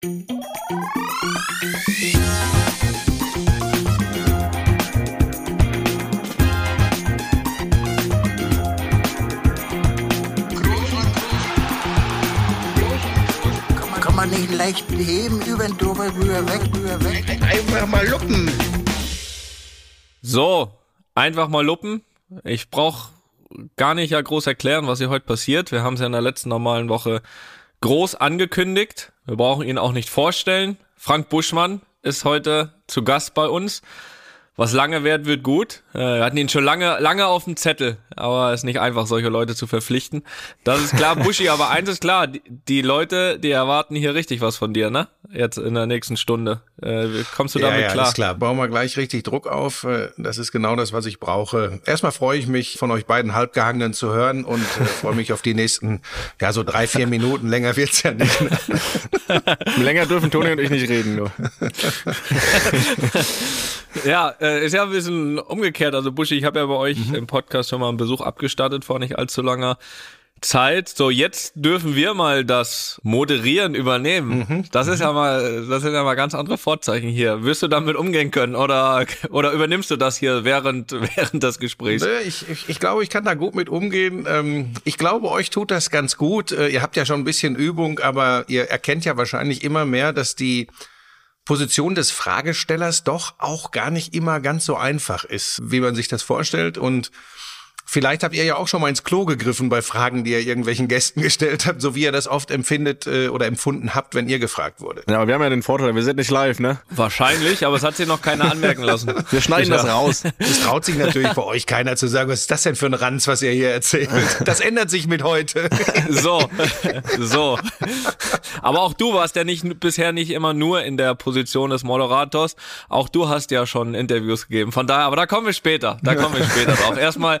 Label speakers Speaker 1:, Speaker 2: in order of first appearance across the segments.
Speaker 1: Kann man nicht leicht heben, über den drüber, rüber, weg, rüber, weg.
Speaker 2: Einfach mal luppen.
Speaker 3: So, einfach mal luppen. Ich brauche gar nicht ja groß erklären, was hier heute passiert. Wir haben es ja in der letzten normalen Woche groß angekündigt. Wir brauchen ihn auch nicht vorstellen. Frank Buschmann ist heute zu Gast bei uns. Was lange währt, wird gut. Äh, wir hatten ihn schon lange, lange auf dem Zettel, aber es ist nicht einfach, solche Leute zu verpflichten. Das ist klar, Buschi, aber eins ist klar, die, Leute, die erwarten hier richtig was von dir, ne? Jetzt in der nächsten Stunde. Äh, kommst du damit
Speaker 2: ja, ja,
Speaker 3: klar?
Speaker 2: Ist klar. Bauen wir gleich richtig Druck auf. Äh, Das ist genau das, was ich brauche. Erstmal freue ich mich, von euch beiden Halbgehangenen zu hören und freue mich auf die nächsten, ja, so drei, vier Minuten. Länger wird's ja nicht.
Speaker 4: Länger dürfen Toni und ich nicht reden, nur.
Speaker 3: Ja, äh, ist ja ein bisschen umgekehrt. Also Buschi, ich habe ja bei euch
Speaker 2: Mhm.
Speaker 3: im Podcast schon mal einen Besuch abgestattet vor nicht allzu langer Zeit. So, jetzt dürfen wir mal das Moderieren übernehmen.
Speaker 2: Mhm.
Speaker 3: Das ist ja mal, das sind ja mal ganz andere Vorzeichen hier. Wirst du damit umgehen können oder, oder übernimmst du das hier während, während des Gesprächs?
Speaker 2: Nö, Ich, ich, ich glaube, ich kann da gut mit umgehen. Ähm, Ich glaube, euch tut das ganz gut. Äh, Ihr habt ja schon ein bisschen Übung, aber ihr erkennt ja wahrscheinlich immer mehr, dass die Position des Fragestellers doch auch gar nicht immer ganz so einfach ist, wie man sich das vorstellt. Und vielleicht habt ihr ja auch schon mal ins Klo gegriffen bei Fragen, die ihr irgendwelchen Gästen gestellt habt, so wie ihr das oft empfindet äh, oder empfunden habt, wenn ihr gefragt wurde.
Speaker 4: Ja, aber wir haben ja den Vorteil, wir sind nicht live, ne?
Speaker 3: Wahrscheinlich, aber es hat sich noch keiner anmerken lassen.
Speaker 4: Wir schneiden das raus.
Speaker 2: Es traut sich natürlich bei euch keiner zu sagen, was ist das denn für ein Ranz, was ihr hier erzählt. Das ändert sich mit heute.
Speaker 3: So, so. Aber auch du warst ja nicht bisher nicht immer nur in der Position des Moderators. Auch du hast ja schon Interviews gegeben. Von daher, aber da kommen wir später. Da kommen wir später drauf. Erstmal,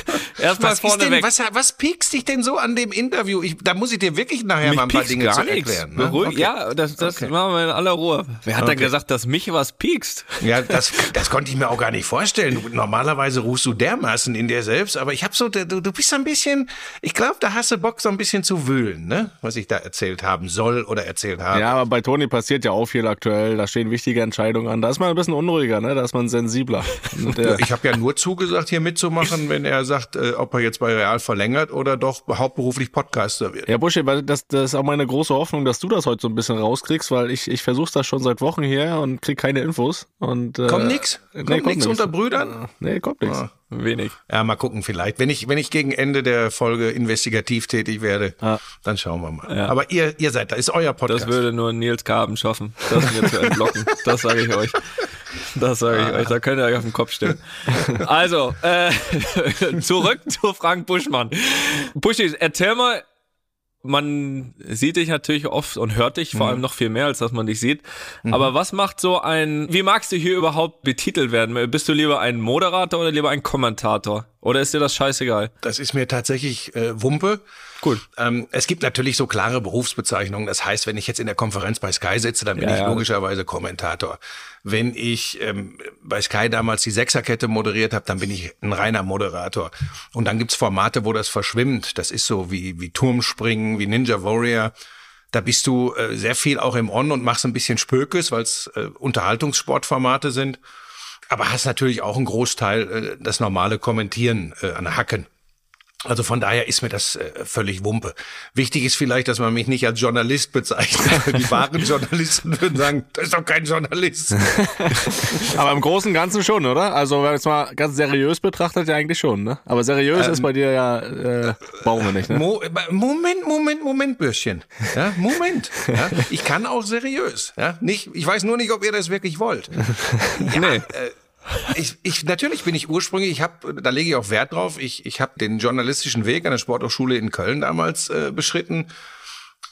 Speaker 3: erstmal
Speaker 2: Was, ist denn,
Speaker 3: vorneweg.
Speaker 2: was, was piekst dich denn so an dem Interview? Ich, da muss ich dir wirklich nachher mal ein paar Dinge
Speaker 3: gar
Speaker 2: zu erklären. Ne?
Speaker 3: Beruhig,
Speaker 2: Okay.
Speaker 3: Ja, das, das
Speaker 2: Okay.
Speaker 3: machen wir in aller Ruhe. Wer hat denn
Speaker 2: Okay.
Speaker 3: gesagt, dass mich was piekst?
Speaker 2: Ja, das, das konnte ich mir auch gar nicht vorstellen. Du, normalerweise rufst du dermaßen in dir selbst, aber ich habe so, du, du bist so ein bisschen, ich glaube, da hast du Bock, so ein bisschen zu wühlen, ne? Was ich da erzählt haben soll oder erzählt habe.
Speaker 4: Ja, aber bei Toni passiert ja auch viel aktuell. Da stehen wichtige Entscheidungen an. Da ist man ein bisschen unruhiger, ne? Da ist man sensibler.
Speaker 2: Ich habe ja nur zugesagt, hier mitzumachen, wenn er sagt, äh, ob er jetzt bei Real verlängert oder doch hauptberuflich Podcaster wird.
Speaker 4: Ja, Buschi, weil das, das ist auch meine große Hoffnung, dass du das heute so ein bisschen rauskriegst, weil ich, ich versuche das schon seit Wochen hier und krieg keine Infos. Und, äh,
Speaker 2: Kommt nix?
Speaker 4: nee,
Speaker 2: Kommt nix
Speaker 4: nix.
Speaker 2: unter Brüdern?
Speaker 4: Nee, kommt nichts.
Speaker 3: Wenig.
Speaker 2: Ja, mal gucken vielleicht. Wenn ich, wenn ich gegen Ende der Folge investigativ tätig werde, dann schauen wir mal. Aber ihr, ihr seid da, ist euer Podcast.
Speaker 3: Das würde nur Nils Kaben schaffen, das mir zu entlocken. Das sage ich euch. Das sage ich euch. Da könnt ihr euch auf den Kopf stellen. Also, äh, zurück zu Frank Buschmann. Buschi, erzähl mal, man sieht dich natürlich oft und hört dich vor allem noch viel mehr, als dass man dich sieht. Aber was macht so ein, wie magst du hier überhaupt betitelt werden? Bist du lieber ein Moderator oder lieber ein Kommentator? Oder ist dir das scheißegal?
Speaker 2: Das ist mir tatsächlich äh, Wumpe.
Speaker 3: Gut.
Speaker 2: Ähm, es gibt natürlich so klare Berufsbezeichnungen. Das heißt, wenn ich jetzt in der Konferenz bei Sky sitze, dann bin
Speaker 3: Ja,
Speaker 2: ich logischerweise Kommentator. Wenn ich ähm, bei Sky damals die Sechserkette moderiert habe, dann bin ich ein reiner Moderator. Und dann gibt's Formate, wo das verschwimmt. Das ist so wie, wie Turmspringen, wie Ninja Warrior. Da bist du äh, sehr viel auch im On und machst ein bisschen Spökes, weil es äh, Unterhaltungssportformate sind. Aber hast natürlich auch einen Großteil äh, das normale Kommentieren äh, an Hacken. Also von daher ist mir das äh, völlig Wumpe. Wichtig ist vielleicht, dass man mich nicht als Journalist bezeichnet. Die wahren Journalisten würden sagen, das ist doch kein Journalist.
Speaker 4: Aber im Großen und Ganzen schon, oder? Also, wenn man jetzt mal ganz seriös betrachtet, ja eigentlich schon, ne? Aber seriös ist bei dir ja, äh, brauchen wir nicht, ne?
Speaker 2: Mo Moment, Moment, Moment, Bürschchen. Ja, Moment. Ja, ich kann auch seriös. Ja, nicht, ich weiß nur nicht, ob ihr das wirklich wollt.
Speaker 3: Nee.
Speaker 2: Ich, ich, natürlich bin ich ursprünglich, ich habe, da lege ich auch Wert drauf, ich, ich habe den journalistischen Weg an der Sporthochschule in Köln damals äh, beschritten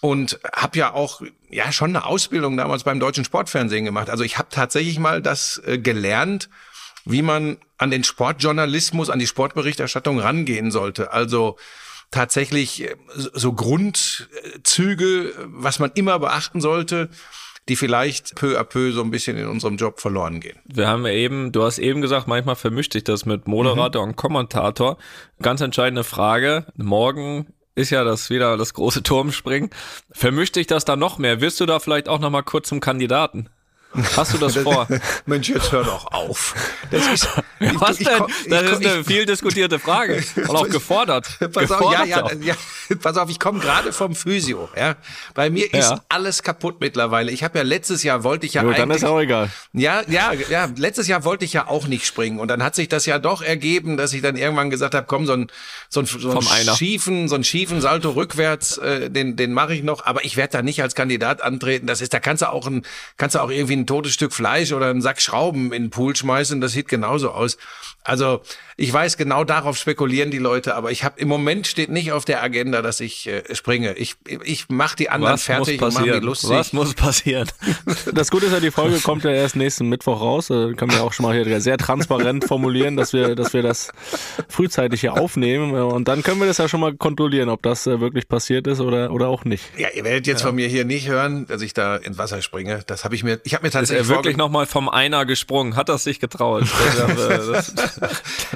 Speaker 2: und habe ja auch ja schon eine Ausbildung damals beim deutschen Sportfernsehen gemacht. Also ich habe tatsächlich mal das äh, gelernt, wie man an den Sportjournalismus, an die Sportberichterstattung rangehen sollte. Also tatsächlich äh, so Grundzüge, was man immer beachten sollte, die vielleicht peu à peu so ein bisschen in unserem Job verloren gehen.
Speaker 3: Wir haben ja eben, du hast eben gesagt, manchmal vermischt sich das mit Moderator und Kommentator. Ganz entscheidende Frage. Morgen ist ja das wieder das große Turmspringen. Vermischt sich das da noch mehr? Wirst du da vielleicht auch noch mal kurz zum Kandidaten? Hast du das vor?
Speaker 2: Mensch, jetzt hör doch auf. Das ist,
Speaker 3: Was
Speaker 2: ich-
Speaker 3: denn?
Speaker 2: ich-
Speaker 3: das ist eine viel diskutierte Frage. Und auch gefordert.
Speaker 2: Pass auf, ja,
Speaker 3: gefordert
Speaker 2: ja, ja, pass auf, ich komme gerade vom Physio. Ja. Bei mir ist
Speaker 3: Ja.
Speaker 2: alles kaputt mittlerweile. Ich habe ja letztes Jahr wollte ich ja
Speaker 4: dann
Speaker 2: eigentlich
Speaker 4: ist auch egal.
Speaker 2: Ja, ja, ja. Letztes Jahr wollte ich ja auch nicht springen und dann hat sich das ja doch ergeben, dass ich dann irgendwann gesagt habe, komm, so ein so ein, so einen
Speaker 3: Einer.
Speaker 2: schiefen, so einen schiefen Salto rückwärts, äh, den den mache ich noch, aber ich werde da nicht als Kandidat antreten. Das ist, da kannst du auch ein, kannst du auch irgendwie ein totes Stück Fleisch oder einen Sack Schrauben in den Pool schmeißen. Das sieht genauso aus. Also ich weiß, genau darauf spekulieren die Leute, aber ich habe im Moment steht nicht auf der Agenda, dass ich äh, springe. Ich ich mache die anderen
Speaker 3: Was muss
Speaker 2: fertig und mache die lustig.
Speaker 3: Was muss passieren?
Speaker 4: Das Gute ist ja, die Folge kommt ja erst nächsten Mittwoch raus. Äh, können wir auch schon mal hier sehr transparent formulieren, dass wir, dass wir das frühzeitig hier aufnehmen. Äh, Und dann können wir das ja schon mal kontrollieren, ob das äh, wirklich passiert ist oder, oder auch nicht.
Speaker 2: Ja, ihr werdet jetzt von mir hier nicht hören, dass ich da ins Wasser springe. Das habe ich mir, ich habe mir
Speaker 3: Ist er
Speaker 2: tatsächlich
Speaker 3: wirklich nochmal vom Einer gesprungen? Hat er sich getraut? Das, das,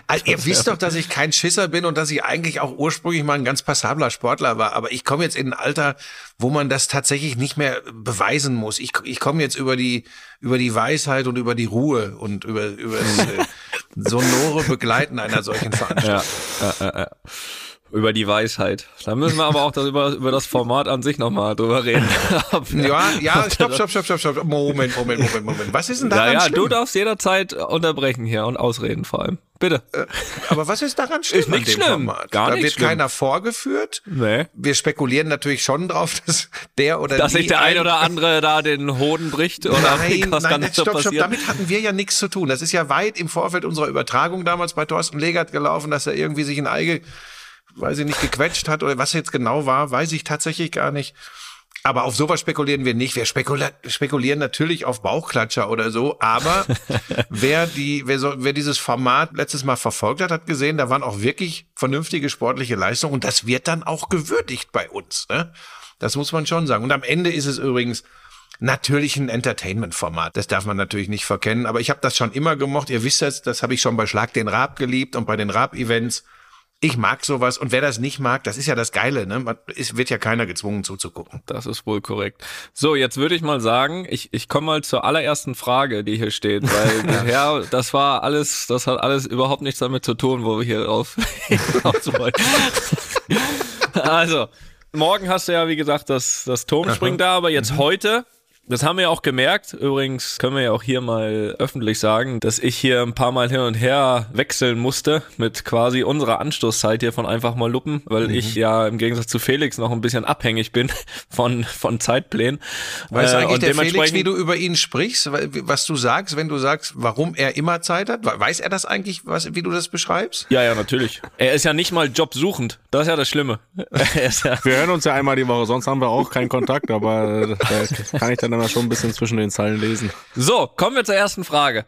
Speaker 2: Also, ihr wisst doch, dass ich kein Schisser bin und dass ich eigentlich auch ursprünglich mal ein ganz passabler Sportler war. Aber ich komme jetzt in ein Alter, wo man das tatsächlich nicht mehr beweisen muss. Ich, ich komme jetzt über die, über die Weisheit und über die Ruhe und über, über das äh, sonore Begleiten einer solchen Veranstaltung.
Speaker 3: ja, ja, ja. Über die Weisheit. Da müssen wir aber auch darüber, über das Format an sich nochmal drüber reden.
Speaker 2: Ja, ja, stopp, stopp, stopp, stopp, stopp. Moment, Moment, Moment, Moment. Was ist denn
Speaker 3: Ja,
Speaker 2: daran
Speaker 3: ja,
Speaker 2: schlimm?
Speaker 3: du darfst jederzeit unterbrechen hier und ausreden vor allem. Bitte.
Speaker 2: Aber was ist daran schlimm?
Speaker 3: Ist nicht schlimm.
Speaker 2: Format?
Speaker 3: Gar
Speaker 2: da
Speaker 3: nicht
Speaker 2: wird
Speaker 3: schlimm.
Speaker 2: keiner vorgeführt.
Speaker 3: Nee.
Speaker 2: Wir spekulieren natürlich schon drauf, dass der oder
Speaker 3: Dass sich der ein oder andere da den Hoden bricht oder
Speaker 2: Nein,
Speaker 3: was
Speaker 2: nein, nein, stopp, stopp. Damit hatten wir ja nichts zu tun. Das ist ja weit im Vorfeld unserer Übertragung damals bei Thorsten Legert gelaufen, dass er irgendwie sich ein Ei, weiß ich nicht, gequetscht hat oder was jetzt genau war, weiß ich tatsächlich gar nicht. Aber auf sowas spekulieren wir nicht. Wir spekulieren natürlich auf Bauchklatscher oder so. Aber wer die, wer, so, wer dieses Format letztes Mal verfolgt hat, hat gesehen, da waren auch wirklich vernünftige sportliche Leistungen und das wird dann auch gewürdigt bei uns. Ne? Das muss man schon sagen. Und am Ende ist es übrigens natürlich ein Entertainment-Format. Das darf man natürlich nicht verkennen. Aber ich habe das schon immer gemocht. Ihr wisst das, das habe ich schon bei Schlag den Raab geliebt und bei den Raab-Events. Ich mag sowas. Und wer das nicht mag, das ist ja das Geile. Ne? Man, es wird ja keiner gezwungen zuzugucken.
Speaker 3: Das ist wohl korrekt. So, jetzt würde ich mal sagen, ich, ich komme mal zur allerersten Frage, die hier steht, weil ja, das war alles, das hat alles überhaupt nichts damit zu tun, wo wir hier drauf wollen. also, morgen hast du ja, wie gesagt, das, das Turmspringen da, aber jetzt heute, das haben wir ja auch gemerkt. Übrigens können wir ja auch hier mal öffentlich sagen, dass ich hier ein paar Mal hin und her wechseln musste mit quasi unserer Anstoßzeit hier von einfach mal Luppen, weil ich ja im Gegensatz zu Felix noch ein bisschen abhängig bin von, von Zeitplänen.
Speaker 2: Weißt
Speaker 3: Äh,
Speaker 2: eigentlich
Speaker 3: und
Speaker 2: der Felix, wie du über ihn sprichst, was du sagst, wenn du sagst, warum er immer Zeit hat? Weiß er das eigentlich, was, wie du das beschreibst?
Speaker 3: Ja, ja, natürlich. Er ist ja nicht mal jobsuchend. Das ist ja das Schlimme. Ja
Speaker 4: Wir hören uns ja einmal die Woche, sonst haben wir auch keinen Kontakt, aber äh, da kann ich dann immer schon ein bisschen zwischen den Zeilen lesen.
Speaker 3: So, kommen wir zur ersten Frage.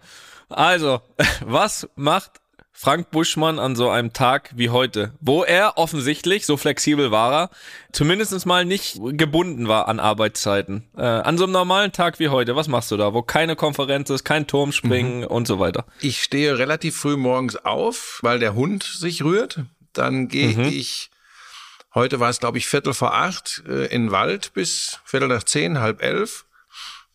Speaker 3: Also, was macht Frank Buschmann an so einem Tag wie heute, wo er offensichtlich, so flexibel war er, zumindest mal nicht gebunden war an Arbeitszeiten. Äh, an so einem normalen Tag wie heute, was machst du da, wo keine Konferenz ist, kein Turmspringen und so weiter?
Speaker 2: Ich stehe relativ früh morgens auf, weil der Hund sich rührt. Dann gehe ich, heute war es glaube ich Viertel vor acht, äh, in den Wald bis Viertel nach zehn, halb elf.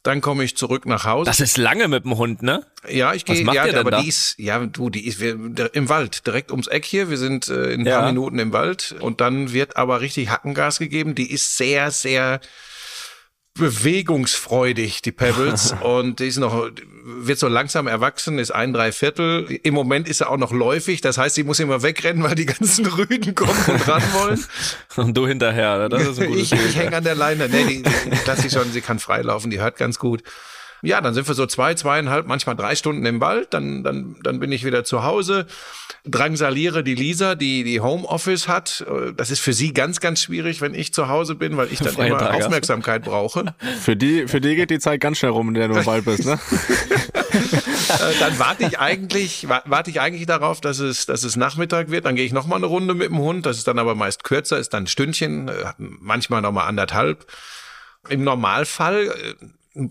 Speaker 2: Dann komme ich zurück nach Hause.
Speaker 3: Das ist lange mit dem Hund, ne?
Speaker 2: Ja, ich gehe, ja,
Speaker 3: ihr denn
Speaker 2: aber
Speaker 3: da?
Speaker 2: die ist, ja, du, die ist wir, im Wald, direkt ums Eck hier. Wir sind äh, in ein
Speaker 3: Ja.
Speaker 2: paar Minuten im Wald und dann wird aber richtig Hackengas gegeben. Die ist sehr, sehr bewegungsfreudig, die Pebbles. und die ist noch, wird so langsam erwachsen, ist ein Dreiviertel. Im Moment ist sie auch noch läufig. Das heißt, sie muss immer wegrennen, weil die ganzen Rüden kommen und ran wollen.
Speaker 3: Und du hinterher, ne? das ist ein gutes
Speaker 2: ich ich hänge an der Leine. Nee, die, die, die ich schon, sie kann freilaufen, die hört ganz gut. Ja, dann sind wir so zwei, zweieinhalb, manchmal drei Stunden im Wald, dann, dann, dann bin ich wieder zu Hause, drangsaliere die Lisa, die die Homeoffice hat. Das ist für sie ganz, ganz schwierig, wenn ich zu Hause bin, weil ich dann
Speaker 3: Freien
Speaker 2: immer
Speaker 3: Tag hast.
Speaker 2: Aufmerksamkeit brauche.
Speaker 4: Für die, für die geht die Zeit ganz schnell rum, in der du im Wald bist, ne?
Speaker 2: Äh, dann warte ich eigentlich, wa- warte ich eigentlich darauf, dass es, dass es Nachmittag wird. Dann gehe ich noch mal eine Runde mit dem Hund. Das ist dann aber meist kürzer, ist dann ein Stündchen, äh, manchmal noch mal anderthalb. Im Normalfall äh,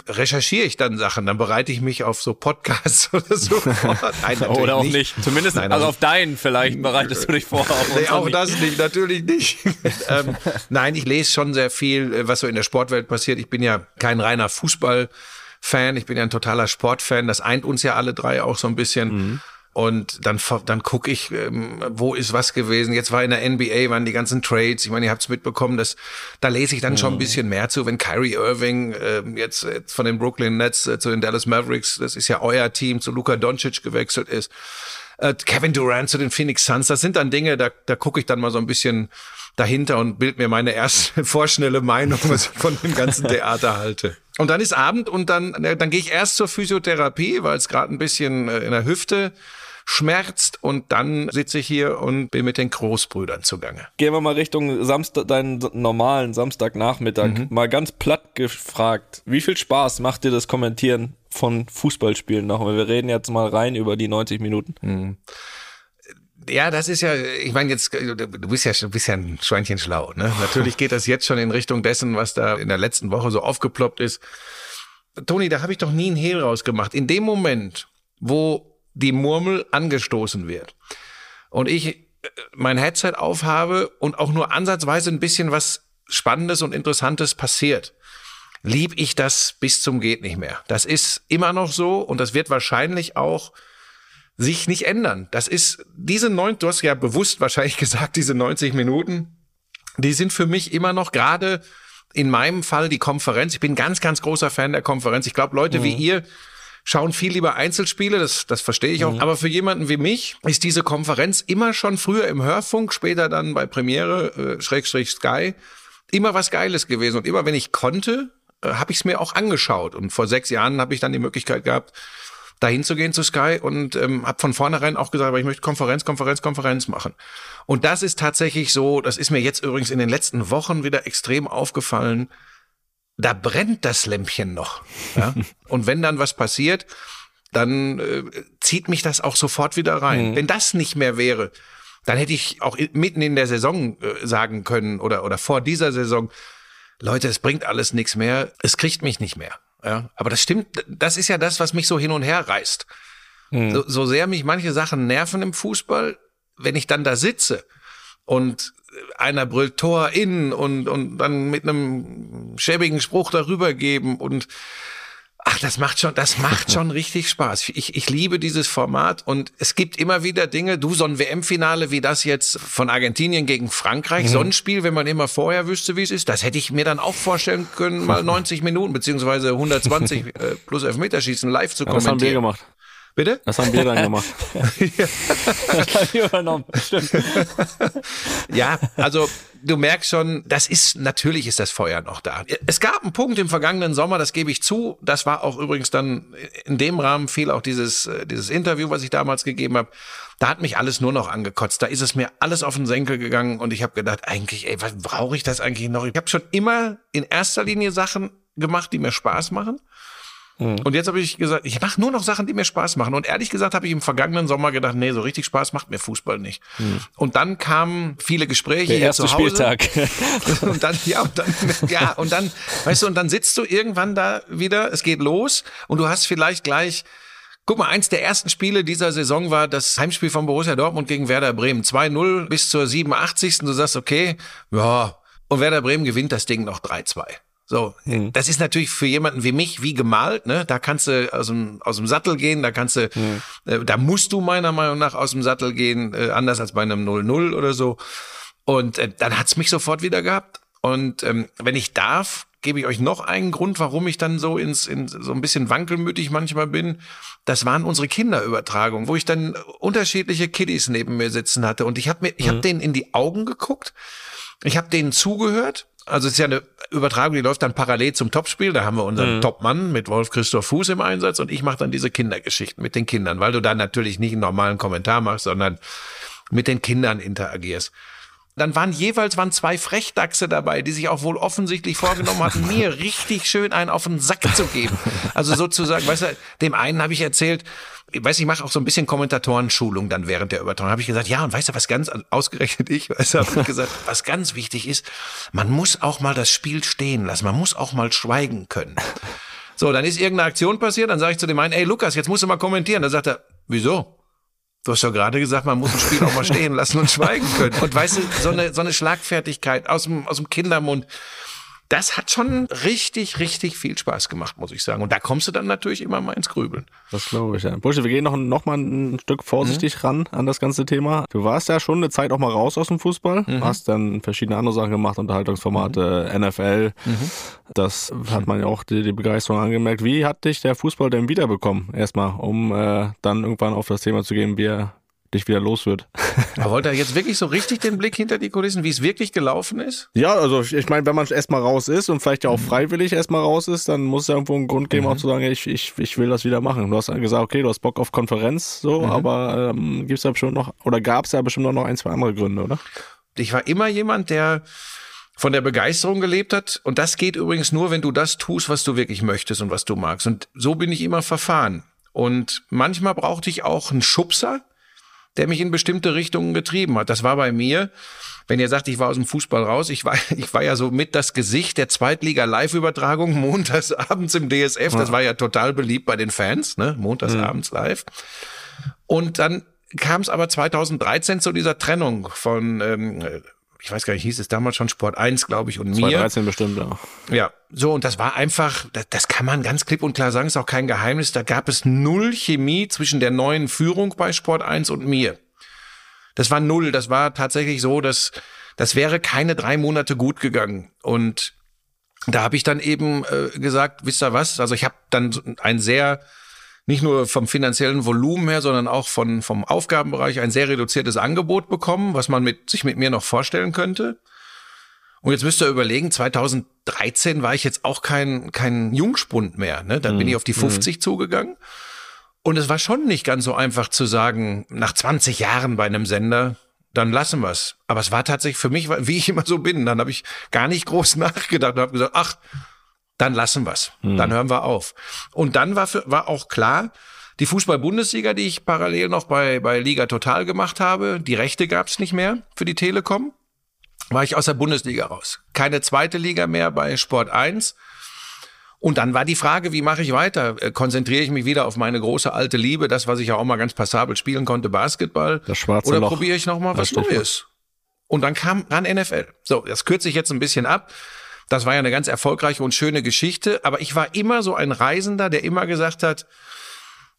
Speaker 2: recherchiere ich dann Sachen, dann bereite ich mich auf so Podcasts oder so vor.
Speaker 3: Nein, oder auch nicht. nicht. Zumindest Nein, also auf deinen vielleicht bereitest du dich vor.
Speaker 2: Nee, auch nicht. das nicht, natürlich nicht. ähm, nein, ich lese schon sehr viel, äh, was so in der Sportwelt passiert. Ich bin ja kein reiner Fußballfan, ich bin ja ein totaler Sportfan. Das eint uns ja alle drei auch so ein bisschen. Mhm. Und dann, dann gucke ich, ähm, wo ist was gewesen. Jetzt war in der NBA, waren die ganzen Trades. Ich meine, ihr habt es mitbekommen, dass da lese ich dann schon ein mhm. bisschen mehr zu, wenn Kyrie Irving äh, jetzt, jetzt von den Brooklyn Nets äh, zu den Dallas Mavericks, das ist ja euer Team, zu Luka Doncic gewechselt ist. Äh, Kevin Durant zu den Phoenix Suns, das sind dann Dinge, da, da gucke ich dann mal so ein bisschen dahinter und bild mir meine erste vorschnelle Meinung, was ich von dem ganzen Theater halte. Und dann ist Abend und dann, dann gehe ich erst zur Physiotherapie, weil es gerade ein bisschen äh, in der Hüfte schmerzt und dann sitze ich hier und bin mit den Großbrüdern zugange.
Speaker 3: Gehen wir mal Richtung Samstag, deinen normalen Samstagnachmittag. Mhm. Mal ganz platt gefragt, wie viel Spaß macht dir das Kommentieren von Fußballspielen noch? Wir reden jetzt mal rein über die 90 Minuten. Mhm.
Speaker 2: Ja, das ist ja, ich meine jetzt, du bist ja, du bist ja ein Schweinchen schlau. Ne? Natürlich geht das jetzt schon in Richtung dessen, was da in der letzten Woche so aufgeploppt ist. Toni, da habe ich doch nie einen Hehl rausgemacht. In dem Moment, wo die Murmel angestoßen wird und ich äh, mein Headset aufhabe und auch nur ansatzweise ein bisschen was Spannendes und Interessantes passiert, lieb ich das bis zum geht nicht mehr. Das ist immer noch so und das wird wahrscheinlich auch sich nicht ändern. Das ist diese neun, du hast ja bewusst wahrscheinlich gesagt, diese 90 Minuten, die sind für mich immer noch gerade in meinem Fall die Konferenz. Ich bin ganz, ganz großer Fan der Konferenz. Ich glaube, Leute mhm. wie ihr, schauen viel lieber Einzelspiele, das, das verstehe ich auch. Mhm. Aber für jemanden wie mich ist diese Konferenz immer schon früher im Hörfunk, später dann bei Premiere, äh, Schrägstrich Sky, immer was Geiles gewesen. Und immer wenn ich konnte, äh, habe ich es mir auch angeschaut. Und vor sechs Jahren habe ich dann die Möglichkeit gehabt, dahin zu gehen zu Sky und ähm, habe von vornherein auch gesagt, aber ich möchte Konferenz, Konferenz, Konferenz machen. Und das ist tatsächlich so, das ist mir jetzt übrigens in den letzten Wochen wieder extrem aufgefallen, da brennt das Lämpchen noch. Ja? Und wenn dann was passiert, dann äh, zieht mich das auch sofort wieder rein. Mhm. Wenn das nicht mehr wäre, dann hätte ich auch mitten in der Saison äh, sagen können oder, oder vor dieser Saison, Leute, es bringt alles nichts mehr, es kriegt mich nicht mehr. Ja? Aber das stimmt, das ist ja das, was mich so hin und her reißt. Mhm. So, so sehr mich manche Sachen nerven im Fußball, wenn ich dann da sitze und einer brüllt Tor in und, und dann mit einem schäbigen Spruch darüber geben und Ach, das macht schon, das macht schon richtig Spaß. Ich, ich liebe dieses Format und es gibt immer wieder Dinge, du, so ein WM-Finale wie das jetzt von Argentinien gegen Frankreich, mhm. so ein Spiel, wenn man immer vorher wüsste, wie es ist, das hätte ich mir dann auch vorstellen können, mal 90 Minuten beziehungsweise 120 äh, plus Elfmeterschießen live zu kommentieren.
Speaker 4: das haben wir gemacht.
Speaker 2: Bitte?
Speaker 4: Das haben wir dann gemacht.
Speaker 3: das haben wir übernommen. Stimmt.
Speaker 2: ja, also du merkst schon, das ist, natürlich ist das Feuer noch da. Es gab einen Punkt im vergangenen Sommer, das gebe ich zu. Das war auch übrigens dann in dem Rahmen viel auch dieses, äh, dieses Interview, was ich damals gegeben habe. Da hat mich alles nur noch angekotzt. Da ist es mir alles auf den Senkel gegangen und ich habe gedacht, eigentlich, ey, was brauche ich das eigentlich noch? Ich habe schon immer in erster Linie Sachen gemacht, die mir Spaß machen. Mhm. Und jetzt habe ich gesagt, ich mache nur noch Sachen, die mir Spaß machen. Und ehrlich gesagt habe ich im vergangenen Sommer gedacht, nee, so richtig Spaß macht mir Fußball nicht. Mhm. Und dann kamen viele Gespräche
Speaker 3: Der erste
Speaker 2: zu Hause.
Speaker 3: Spieltag.
Speaker 2: und dann, ja, und dann, ja, und dann, weißt du, und dann sitzt du irgendwann da wieder, es geht los und du hast vielleicht gleich Guck mal, eins der ersten Spiele dieser Saison war das Heimspiel von Borussia Dortmund gegen Werder Bremen. 2-0 bis zur 87. Du sagst, okay, ja. Und Werder Bremen gewinnt das Ding noch 3-2. So, mhm. das ist natürlich für jemanden wie mich wie gemalt, ne? Da kannst du aus dem, aus dem Sattel gehen, da kannst du, mhm. äh, da musst du meiner Meinung nach aus dem Sattel gehen, äh, anders als bei einem 0-0 oder so. Und äh, dann hat's mich sofort wieder gehabt. Und ähm, wenn ich darf, gebe ich euch noch einen Grund, warum ich dann so ins in, so ein bisschen wankelmütig manchmal bin. Das waren unsere Kinderübertragungen, wo ich dann unterschiedliche Kiddies neben mir sitzen hatte und ich habe mir, ich mhm. habe denen in die Augen geguckt, ich habe denen zugehört also es ist ja eine Übertragung, die läuft dann parallel zum Topspiel. Da haben wir unseren mhm. Topmann mit Wolf Christoph Fuß im Einsatz und ich mache dann diese Kindergeschichten mit den Kindern, weil du da natürlich nicht einen normalen Kommentar machst, sondern mit den Kindern interagierst dann waren jeweils waren zwei Frechdachse dabei, die sich auch wohl offensichtlich vorgenommen hatten, mir richtig schön einen auf den Sack zu geben. Also sozusagen, weißt du, dem einen habe ich erzählt, ich weiß, ich mache auch so ein bisschen Kommentatorenschulung dann während der Übertragung. Habe ich gesagt, ja, und weißt du, was ganz ausgerechnet ich, weißt du, habe ich gesagt, was ganz wichtig ist, man muss auch mal das Spiel stehen lassen, man muss auch mal schweigen können. So, dann ist irgendeine Aktion passiert, dann sage ich zu dem einen, ey Lukas, jetzt musst du mal kommentieren. Dann sagt er, wieso? Du hast doch gerade gesagt, man muss ein Spiel auch mal stehen lassen und schweigen können. Und weißt du, so eine, so eine Schlagfertigkeit aus dem, aus dem Kindermund, das hat schon richtig, richtig viel Spaß gemacht, muss ich sagen. Und da kommst du dann natürlich immer mal ins Grübeln.
Speaker 4: Das glaube ich, ja. Bursche, wir gehen noch, noch mal ein Stück vorsichtig mhm. ran an das ganze Thema. Du warst ja schon eine Zeit auch mal raus aus dem Fußball, mhm. hast dann verschiedene andere Sachen gemacht, Unterhaltungsformate, mhm. NFL. Mhm. Das hat man ja auch die, die, Begeisterung angemerkt. Wie hat dich der Fußball denn wiederbekommen? Erstmal, um äh, dann irgendwann auf das Thema zu gehen, wie er dich wieder los wird.
Speaker 2: Aber wollte er jetzt wirklich so richtig den Blick hinter die Kulissen, wie es wirklich gelaufen ist?
Speaker 4: Ja, also ich meine, wenn man erstmal raus ist und vielleicht ja auch mhm. freiwillig erstmal raus ist, dann muss es ja irgendwo einen Grund geben, mhm. auch zu sagen, ich, ich, ich will das wieder machen. Du hast gesagt, okay, du hast Bock auf Konferenz, so, mhm. aber ähm, gibt es da bestimmt noch, oder gab es da bestimmt noch ein, zwei andere Gründe, oder?
Speaker 2: Ich war immer jemand, der von der Begeisterung gelebt hat. Und das geht übrigens nur, wenn du das tust, was du wirklich möchtest und was du magst. Und so bin ich immer verfahren. Und manchmal brauchte ich auch einen Schubser, der mich in bestimmte Richtungen getrieben hat. Das war bei mir, wenn ihr sagt, ich war aus dem Fußball raus, ich war, ich war ja so mit das Gesicht der Zweitliga-Live-Übertragung montags abends im DSF. Das war ja total beliebt bei den Fans, ne? Montags abends live. Und dann kam es aber 2013 zu dieser Trennung von ähm, ich weiß gar nicht, hieß es damals schon Sport 1, glaube ich, und mir.
Speaker 4: 2013 bestimmt, ja.
Speaker 2: Ja, so, und das war einfach, das, das kann man ganz klipp und klar sagen, ist auch kein Geheimnis, da gab es null Chemie zwischen der neuen Führung bei Sport 1 und mir. Das war null, das war tatsächlich so, dass das wäre keine drei Monate gut gegangen. Und da habe ich dann eben äh, gesagt, wisst ihr was, also ich habe dann ein sehr nicht nur vom finanziellen Volumen her, sondern auch von, vom Aufgabenbereich ein sehr reduziertes Angebot bekommen, was man mit, sich mit mir noch vorstellen könnte. Und jetzt müsst ihr überlegen, 2013 war ich jetzt auch kein, kein Jungspund mehr. Ne? Dann mhm. bin ich auf die 50 mhm. zugegangen. Und es war schon nicht ganz so einfach zu sagen, nach 20 Jahren bei einem Sender, dann lassen wir's. Aber es war tatsächlich für mich, wie ich immer so bin, dann habe ich gar nicht groß nachgedacht und habe gesagt, ach, dann lassen wir's. Hm. Dann hören wir auf. Und dann war, für, war auch klar, die Fußball-Bundesliga, die ich parallel noch bei, bei Liga Total gemacht habe, die Rechte gab's nicht mehr für die Telekom, war ich aus der Bundesliga raus. Keine zweite Liga mehr bei Sport 1. Und dann war die Frage, wie mache ich weiter? Äh, konzentriere ich mich wieder auf meine große alte Liebe, das, was ich ja auch mal ganz passabel spielen konnte, Basketball?
Speaker 4: Das schwarze
Speaker 2: Oder
Speaker 4: Loch.
Speaker 2: probiere ich noch mal was Neues? Und dann kam ran NFL. So, das kürze ich jetzt ein bisschen ab. Das war ja eine ganz erfolgreiche und schöne Geschichte. Aber ich war immer so ein Reisender, der immer gesagt hat,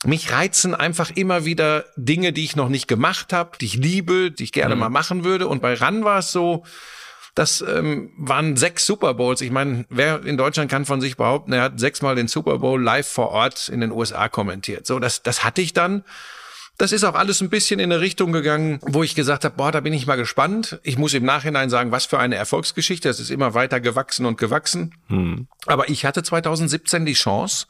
Speaker 2: mich reizen einfach immer wieder Dinge, die ich noch nicht gemacht habe, die ich liebe, die ich gerne mhm. mal machen würde. Und bei RAN war es so, das ähm, waren sechs Super Bowls. Ich meine, wer in Deutschland kann von sich behaupten, er hat sechsmal den Super Bowl live vor Ort in den USA kommentiert. So, das, das hatte ich dann. Das ist auch alles ein bisschen in eine Richtung gegangen, wo ich gesagt habe, boah, da bin ich mal gespannt. Ich muss im Nachhinein sagen, was für eine Erfolgsgeschichte. Es ist immer weiter gewachsen und gewachsen. Hm. Aber ich hatte 2017 die Chance,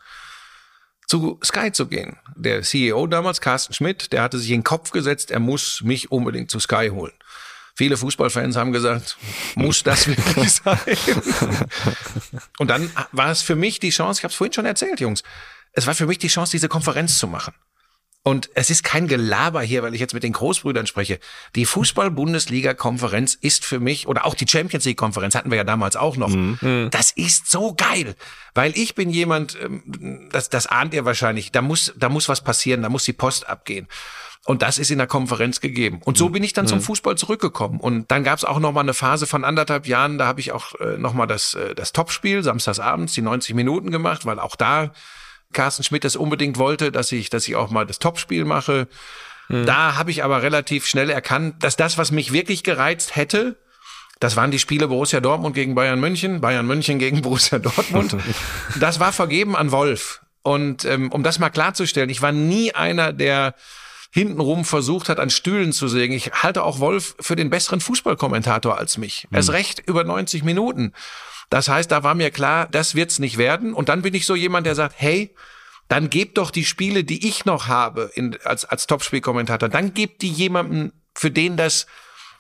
Speaker 2: zu Sky zu gehen. Der CEO damals, Carsten Schmidt, der hatte sich in den Kopf gesetzt, er muss mich unbedingt zu Sky holen. Viele Fußballfans haben gesagt, muss das wirklich sein? Und dann war es für mich die Chance, ich habe es vorhin schon erzählt, Jungs, es war für mich die Chance, diese Konferenz zu machen. Und es ist kein Gelaber hier, weil ich jetzt mit den Großbrüdern spreche. Die Fußball-Bundesliga-Konferenz ist für mich, oder auch die Champions League-Konferenz hatten wir ja damals auch noch. Mhm. mhm. Das ist so geil. Weil ich bin jemand, ähm, das, das ahnt ihr wahrscheinlich, da muss, da muss was passieren, da muss die Post abgehen. Und das ist in der Konferenz gegeben. Und so mhm. bin ich dann zum mhm. Fußball zurückgekommen. Und dann gab es auch noch mal eine Phase von anderthalb Jahren, da habe ich auch äh, noch mal das, äh, das Topspiel, samstagsabends, die 90 Minuten gemacht, weil auch da Carsten Schmidt es unbedingt wollte, dass ich, dass ich auch mal das Topspiel mache. Mhm. Da habe ich aber relativ schnell erkannt, dass das, was mich wirklich gereizt hätte, das waren die Spiele Borussia Dortmund gegen Bayern München, Bayern München gegen Borussia Dortmund. Das war vergeben an Wolf. Und ähm, um das mal klarzustellen, ich war nie einer, der hintenrum versucht hat, an Stühlen zu sägen. Ich halte auch Wolf für den besseren Fußballkommentator als mich. Mhm. Erst recht über 90 Minuten. Das heißt, da war mir klar, das wird's nicht werden. Und dann bin ich so jemand, der sagt, hey, dann gebt doch die Spiele, die ich noch habe in, als, als Topspielkommentator, dann gebt die jemandem, für den das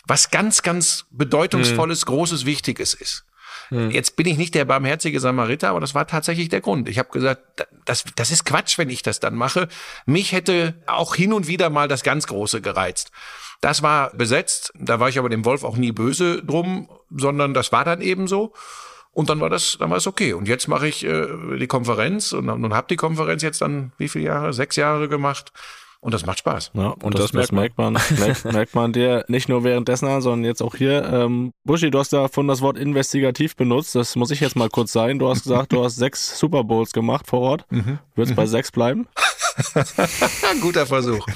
Speaker 2: was ganz, ganz bedeutungsvolles, mhm. großes, wichtiges ist. Mhm. Jetzt bin ich nicht der barmherzige Samariter, aber das war tatsächlich der Grund. Ich habe gesagt, das, das ist Quatsch, wenn ich das dann mache. Mich hätte auch hin und wieder mal das ganz Große gereizt. Das war besetzt. Da war ich aber dem Wolf auch nie böse drum, sondern das war dann eben so. Und dann war das, dann war es okay. Und jetzt mache ich äh, die Konferenz und, und habe die Konferenz jetzt dann wie viele Jahre? Sechs Jahre gemacht. Und das macht Spaß.
Speaker 4: Ja, und, das, das, merkt man, merkt, merkt man dir nicht nur währenddessen an, sondern jetzt auch hier. Ähm, Buschi, du hast davon das Wort investigativ benutzt. Das muss ich jetzt mal kurz sein. Du hast gesagt, du hast sechs Super Bowls gemacht vor Ort. Mhm. Würdest mhm. bei sechs bleiben?
Speaker 2: Guter Versuch.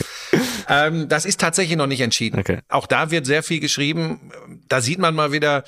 Speaker 2: ähm, das ist tatsächlich noch nicht entschieden. Okay. Auch da wird sehr viel geschrieben. Da sieht man mal wieder,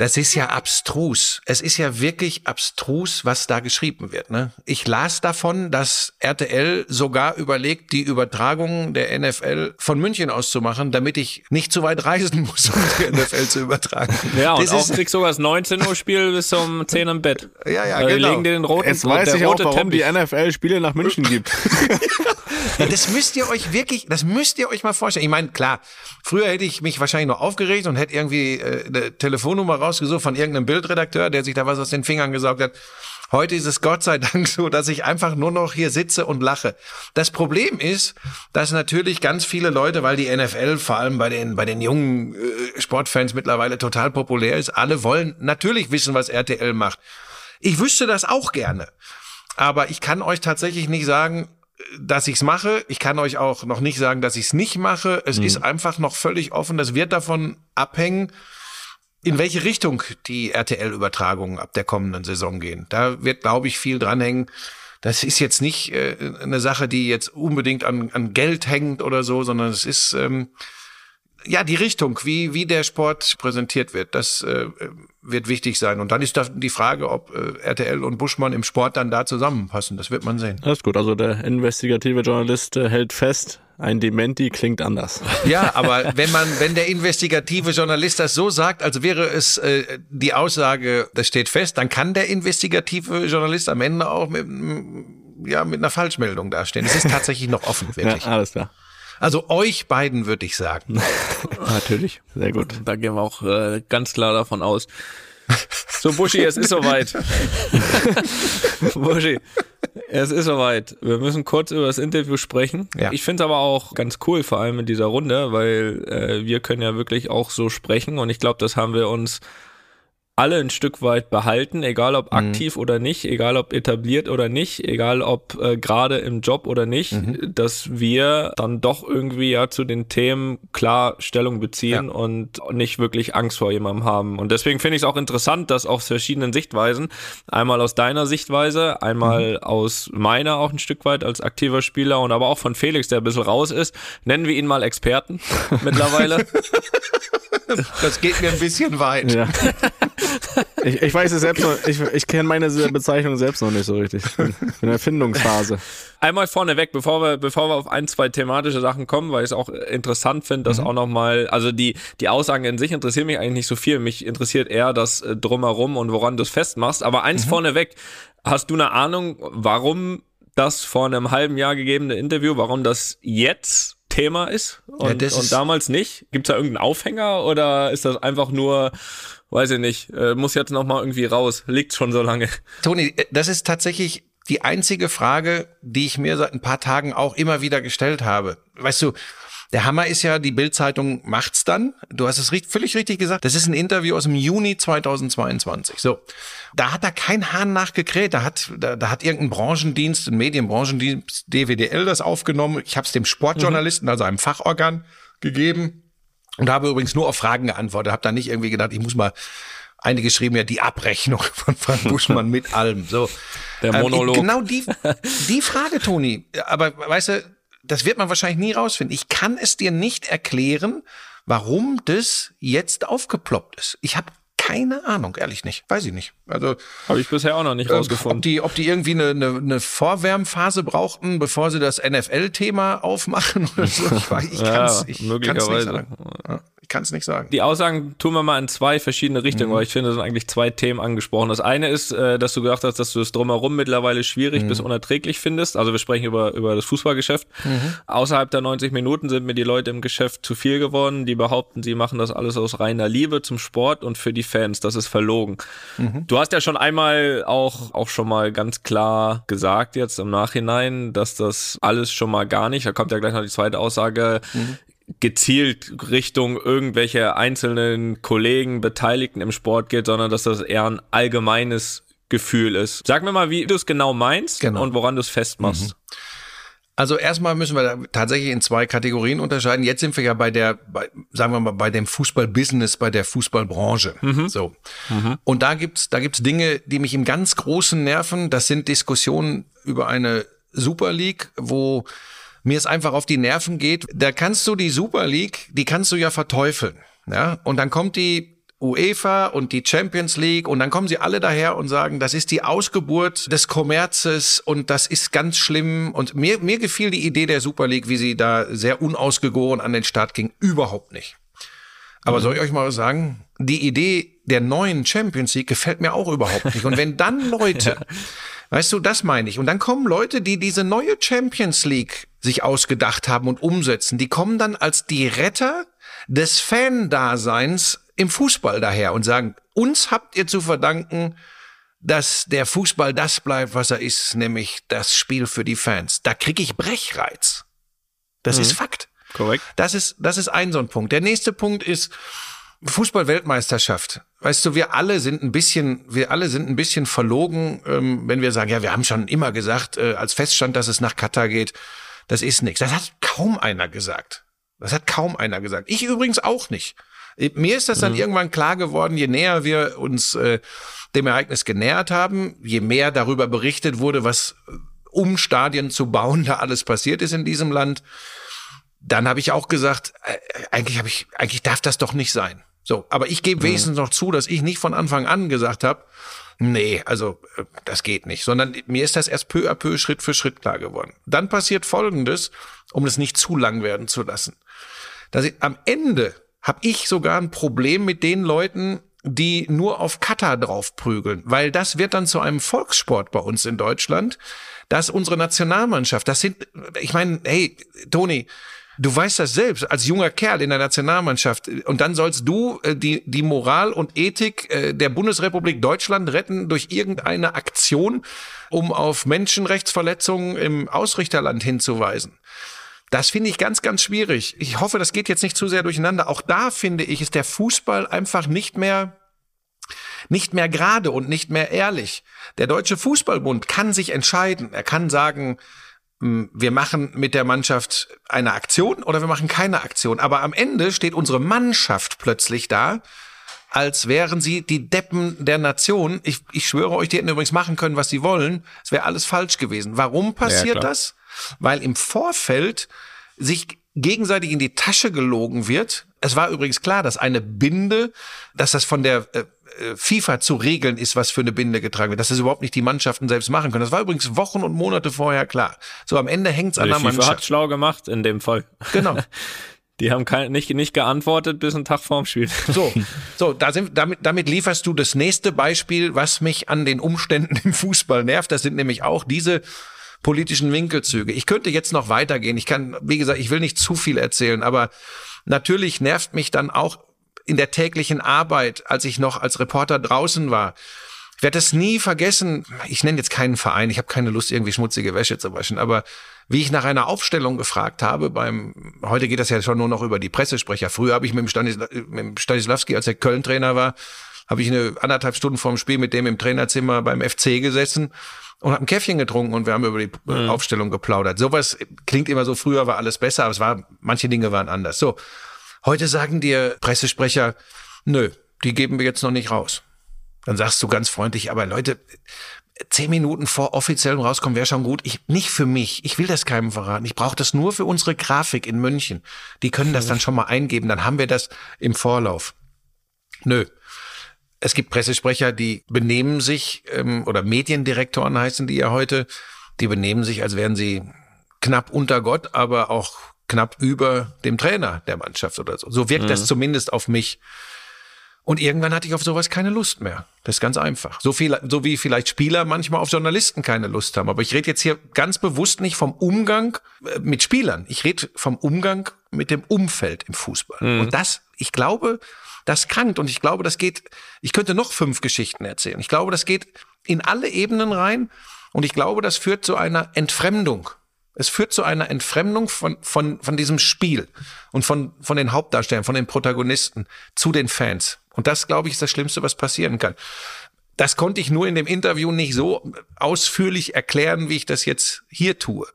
Speaker 2: das ist ja abstrus. Es ist ja wirklich abstrus, was da geschrieben wird. Ne? Ich las davon, dass RTL sogar überlegt, die Übertragung der NFL von München aus zu machen, damit ich nicht zu weit reisen muss, um die NFL zu übertragen.
Speaker 3: Ja, und das auch kriegst sogar das 19 Uhr Spiel bis um 10 im Bett.
Speaker 2: Ja, ja, äh, genau.
Speaker 4: Legen dir den roten, Jetzt weiß ich auch, warum Teppich. die NFL Spiele nach München gibt.
Speaker 2: das müsst ihr euch wirklich, das müsst ihr euch mal vorstellen. Ich meine, klar, früher hätte ich mich wahrscheinlich noch aufgeregt und hätte irgendwie äh, eine Telefonnummer rausgesucht von irgendeinem Bildredakteur, der sich da was aus den Fingern gesaugt hat. Heute ist es Gott sei Dank so, dass ich einfach nur noch hier sitze und lache. Das Problem ist, dass natürlich ganz viele Leute, weil die NFL vor allem bei den, bei den jungen äh, Sportfans mittlerweile total populär ist, alle wollen natürlich wissen, was RTL macht. Ich wüsste das auch gerne. Aber ich kann euch tatsächlich nicht sagen, dass ich es mache. Ich kann euch auch noch nicht sagen, dass ich es nicht mache. Es mhm. ist einfach noch völlig offen. Das wird davon abhängen, in welche Richtung die RTL-Übertragungen ab der kommenden Saison gehen. Da wird, glaube ich, viel dranhängen. Das ist jetzt nicht äh, eine Sache, die jetzt unbedingt an, an Geld hängt oder so, sondern es ist ähm, ja, die Richtung, wie, wie der Sport präsentiert wird, das äh, wird wichtig sein. Und dann ist da die Frage, ob äh, RTL und Buschmann im Sport dann da zusammenpassen. Das wird man sehen.
Speaker 4: Das ist gut. Also der investigative Journalist äh, hält fest, ein Dementi klingt anders.
Speaker 2: Ja, aber wenn man, wenn der investigative Journalist das so sagt, als wäre es äh, die Aussage, das steht fest, dann kann der investigative Journalist am Ende auch mit, ja, mit einer Falschmeldung dastehen. Es ist tatsächlich noch offen, wirklich.
Speaker 4: Ja, alles klar.
Speaker 2: Also euch beiden würde ich sagen.
Speaker 4: Natürlich, sehr gut.
Speaker 3: Da gehen wir auch äh, ganz klar davon aus. So, Buschi, es ist soweit. Buschi, es ist soweit. Wir müssen kurz über das Interview sprechen. Ja. Ich finde es aber auch ganz cool, vor allem in dieser Runde, weil äh, wir können ja wirklich auch so sprechen und ich glaube, das haben wir uns alle ein Stück weit behalten, egal ob mhm. aktiv oder nicht, egal ob etabliert oder nicht, egal ob äh, gerade im Job oder nicht, mhm. dass wir dann doch irgendwie ja zu den Themen klar Stellung beziehen ja. und nicht wirklich Angst vor jemandem haben. Und deswegen finde ich es auch interessant, dass aus verschiedenen Sichtweisen, einmal aus deiner Sichtweise, einmal mhm. aus meiner auch ein Stück weit als aktiver Spieler und aber auch von Felix, der ein bisschen raus ist, nennen wir ihn mal Experten mittlerweile.
Speaker 2: Das geht mir ein bisschen weit. Ja.
Speaker 4: Ich, ich weiß es selbst noch, ich, ich kenne meine Bezeichnung selbst noch nicht so richtig. Ich bin in der Findungsphase.
Speaker 3: Einmal vorneweg, bevor wir, bevor wir auf ein, zwei thematische Sachen kommen, weil ich es auch interessant finde, dass mhm. auch nochmal, also die, die Aussagen in sich interessieren mich eigentlich nicht so viel. Mich interessiert eher das äh, Drumherum und woran du es festmachst. Aber eins mhm. vorneweg, hast du eine Ahnung, warum das vor einem halben Jahr gegebene Interview, warum das jetzt Thema ist und, ja, und damals nicht? Gibt es da irgendeinen Aufhänger oder ist das einfach nur, weiß ich nicht, äh, muss jetzt noch mal irgendwie raus, liegt schon so lange?
Speaker 2: Toni, äh, das ist tatsächlich die einzige Frage, die ich mir seit ein paar Tagen auch immer wieder gestellt habe. Weißt du, der Hammer ist ja, die Bildzeitung macht's dann. Du hast es richtig, völlig richtig gesagt. Das ist ein Interview aus dem Juni 2022. So. Da hat da kein Hahn nachgekräht. Da hat, da, da hat irgendein Branchendienst, ein Medienbranchendienst, DWDL das aufgenommen. Ich habe es dem Sportjournalisten, mhm. also einem Fachorgan, gegeben. Und habe übrigens nur auf Fragen geantwortet. Habe da nicht irgendwie gedacht, ich muss mal Einige geschrieben ja die Abrechnung von Frank Buschmann mit allem. So.
Speaker 3: Der Monolog.
Speaker 2: Ähm, genau die, die Frage, Toni. Aber weißt du, das wird man wahrscheinlich nie rausfinden. Ich kann es dir nicht erklären, warum das jetzt aufgeploppt ist. Ich habe keine Ahnung, ehrlich nicht. Weiß ich nicht. Also
Speaker 3: habe ich bisher auch noch nicht äh, rausgefunden.
Speaker 2: Ob die, ob die irgendwie eine, eine, eine Vorwärmphase brauchten, bevor sie das NFL-Thema aufmachen oder so. Ich, weiß, ich kann es ja, möglicherweise. nicht sagen. Ja kann es nicht sagen.
Speaker 3: Die Aussagen tun wir mal in zwei verschiedene Richtungen, mhm. weil ich finde, es sind eigentlich zwei Themen angesprochen. Das eine ist, äh, dass du gesagt hast, dass du das drumherum mittlerweile schwierig mhm. bis unerträglich findest. Also wir sprechen über, über das Fußballgeschäft. Mhm. Außerhalb der 90 Minuten sind mir die Leute im Geschäft zu viel geworden. Die behaupten, sie machen das alles aus reiner Liebe zum Sport und für die Fans. Das ist verlogen. Mhm. Du hast ja schon einmal auch, auch schon mal ganz klar gesagt jetzt im Nachhinein, dass das alles schon mal gar nicht, da kommt ja gleich noch die zweite Aussage, mhm gezielt Richtung irgendwelche einzelnen Kollegen, Beteiligten im Sport geht, sondern dass das eher ein allgemeines Gefühl ist. Sag mir mal, wie du es genau meinst
Speaker 2: Genau.
Speaker 3: und woran du es festmachst.
Speaker 2: Mhm. Also erstmal müssen wir tatsächlich in zwei Kategorien unterscheiden. Jetzt sind wir ja bei der, bei, sagen wir mal, bei dem Fußballbusiness, bei der Fußballbranche. So. Und da gibt's, da gibt's Dinge, die mich im ganz Großen nerven. Das sind Diskussionen über eine Super League, wo mir es einfach auf die Nerven geht. Da kannst du die Super League, die kannst du ja verteufeln. Ja? Und dann kommt die UEFA und die Champions League und dann kommen sie alle daher und sagen, das ist die Ausgeburt des Kommerzes und das ist ganz schlimm. Und mir, mir gefiel die Idee der Super League, wie sie da sehr unausgegoren an den Start ging, überhaupt nicht. Aber soll ich euch mal was sagen? Die Idee der neuen Champions League gefällt mir auch überhaupt nicht. Und wenn dann Leute, weißt du, das meine ich. Und dann kommen Leute, die diese neue Champions League sich ausgedacht haben und umsetzen, die kommen dann als die Retter des Fan-Daseins im Fußball daher und sagen, uns habt ihr zu verdanken, dass der Fußball das bleibt, was er ist, nämlich das Spiel für die Fans. Da krieg ich Brechreiz. Das ist Fakt.
Speaker 3: Korrekt.
Speaker 2: Das ist, das ist ein so ein Punkt. Der nächste Punkt ist Fußball-Weltmeisterschaft. Weißt du, wir alle sind ein bisschen, wir alle sind ein bisschen verlogen, ähm, wenn wir sagen, ja, wir haben schon immer gesagt, äh, als feststand, dass es nach Katar geht, das ist nichts. Das hat kaum einer gesagt. Das hat kaum einer gesagt. Ich übrigens auch nicht. Äh, Mir ist das dann irgendwann klar geworden, je näher wir uns äh, dem Ereignis genähert haben, je mehr darüber berichtet wurde, was äh, um Stadien zu bauen da alles passiert ist in diesem Land, dann habe ich auch gesagt, äh, eigentlich habe ich, eigentlich darf das doch nicht sein. So, aber ich gebe wenigstens noch zu, dass ich nicht von Anfang an gesagt habe, nee, also äh, das geht nicht, sondern mir ist das erst peu à peu, Schritt für Schritt klar geworden. Dann passiert Folgendes, um es nicht zu lang werden zu lassen. Dass ich, am Ende habe ich sogar ein Problem mit den Leuten, die nur auf Katar draufprügeln, weil das wird dann zu einem Volkssport bei uns in Deutschland, dass unsere Nationalmannschaft, das sind, ich meine, hey, Toni, du weißt das selbst, als junger Kerl in der Nationalmannschaft, und dann sollst du äh, die, die Moral und Ethik äh, der Bundesrepublik Deutschland retten durch irgendeine Aktion, um auf Menschenrechtsverletzungen im Ausrichterland hinzuweisen. Das finde ich ganz, ganz schwierig. Ich hoffe, das geht jetzt nicht zu sehr durcheinander. Auch da finde ich, ist der Fußball einfach nicht mehr nicht mehr gerade und nicht mehr ehrlich. Der Deutsche Fußballbund kann sich entscheiden. Er kann sagen, wir machen mit der Mannschaft eine Aktion oder wir machen keine Aktion. Aber am Ende steht unsere Mannschaft plötzlich da, als wären sie die Deppen der Nation. Ich, ich schwöre euch, die hätten übrigens machen können, was sie wollen. Es wäre alles falsch gewesen. Warum passiert
Speaker 3: klar.
Speaker 2: das? Weil im Vorfeld sich gegenseitig in die Tasche gelogen wird. Es war übrigens klar, dass eine Binde, dass das von der äh, äh, FIFA zu regeln ist, was für eine Binde getragen wird, dass das überhaupt nicht die Mannschaften selbst machen können. Das war übrigens Wochen und Monate vorher klar. So am Ende hängt's an
Speaker 3: Die
Speaker 2: der
Speaker 3: FIFA hat
Speaker 2: Mannschaft.
Speaker 3: schlau gemacht in dem Fall.
Speaker 2: Genau.
Speaker 3: Die haben kein, nicht, nicht geantwortet bis einen Tag vorm Spiel.
Speaker 2: So, so, da sind, damit, damit lieferst du das nächste Beispiel, was mich an den Umständen im Fußball nervt. Das sind nämlich auch diese politischen Winkelzüge. Ich könnte jetzt noch weitergehen. Ich kann, wie gesagt, ich will nicht zu viel erzählen, aber natürlich nervt mich dann auch in der täglichen Arbeit, als ich noch als Reporter draußen war. Ich werde das nie vergessen. Ich nenne jetzt keinen Verein. Ich habe keine Lust, irgendwie schmutzige Wäsche zu waschen. Aber wie ich nach einer Aufstellung gefragt habe, beim heute geht das ja schon nur noch über die Pressesprecher. Früher habe ich mit dem, Stanisla, mit dem Stanislawski, als er Köln-Trainer war, habe ich eine anderthalb Stunden vorm Spiel mit dem im Trainerzimmer beim FC gesessen und habe ein Käffchen getrunken und wir haben über die äh, Aufstellung geplaudert. Sowas klingt immer so, früher war alles besser, aber es war, manche Dinge waren anders. So, heute sagen dir Pressesprecher, nö, die geben wir jetzt noch nicht raus. Dann sagst du ganz freundlich, aber Leute, zehn Minuten vor offiziellem Rauskommen wäre schon gut. Ich, nicht für mich. Ich will das keinem verraten. Ich brauche das nur für unsere Grafik in München. Die können das dann schon mal eingeben. Dann haben wir das im Vorlauf. Nö. Es gibt Pressesprecher, die benehmen sich, ähm, oder Mediendirektoren heißen die ja heute, die benehmen sich, als wären sie knapp unter Gott, aber auch knapp über dem Trainer der Mannschaft oder so. So wirkt das zumindest auf mich. Und irgendwann hatte ich auf sowas keine Lust mehr. Das ist ganz einfach. So viel, so wie vielleicht Spieler manchmal auf Journalisten keine Lust haben. Aber ich rede jetzt hier ganz bewusst nicht vom Umgang äh, mit Spielern. Ich rede vom Umgang mit dem Umfeld im Fußball. Und das, ich glaube, das krankt. Und ich glaube, das geht, ich könnte noch fünf Geschichten erzählen. Ich glaube, das geht in alle Ebenen rein. Und ich glaube, das führt zu einer Entfremdung Es führt zu einer Entfremdung von, von, von diesem Spiel und von, von den Hauptdarstellern, von den Protagonisten zu den Fans. Und das, glaube ich, ist das Schlimmste, was passieren kann. Das konnte ich nur in dem Interview nicht so ausführlich erklären, wie ich das jetzt hier tue.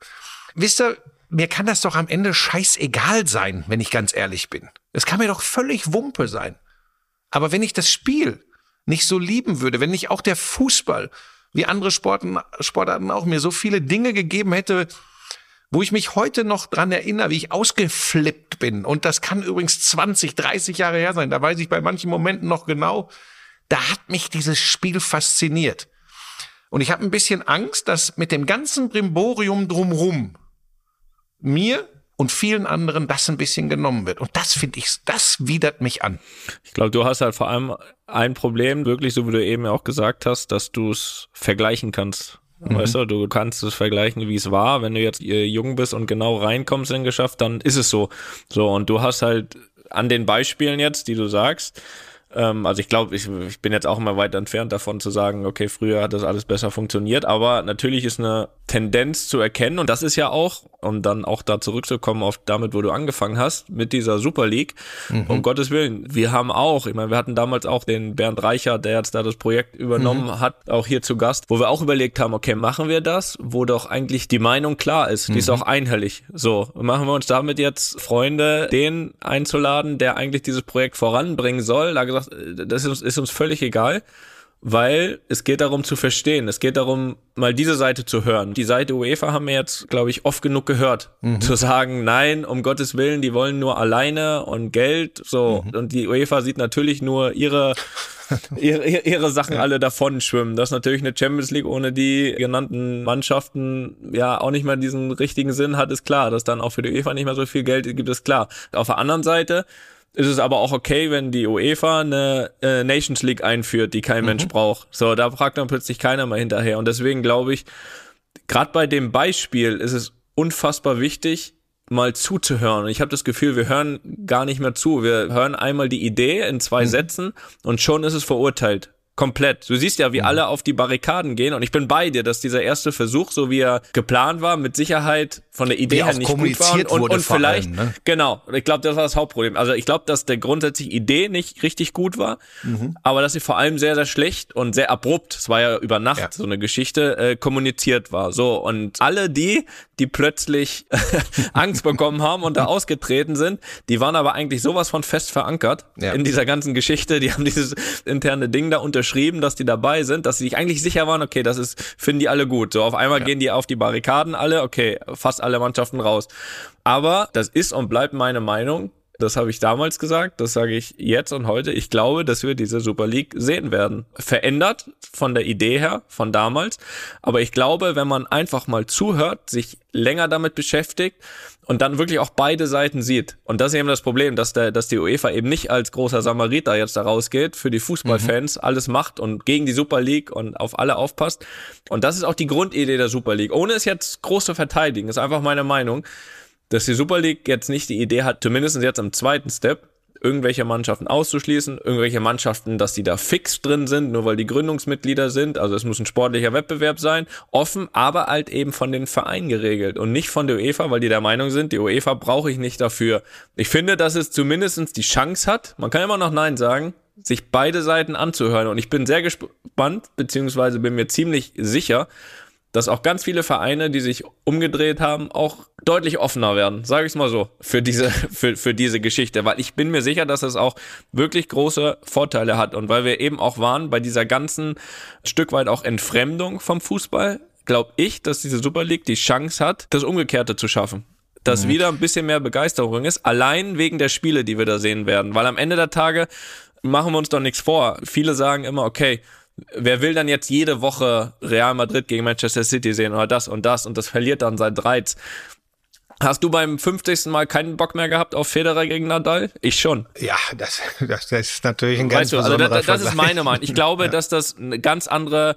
Speaker 2: Wisst ihr, mir kann das doch am Ende scheißegal sein, wenn ich ganz ehrlich bin. Es kann mir doch völlig Wumpe sein. Aber wenn ich das Spiel nicht so lieben würde, wenn nicht auch der Fußball, wie andere Sporten, Sportarten auch, mir so viele Dinge gegeben hätte, wo ich mich heute noch dran erinnere, wie ich ausgeflippt bin. Und das kann übrigens 20, 30 Jahre her sein. Da weiß ich bei manchen Momenten noch genau. Da hat mich dieses Spiel fasziniert. Und ich habe ein bisschen Angst, dass mit dem ganzen Brimborium drumrum mir und vielen anderen das ein bisschen genommen wird. Und das finde ich, das widert mich an.
Speaker 3: Ich glaube, du hast halt vor allem ein Problem, wirklich, so wie du eben auch gesagt hast, dass du es vergleichen kannst. Mhm. Weißt du, du kannst es vergleichen, wie es war. Wenn du jetzt äh, jung bist und genau reinkommst in Geschäft, dann ist es so. So, und du hast halt an den Beispielen jetzt, die du sagst, ähm, also ich glaube, ich, ich bin jetzt auch immer weit entfernt davon zu sagen, okay, früher hat das alles besser funktioniert, aber natürlich ist eine Tendenz zu erkennen und das ist ja auch, um dann auch da zurückzukommen auf damit, wo du angefangen hast, mit dieser Super League, mhm. um Gottes Willen, wir haben auch, ich meine, wir hatten damals auch den Bernd Reicher, der jetzt da das Projekt übernommen mhm. hat, auch hier zu Gast, wo wir auch überlegt haben, okay, machen wir das, wo doch eigentlich die Meinung klar ist, die mhm. ist auch einhellig. So, machen wir uns damit jetzt Freunde, den einzuladen, der eigentlich dieses Projekt voranbringen soll, da gesagt, das ist uns, ist uns völlig egal, weil es geht darum zu verstehen. Es geht darum, mal diese Seite zu hören. Die Seite UEFA haben wir jetzt, glaube ich, oft genug gehört. Mhm. Zu sagen, nein, um Gottes Willen, die wollen nur alleine und Geld. So. Mhm. Und die UEFA sieht natürlich nur ihre, ihre, ihre Sachen ja. alle davon schwimmen. Das ist natürlich eine Champions League ohne die genannten Mannschaften ja auch nicht mehr diesen richtigen Sinn hat, ist klar. Dass dann auch für die UEFA nicht mehr so viel Geld gibt, ist klar. Auf der anderen Seite, ist es aber auch okay, wenn die UEFA eine äh, Nations League einführt, die kein mhm. Mensch braucht. So, da fragt dann plötzlich keiner mehr hinterher. Und deswegen glaube ich, gerade bei dem Beispiel ist es unfassbar wichtig, mal zuzuhören. Und ich habe das Gefühl, wir hören gar nicht mehr zu. Wir hören einmal die Idee in zwei mhm. Sätzen und schon ist es verurteilt. Komplett. Du siehst ja, wie mhm. alle auf die Barrikaden gehen und ich bin bei dir, dass dieser erste Versuch, so wie er geplant war, mit Sicherheit von der Idee her nicht gut war und, und, und vielleicht, allem, ne? genau, ich glaube, das war das Hauptproblem. Also ich glaube, dass der grundsätzliche Idee nicht richtig gut war, mhm. aber dass sie vor allem sehr, sehr schlecht und sehr abrupt, es war ja über Nacht ja. so eine Geschichte, äh, kommuniziert war. So, und alle die, die plötzlich Angst bekommen haben und da ausgetreten sind, die waren aber eigentlich sowas von fest verankert ja. in dieser ganzen Geschichte, die haben dieses interne Ding da unterschrieben unterschrieben, dass die dabei sind, dass sie sich eigentlich sicher waren, okay, das ist, finden die alle gut. So, auf einmal ja. gehen die auf die Barrikaden alle, okay, fast alle Mannschaften raus. Aber das ist und bleibt meine Meinung. Das habe ich damals gesagt, das sage ich jetzt und heute. Ich glaube, dass wir diese Super League sehen werden. Verändert von der Idee her, von damals. Aber ich glaube, wenn man einfach mal zuhört, sich länger damit beschäftigt, und dann wirklich auch beide Seiten sieht. Und das ist eben das Problem, dass, der, dass die UEFA eben nicht als großer Samariter jetzt da rausgeht, für die Fußballfans mhm. alles macht und gegen die Super League und auf alle aufpasst. Und das ist auch die Grundidee der Super League. Ohne es jetzt groß zu verteidigen, ist einfach meine Meinung, dass die Super League jetzt nicht die Idee hat, zumindest jetzt im zweiten Step, irgendwelche Mannschaften auszuschließen, irgendwelche Mannschaften, dass die da fix drin sind, nur weil die Gründungsmitglieder sind. Also es muss ein sportlicher Wettbewerb sein, offen, aber halt eben von den Vereinen geregelt und nicht von der UEFA, weil die der Meinung sind, die UEFA brauche ich nicht dafür. Ich finde, dass es zumindestens die Chance hat, man kann immer noch Nein sagen, sich beide Seiten anzuhören. Und ich bin sehr gespannt, beziehungsweise bin mir ziemlich sicher, dass auch ganz viele Vereine, die sich umgedreht haben, auch deutlich offener werden, sage ich es mal so, für diese, für, für diese Geschichte. Weil ich bin mir sicher, dass es auch wirklich große Vorteile hat. Und weil wir eben auch waren bei dieser ganzen Stück weit auch Entfremdung vom Fußball, glaube ich, dass diese Super League die Chance hat, das Umgekehrte zu schaffen dass mhm. wieder ein bisschen mehr Begeisterung ist, allein wegen der Spiele, die wir da sehen werden. Weil am Ende der Tage machen wir uns doch nichts vor. Viele sagen immer, okay, wer will dann jetzt jede Woche Real Madrid gegen Manchester City sehen oder das und das und das verliert dann sein Reiz. Hast du beim 50. Mal keinen Bock mehr gehabt auf Federer gegen Nadal? Ich schon.
Speaker 2: Ja, das, das, das ist natürlich ein ganz du,
Speaker 3: also das, das ist meine Meinung. Ich glaube, ja. dass das eine ganz andere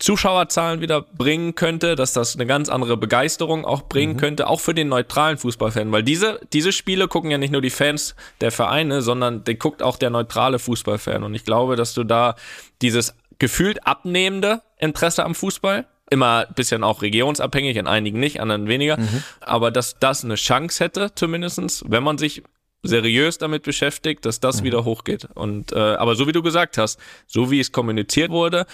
Speaker 3: Zuschauerzahlen wieder bringen könnte, dass das eine ganz andere Begeisterung auch bringen mhm. könnte, auch für den neutralen Fußballfan, weil diese, diese Spiele gucken ja nicht nur die Fans der Vereine, sondern die guckt auch der neutrale Fußballfan und ich glaube, dass du da dieses gefühlt abnehmende Interesse am Fußball Immer ein bisschen auch regionsabhängig, in einigen nicht, anderen weniger. Mhm. Aber dass das eine Chance hätte, zumindestens, wenn man sich seriös damit beschäftigt, dass das mhm. wieder hochgeht. Und äh, aber so wie du gesagt hast, so wie es kommuniziert wurde,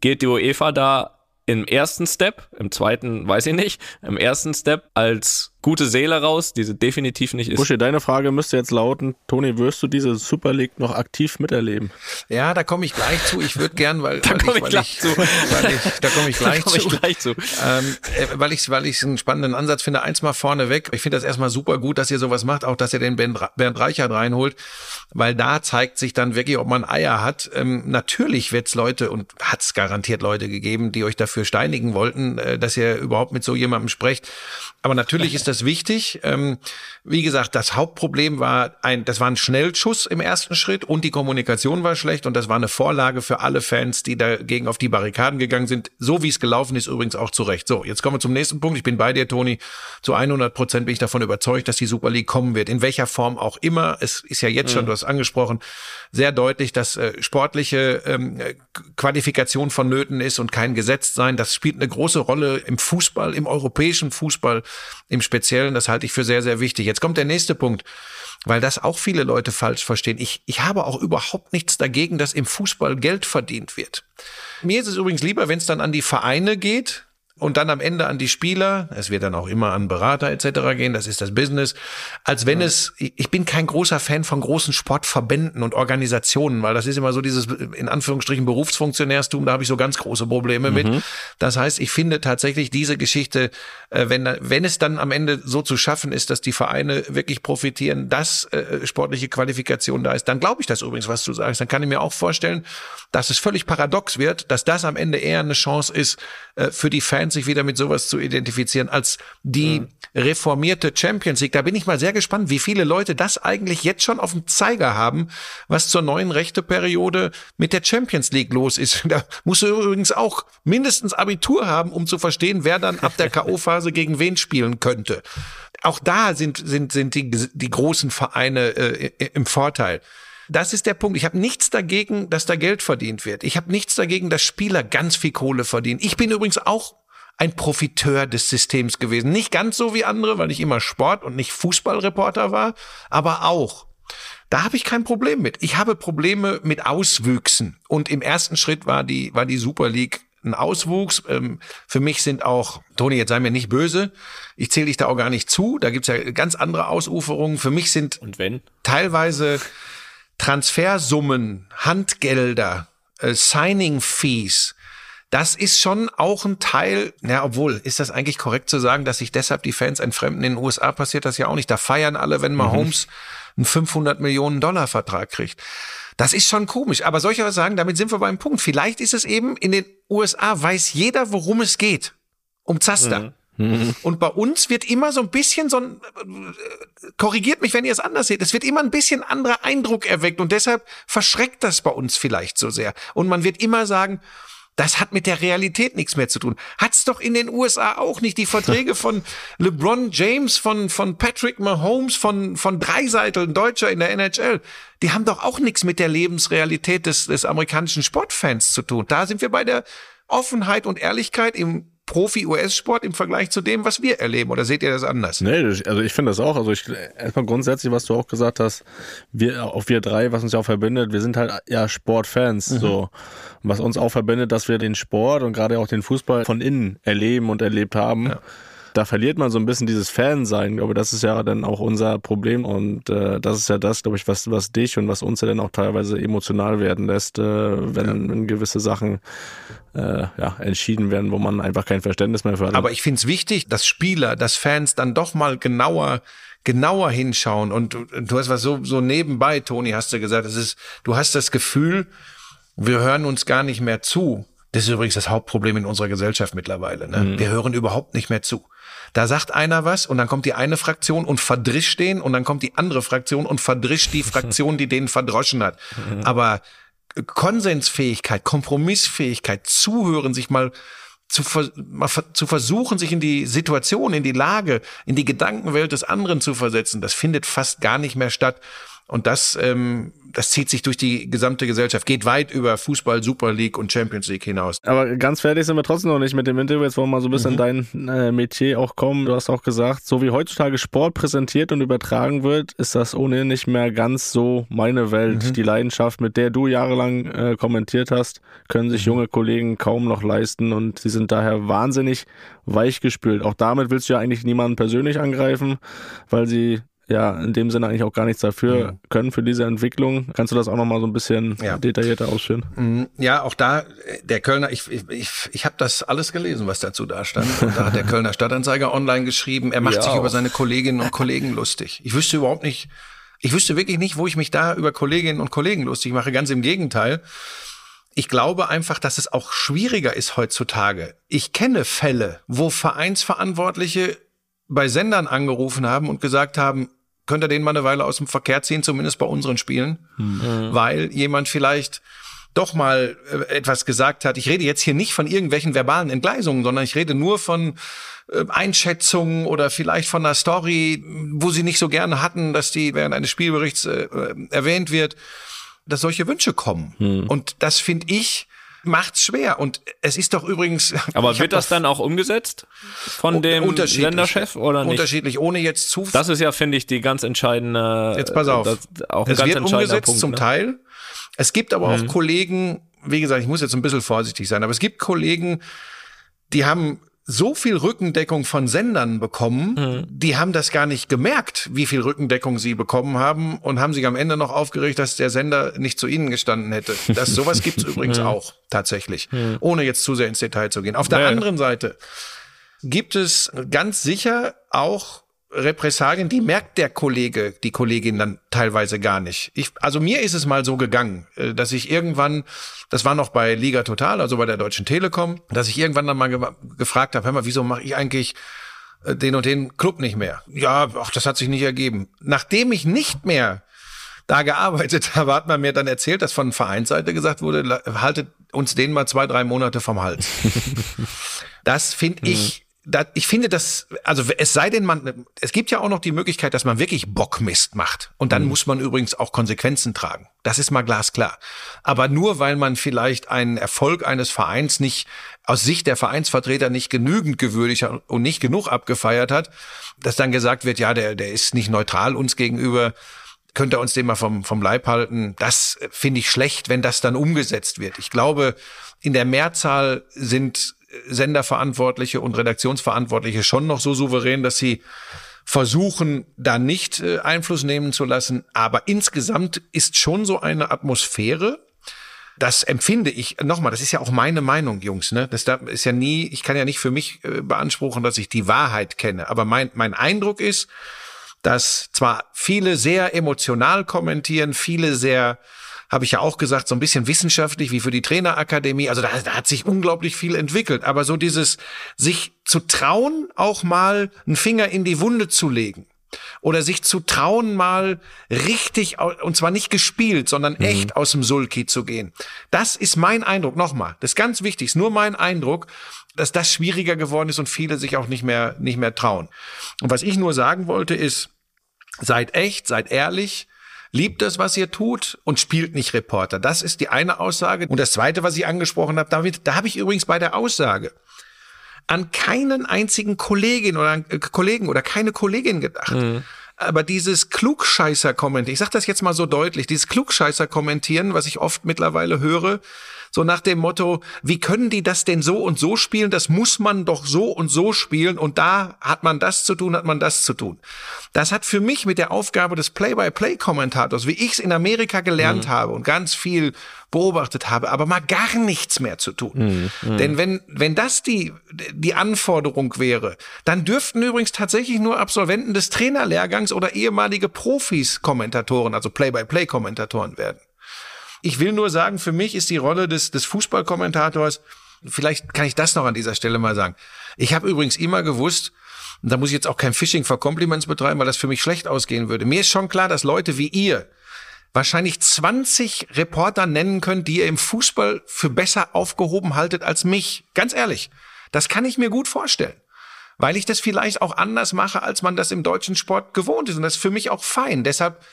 Speaker 3: geht die UEFA da im ersten Step, im zweiten weiß ich nicht, im ersten Step als gute Seele raus, die sie definitiv nicht ist.
Speaker 4: Buschi, deine Frage müsste jetzt lauten, Toni, wirst du diese Super League noch aktiv miterleben?
Speaker 2: Ja, da komme ich gleich zu. Ich würde gern, weil,
Speaker 3: da komme ich,
Speaker 2: gleich
Speaker 3: zu.
Speaker 2: Weil ich, da komme ich gleich zu.
Speaker 3: Ich gleich zu.
Speaker 2: Ähm, äh, weil ich weil ich einen spannenden Ansatz finde. Eins mal vorne weg. Ich finde das erstmal super gut, dass ihr sowas macht, auch dass ihr den Bernd Reichert reinholt, weil da zeigt sich dann wirklich, ob man Eier hat. Ähm, natürlich wird's Leute und hat's garantiert Leute gegeben, die euch dafür steinigen wollten, äh, dass ihr überhaupt mit so jemandem sprecht. Aber natürlich ist das wichtig. Ähm, wie gesagt, das Hauptproblem war ein, das war ein Schnellschuss im ersten Schritt und die Kommunikation war schlecht und das war eine Vorlage für alle Fans, die dagegen auf die Barrikaden gegangen sind. So wie es gelaufen ist, übrigens auch zu Recht. So, jetzt kommen wir zum nächsten Punkt. Ich bin bei dir, Toni. Zu 100 Prozent bin ich davon überzeugt, dass die Super League kommen wird. In welcher Form auch immer. Es ist ja jetzt schon, mhm. du hast angesprochen, sehr deutlich, dass äh, sportliche ähm, Qualifikation vonnöten ist und kein Gesetz sein. Das spielt eine große Rolle im Fußball, im europäischen Fußball im Speziellen. Das halte ich für sehr, sehr wichtig. Jetzt kommt der nächste Punkt, weil das auch viele Leute falsch verstehen. Ich, ich habe auch überhaupt nichts dagegen, dass im Fußball Geld verdient wird. Mir ist es übrigens lieber, wenn es dann an die Vereine geht, und dann am Ende an die Spieler, es wird dann auch immer an Berater etc. gehen, das ist das Business, als wenn ja. es, ich bin kein großer Fan von großen Sportverbänden und Organisationen, weil das ist immer so dieses in Anführungsstrichen Berufsfunktionärstum, da habe ich so ganz große Probleme mhm. mit. Das heißt, ich finde tatsächlich diese Geschichte, äh, wenn, wenn es dann am Ende so zu schaffen ist, dass die Vereine wirklich profitieren, dass äh, sportliche Qualifikation da ist, dann glaube ich das übrigens, was du sagst. Dann kann ich mir auch vorstellen, dass es völlig paradox wird, dass das am Ende eher eine Chance ist, äh, für die Fans sich wieder mit sowas zu identifizieren, als die mhm. reformierte Champions League. Da bin ich mal sehr gespannt, wie viele Leute das eigentlich jetzt schon auf dem Zeiger haben, was zur neuen Rechteperiode mit der Champions League los ist. Da musst du übrigens auch mindestens Abitur haben, um zu verstehen, wer dann ab der K.O.-Phase gegen wen spielen könnte. Auch da sind, sind, sind die, die großen Vereine äh, im Vorteil. Das ist der Punkt. Ich habe nichts dagegen, dass da Geld verdient wird. Ich habe nichts dagegen, dass Spieler ganz viel Kohle verdienen. Ich bin übrigens auch ein Profiteur des Systems gewesen. Nicht ganz so wie andere, weil ich immer Sport und nicht Fußballreporter war, aber auch. Da habe ich kein Problem mit. Ich habe Probleme mit Auswüchsen. Und im ersten Schritt war die, war die Super League ein Auswuchs. Ähm, für mich sind auch, Toni, jetzt sei mir nicht böse, ich zähle dich da auch gar nicht zu. Da gibt's ja ganz andere Ausuferungen. Für mich sind
Speaker 3: Und wenn?
Speaker 2: teilweise Transfersummen, Handgelder, äh, Signing Fees, das ist schon auch ein Teil, ja, obwohl, ist das eigentlich korrekt zu sagen, dass sich deshalb die Fans entfremden? In den USA passiert das ja auch nicht. Da feiern alle, wenn Mahomes mhm. einen 500 Millionen Dollar Vertrag kriegt. Das ist schon komisch. Aber soll ich aber sagen, damit sind wir beim Punkt. Vielleicht ist es eben, in den USA weiß jeder, worum es geht. Um Zaster. Mhm. Mhm. Und bei uns wird immer so ein bisschen so ein, korrigiert mich, wenn ihr es anders seht, es wird immer ein bisschen anderer Eindruck erweckt und deshalb verschreckt das bei uns vielleicht so sehr. Und man wird immer sagen, das hat mit der Realität nichts mehr zu tun. Hat's doch in den USA auch nicht. Die Verträge von LeBron James, von, von Patrick Mahomes, von, von Dreiseitel, ein Deutscher in der NHL, die haben doch auch nichts mit der Lebensrealität des, des amerikanischen Sportfans zu tun. Da sind wir bei der Offenheit und Ehrlichkeit im Profi-US-Sport im Vergleich zu dem, was wir erleben? Oder seht ihr das anders?
Speaker 4: Nee, also ich finde das auch. Also ich erstmal grundsätzlich, was du auch gesagt hast, wir, auch wir drei, was uns ja auch verbindet, wir sind halt ja Sportfans. Mhm. So. Was uns auch verbindet, dass wir den Sport und gerade auch den Fußball von innen erleben und erlebt haben. Ja da verliert man so ein bisschen dieses Fansein. Ich glaube, das ist ja dann auch unser Problem und äh, das ist ja das, glaube ich, was, was dich und was uns ja dann auch teilweise emotional werden lässt, äh, wenn, ja. wenn gewisse Sachen äh, ja, entschieden werden, wo man einfach kein Verständnis mehr für hat.
Speaker 2: Aber ich finde es wichtig, dass Spieler, dass Fans dann doch mal genauer genauer hinschauen und du, du hast was so so nebenbei Toni hast du gesagt es ist du hast das Gefühl wir hören uns gar nicht mehr zu das ist übrigens das Hauptproblem in unserer Gesellschaft mittlerweile. Ne? Mhm. Wir hören überhaupt nicht mehr zu. Da sagt einer was und dann kommt die eine Fraktion und verdrischt den und dann kommt die andere Fraktion und verdrischt die Fraktion, die den verdroschen hat. Mhm. Aber Konsensfähigkeit, Kompromissfähigkeit, zuhören, sich mal zu, mal zu versuchen, sich in die Situation, in die Lage, in die Gedankenwelt des anderen zu versetzen, das findet fast gar nicht mehr statt. Und das, ähm, das zieht sich durch die gesamte Gesellschaft, geht weit über Fußball, Super League und Champions League hinaus.
Speaker 4: Aber ganz fertig sind wir trotzdem noch nicht mit dem Interview. Jetzt wollen wir mal so ein bisschen mhm. dein äh, Metier auch kommen. Du hast auch gesagt, so wie heutzutage Sport präsentiert und übertragen wird, ist das ohnehin nicht mehr ganz so meine Welt. Mhm. Die Leidenschaft, mit der du jahrelang äh, kommentiert hast, können sich mhm. junge Kollegen kaum noch leisten und sie sind daher wahnsinnig weichgespült. Auch damit willst du ja eigentlich niemanden persönlich angreifen, weil sie ja in dem Sinne eigentlich auch gar nichts dafür mhm. können für diese Entwicklung. Kannst du das auch nochmal so ein bisschen ja. detaillierter ausführen?
Speaker 2: Mhm. Ja, auch da, der Kölner, ich, ich, ich, ich habe das alles gelesen, was dazu da stand. Und da hat der Kölner Stadtanzeiger online geschrieben, er macht ja, sich auch. über seine Kolleginnen und Kollegen lustig. Ich wüsste überhaupt nicht, ich wüsste wirklich nicht, wo ich mich da über Kolleginnen und Kollegen lustig mache. Ganz im Gegenteil. Ich glaube einfach, dass es auch schwieriger ist heutzutage. Ich kenne Fälle, wo Vereinsverantwortliche bei Sendern angerufen haben und gesagt haben, könnt ihr den mal eine Weile aus dem Verkehr ziehen, zumindest bei unseren Spielen, mhm. weil jemand vielleicht doch mal äh, etwas gesagt hat. Ich rede jetzt hier nicht von irgendwelchen verbalen Entgleisungen, sondern ich rede nur von äh, Einschätzungen oder vielleicht von einer Story, wo sie nicht so gerne hatten, dass die während eines Spielberichts äh, erwähnt wird, dass solche Wünsche kommen. Mhm. Und das finde ich macht's schwer. Und es ist doch übrigens.
Speaker 3: Aber wird das dann auch umgesetzt von dem Senderchef oder nicht?
Speaker 2: Unterschiedlich, ohne jetzt zu.
Speaker 3: Das ist ja, finde ich, die ganz entscheidende.
Speaker 2: Jetzt pass auf.
Speaker 3: auch ein es ganz wird umgesetzt
Speaker 2: Punkt, zum ne? Teil. Es gibt aber mhm. auch Kollegen, wie gesagt, ich muss jetzt ein bisschen vorsichtig sein, aber es gibt Kollegen, die haben so viel Rückendeckung von Sendern bekommen, mhm. die haben das gar nicht gemerkt, wie viel Rückendeckung sie bekommen haben und haben sich am Ende noch aufgeregt, dass der Sender nicht zu ihnen gestanden hätte. Das sowas gibt's übrigens mhm. auch tatsächlich, mhm. ohne jetzt zu sehr ins Detail zu gehen. Auf der ja. anderen Seite gibt es ganz sicher auch Repressalien, die merkt der Kollege, die Kollegin dann teilweise gar nicht. Ich, also mir ist es mal so gegangen, äh, dass ich irgendwann, das war noch bei Liga Total, also bei der Deutschen Telekom, dass ich irgendwann dann mal ge gefragt habe, hör mal, wieso mache ich eigentlich äh, den und den Club nicht mehr? Ja, ach, das hat sich nicht ergeben. Nachdem ich nicht mehr da gearbeitet habe, hat man mir dann erzählt, dass von Vereinsseite gesagt wurde, haltet uns den mal zwei, drei Monate vom Hals. das finde ich da, ich finde das, also es sei denn, man, es gibt ja auch noch die Möglichkeit, dass man wirklich Bockmist macht. Und dann mhm. muss man übrigens auch Konsequenzen tragen. Das ist mal glasklar. Aber nur weil man vielleicht einen Erfolg eines Vereins nicht aus Sicht der Vereinsvertreter nicht genügend gewürdigt und nicht genug abgefeiert hat, dass dann gesagt wird, ja, der, der ist nicht neutral uns gegenüber, könnte er uns den mal vom, vom Leib halten. Das finde ich schlecht, wenn das dann umgesetzt wird. Ich glaube, in der Mehrzahl sind Senderverantwortliche und Redaktionsverantwortliche schon noch so souverän, dass sie versuchen, da nicht äh, Einfluss nehmen zu lassen. Aber insgesamt ist schon so eine Atmosphäre, das empfinde ich, nochmal, das ist ja auch meine Meinung, Jungs, ne? Das ist ja nie, ich kann ja nicht für mich äh, beanspruchen, dass ich die Wahrheit kenne. Aber mein, mein Eindruck ist, dass zwar viele sehr emotional kommentieren, viele sehr habe ich ja auch gesagt, so ein bisschen wissenschaftlich wie für die Trainerakademie. Also da, da hat sich unglaublich viel entwickelt. Aber so dieses, sich zu trauen, auch mal einen Finger in die Wunde zu legen oder sich zu trauen, mal richtig, und zwar nicht gespielt, sondern mhm. echt aus dem Sulki zu gehen. Das ist mein Eindruck. Nochmal, das ist ganz wichtig, ist nur mein Eindruck, dass das schwieriger geworden ist und viele sich auch nicht mehr, nicht mehr trauen. Und was ich nur sagen wollte ist, seid echt, seid ehrlich, liebt das, was ihr tut und spielt nicht Reporter. Das ist die eine Aussage. Und das zweite, was ich angesprochen habe, David, da habe ich übrigens bei der Aussage an keinen einzigen Kollegin oder äh, Kollegen oder keine Kollegin gedacht. Mhm. Aber dieses Klugscheißer kommentieren, ich sage das jetzt mal so deutlich, dieses Klugscheißer kommentieren, was ich oft mittlerweile höre, so nach dem Motto, wie können die das denn so und so spielen? Das muss man doch so und so spielen und da hat man das zu tun, hat man das zu tun. Das hat für mich mit der Aufgabe des Play-by-Play-Kommentators, wie ich es in Amerika gelernt mhm. habe und ganz viel beobachtet habe, aber mal gar nichts mehr zu tun. Mhm. mhm. Denn wenn, wenn das die, die Anforderung wäre, dann dürften übrigens tatsächlich nur Absolventen des Trainerlehrgangs oder ehemalige Profis Kommentatoren, also Play-by-Play-Kommentatoren werden. Ich will nur sagen, für mich ist die Rolle des, des Fußballkommentators, vielleicht kann ich das noch an dieser Stelle mal sagen. Ich habe übrigens immer gewusst, und da muss ich jetzt auch kein Phishing for Compliments betreiben, weil das für mich schlecht ausgehen würde. Mir ist schon klar, dass Leute wie ihr wahrscheinlich 20 Reporter nennen könnt, die ihr im Fußball für besser aufgehoben haltet als mich. Ganz ehrlich. Das kann ich mir gut vorstellen. Weil ich das vielleicht auch anders mache, als man das im deutschen Sport gewohnt ist. Und das ist für mich auch fein. Deshalb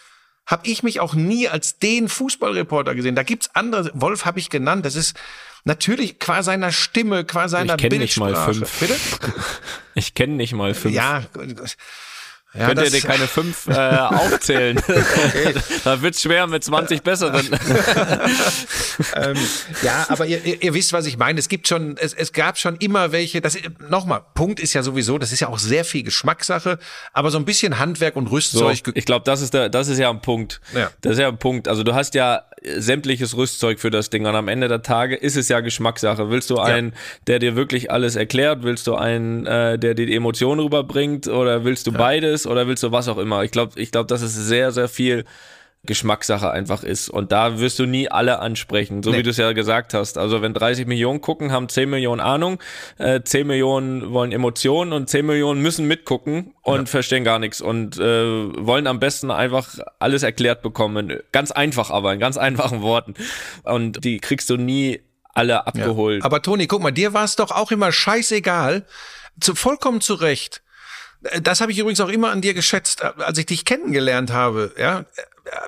Speaker 2: habe ich mich auch nie als den Fußballreporter gesehen. Da gibt's andere, Wolf habe ich genannt, das ist natürlich qua seiner Stimme, qua seiner
Speaker 3: ich kenn nicht mal fünf.
Speaker 2: Bitte?
Speaker 3: Ich kenne nicht mal fünf.
Speaker 2: Ja,
Speaker 3: ja, Könnt ihr dir keine fünf äh, aufzählen? da wird's schwer mit 20 besseren.
Speaker 2: ähm, ja, aber ihr, ihr, ihr, wisst, was ich meine. Es gibt schon, es, es gab schon immer welche. Das nochmal, Punkt ist ja sowieso, das ist ja auch sehr viel Geschmackssache, aber so ein bisschen Handwerk und Rüstzeug.
Speaker 3: So, ich glaube, das ist der, das ist ja ein Punkt. Ja. Das ist ja ein Punkt. Also du hast ja sämtliches Rüstzeug für das Ding und am Ende der Tage ist es ja Geschmackssache. Willst du einen, ja. der dir wirklich alles erklärt? Willst du einen, äh, der dir die Emotionen rüberbringt? Oder willst du ja. beides? ist oder willst du was auch immer. Ich glaube, ich glaube, dass es sehr, sehr viel Geschmackssache einfach ist. Und da wirst du nie alle ansprechen, so nee. wie du es ja gesagt hast. Also wenn 30 Millionen gucken, haben 10 Millionen Ahnung, äh, 10 Millionen wollen Emotionen und 10 Millionen müssen mitgucken und ja. verstehen gar nichts und äh, wollen am besten einfach alles erklärt bekommen. Ganz einfach aber, in ganz einfachen Worten. Und die kriegst du nie alle abgeholt.
Speaker 2: Ja. Aber Toni, guck mal, dir war es doch auch immer scheißegal, zu, vollkommen zu Recht das habe ich übrigens auch immer an dir geschätzt, als ich dich kennengelernt habe. Ja,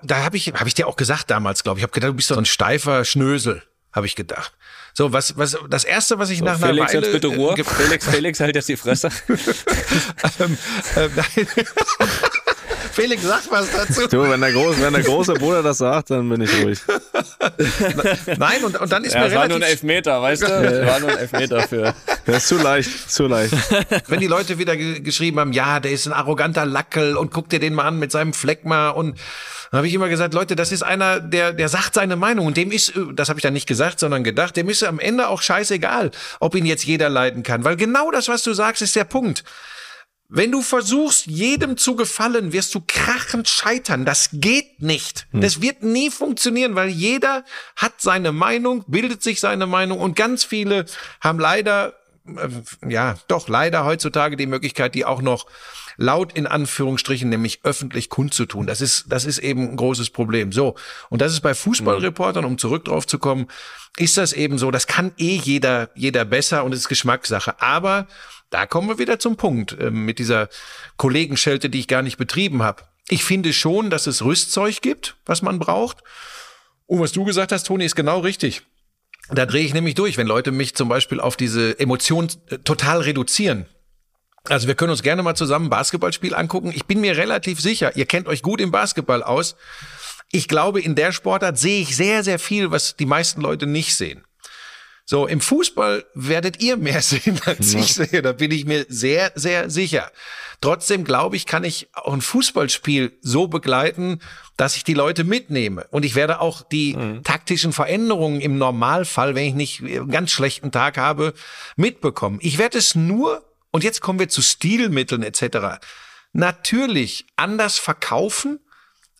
Speaker 2: da habe ich, habe ich dir auch gesagt damals, glaube ich. Ich habe gedacht, du bist so ein steifer Schnösel, habe ich gedacht. So, was, was, das erste, was ich so, nach einer
Speaker 3: Felix,
Speaker 2: Weile...
Speaker 3: Felix, bitte Ruhe. Äh, Felix, Felix, halt jetzt die Fresse. ähm,
Speaker 2: äh, nein. Felix, sag was dazu.
Speaker 4: Du, wenn der, große, wenn der große Bruder das sagt, dann bin ich ruhig.
Speaker 2: Nein, und, und dann ist
Speaker 3: ja,
Speaker 2: mir
Speaker 3: relativ... war nur ein Elfmeter, weißt du? Das war nur ein Elfmeter für...
Speaker 4: Das ist zu leicht, zu leicht.
Speaker 2: Wenn die Leute wieder geschrieben haben, ja, der ist ein arroganter Lackel und guck dir den mal an mit seinem Fleckma und dann habe ich immer gesagt, Leute, das ist einer, der, der sagt seine Meinung und dem ist, das habe ich dann nicht gesagt, sondern gedacht, dem ist am Ende auch scheißegal, ob ihn jetzt jeder leiden kann, weil genau das, was du sagst, ist der Punkt. Wenn du versuchst, jedem zu gefallen, wirst du krachend scheitern. Das geht nicht. Hm. Das wird nie funktionieren, weil jeder hat seine Meinung, bildet sich seine Meinung und ganz viele haben leider, äh, ja, doch leider heutzutage die Möglichkeit, die auch noch laut in Anführungsstrichen, nämlich öffentlich kundzutun. Das ist, das ist eben ein großes Problem. So. Und das ist bei Fußballreportern, um zurück drauf zu kommen, ist das eben so. Das kann eh jeder, jeder besser und es ist Geschmackssache. Aber da kommen wir wieder zum Punkt äh, mit dieser Kollegenschelte, die ich gar nicht betrieben habe. Ich finde schon, dass es Rüstzeug gibt, was man braucht. Und was du gesagt hast, Toni, ist genau richtig. Da drehe ich nämlich durch, wenn Leute mich zum Beispiel auf diese Emotion äh, total reduzieren. Also wir können uns gerne mal zusammen ein Basketballspiel angucken. Ich bin mir relativ sicher, ihr kennt euch gut im Basketball aus. Ich glaube, in der Sportart sehe ich sehr, sehr viel, was die meisten Leute nicht sehen. So, im Fußball werdet ihr mehr sehen, als ja. ich sehe. Da bin ich mir sehr, sehr sicher. Trotzdem glaube ich, kann ich auch ein Fußballspiel so begleiten, dass ich die Leute mitnehme. Und ich werde auch die mhm. taktischen Veränderungen im Normalfall, wenn ich nicht einen ganz schlechten Tag habe, mitbekommen. Ich werde es nur, und jetzt kommen wir zu Stilmitteln etc., natürlich anders verkaufen,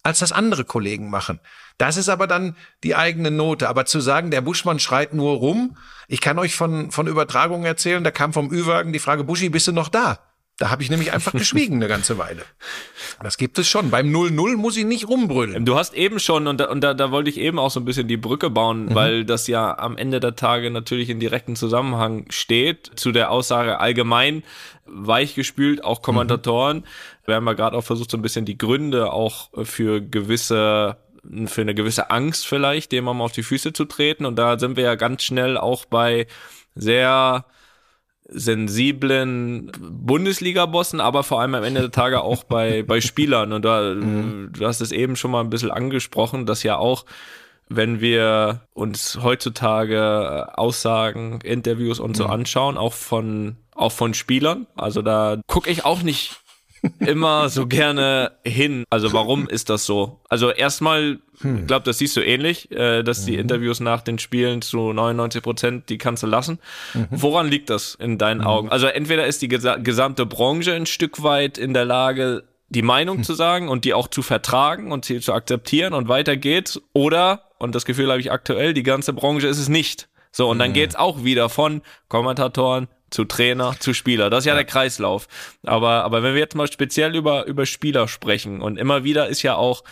Speaker 2: als das andere Kollegen machen. Das ist aber dann die eigene Note. Aber zu sagen, der Buschmann schreit nur rum, ich kann euch von, von Übertragungen erzählen, da kam vom Ü-Wagen die Frage, Buschi, bist du noch da? Da habe ich nämlich einfach geschwiegen eine ganze Weile. Das gibt es schon. Beim 0-0 muss ich nicht rumbrüllen.
Speaker 3: Du hast eben schon, und da, und da, da wollte ich eben auch so ein bisschen die Brücke bauen, mhm. weil das ja am Ende der Tage natürlich in direkten Zusammenhang steht zu der Aussage allgemein weichgespült, auch Kommentatoren. Mhm. Wir haben ja gerade auch versucht, so ein bisschen die Gründe auch für gewisse für eine gewisse Angst vielleicht, dem mal auf die Füße zu treten. Und da sind wir ja ganz schnell auch bei sehr sensiblen Bundesliga-Bossen, aber vor allem am Ende der Tage auch bei, bei Spielern. Und da, mhm. du hast es eben schon mal ein bisschen angesprochen, dass ja auch, wenn wir uns heutzutage Aussagen, Interviews und so mhm. anschauen, auch von, auch von Spielern, also da gucke ich auch nicht immer so gerne hin. Also warum ist das so? Also erstmal, hm. ich glaube, das siehst du ähnlich, äh, dass die mhm. Interviews nach den Spielen zu 99 Prozent, die kannst du lassen. Mhm. Woran liegt das in deinen mhm. Augen? Also entweder ist die gesamte Branche ein Stück weit in der Lage, die Meinung hm. zu sagen und die auch zu vertragen und sie zu akzeptieren und weiter geht's. Oder, und das Gefühl habe ich aktuell, die ganze Branche ist es nicht. So, und dann mhm. geht's auch wieder von Kommentatoren, zu Trainer, zu Spieler. Das ist ja, ja, der Kreislauf. Aber, aber wenn wir jetzt mal speziell über, über Spieler sprechen und immer wieder ist ja auch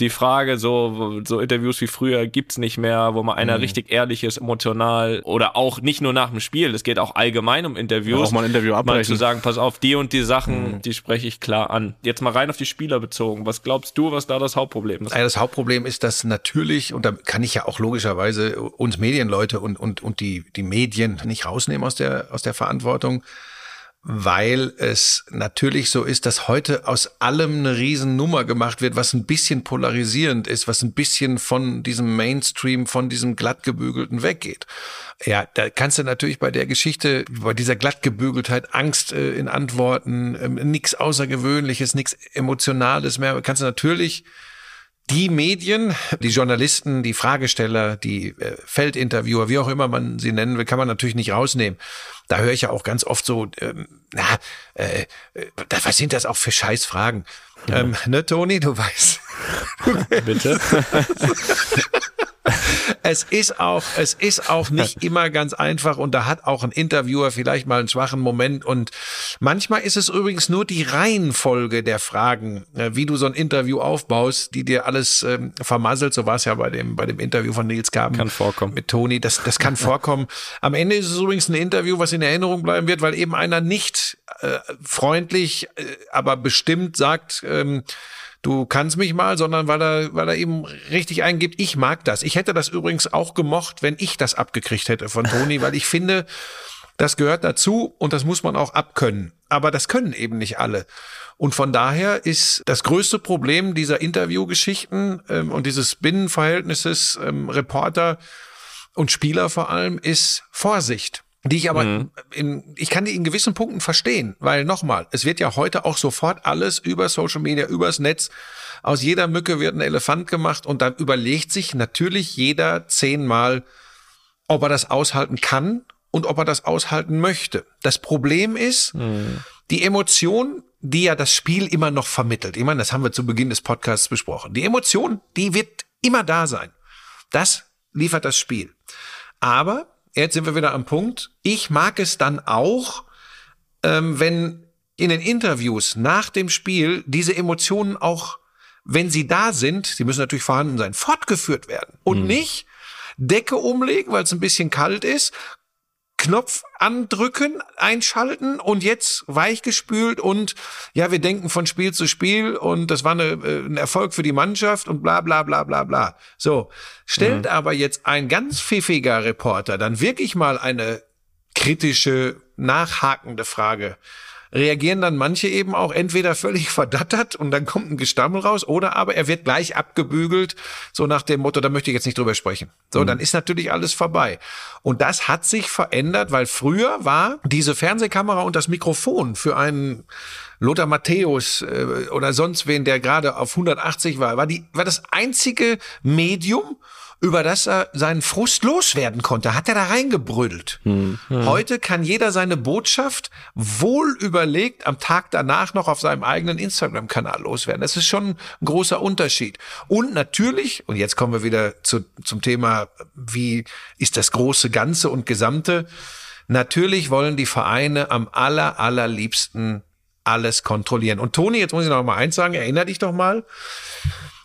Speaker 3: die Frage, so, so Interviews wie früher gibt's nicht mehr, wo mal einer
Speaker 4: Mhm.
Speaker 3: richtig ehrlich ist, emotional oder auch nicht nur nach dem Spiel, es geht auch allgemein um Interviews.
Speaker 4: Ja, auch mal ein Interview
Speaker 3: Mal
Speaker 4: abbrechen. Mhm.
Speaker 3: zu sagen, pass auf, die und die Sachen, die spreche ich klar an. Jetzt mal rein auf die Spieler bezogen. Was glaubst du, was da das Hauptproblem ist?
Speaker 2: Ja, das Hauptproblem ist, dass natürlich, und da kann ich ja auch logischerweise uns Medienleute und, und, und die, die Medien nicht rausnehmen aus der, aus der Verantwortung, weil es natürlich so ist, dass heute aus allem eine Riesennummer gemacht wird, was ein bisschen polarisierend ist, was ein bisschen von diesem Mainstream, von diesem glattgebügelten weggeht. Ja, da kannst du natürlich bei der Geschichte, bei dieser Glattgebügeltheit, Angst äh, in Antworten, ähm, nichts Außergewöhnliches, nichts Emotionales mehr, kannst du natürlich die Medien, die Journalisten, die Fragesteller, die äh, Feldinterviewer, wie auch immer man sie nennen will, kann man natürlich nicht rausnehmen. Da höre ich ja auch ganz oft so, ähm, na, äh, äh, was sind das auch für Scheißfragen? Ähm, ne, Toni, du weißt.
Speaker 3: Bitte?
Speaker 2: es ist auch, es ist auch nicht immer ganz einfach und da hat auch ein Interviewer vielleicht mal einen schwachen Moment und manchmal ist es übrigens nur die Reihenfolge der Fragen, äh, wie du so ein Interview aufbaust, die dir alles ähm, vermasselt. So war es ja bei dem, bei dem Interview von Nils Gaben.
Speaker 3: Kann vorkommen.
Speaker 2: Mit Toni. Das, das kann vorkommen. Am Ende ist es übrigens ein Interview, was in Erinnerung bleiben wird, weil eben einer nicht äh, freundlich, äh, aber bestimmt sagt, ähm, du kannst mich mal, sondern weil er, weil er eben richtig eingibt, ich mag das. Ich hätte das übrigens auch gemocht, wenn ich das abgekriegt hätte von Toni, weil ich finde, das gehört dazu und das muss man auch abkönnen. Aber das können eben nicht alle. Und von daher ist das größte Problem dieser Interviewgeschichten ähm, und dieses Binnenverhältnisses ähm, Reporter und Spieler vor allem ist Vorsicht. Die ich aber, in, ich kann die in gewissen Punkten verstehen, weil nochmal, es wird ja heute auch sofort alles über Social Media, übers Netz, aus jeder Mücke wird ein Elefant gemacht und dann überlegt sich natürlich jeder zehnmal, ob er das aushalten kann und ob er das aushalten möchte. Das Problem ist, die Emotion, die ja das Spiel immer noch vermittelt. Ich meine, das haben wir zu Beginn des Podcasts besprochen. Die Emotion, die wird immer da sein. Das liefert das Spiel. Aber jetzt sind wir wieder am Punkt. Ich mag es dann auch, ähm, wenn in den Interviews nach dem Spiel diese Emotionen auch, wenn sie da sind, sie müssen natürlich vorhanden sein, fortgeführt werden und nicht Decke umlegen, weil es ein bisschen kalt ist, Knopf andrücken, einschalten und jetzt weichgespült und ja, wir denken von Spiel zu Spiel und das war eine, äh, ein Erfolg für die Mannschaft und bla bla bla bla bla. So, stellt aber jetzt ein ganz pfiffiger Reporter dann wirklich mal eine kritische, nachhakende Frage, reagieren dann manche eben auch entweder völlig verdattert und dann kommt ein Gestammel raus oder aber er wird gleich abgebügelt, so nach dem Motto, da möchte ich jetzt nicht drüber sprechen. So, dann ist natürlich alles vorbei. Und das hat sich verändert, weil früher war diese Fernsehkamera und das Mikrofon für einen Lothar Matthäus äh, oder sonst wen, der gerade auf 180 war, war, die, war das einzige Medium, über das er seinen Frust loswerden konnte, hat er da reingebrüllt. Heute kann jeder seine Botschaft wohl überlegt am Tag danach noch auf seinem eigenen Instagram-Kanal loswerden. Das ist schon ein großer Unterschied. Und natürlich, und jetzt kommen wir wieder zu, zum Thema, wie ist das große Ganze und Gesamte? Natürlich wollen die Vereine am aller, allerliebsten alles kontrollieren. Und Toni, jetzt muss ich noch mal eins sagen, erinner dich doch mal.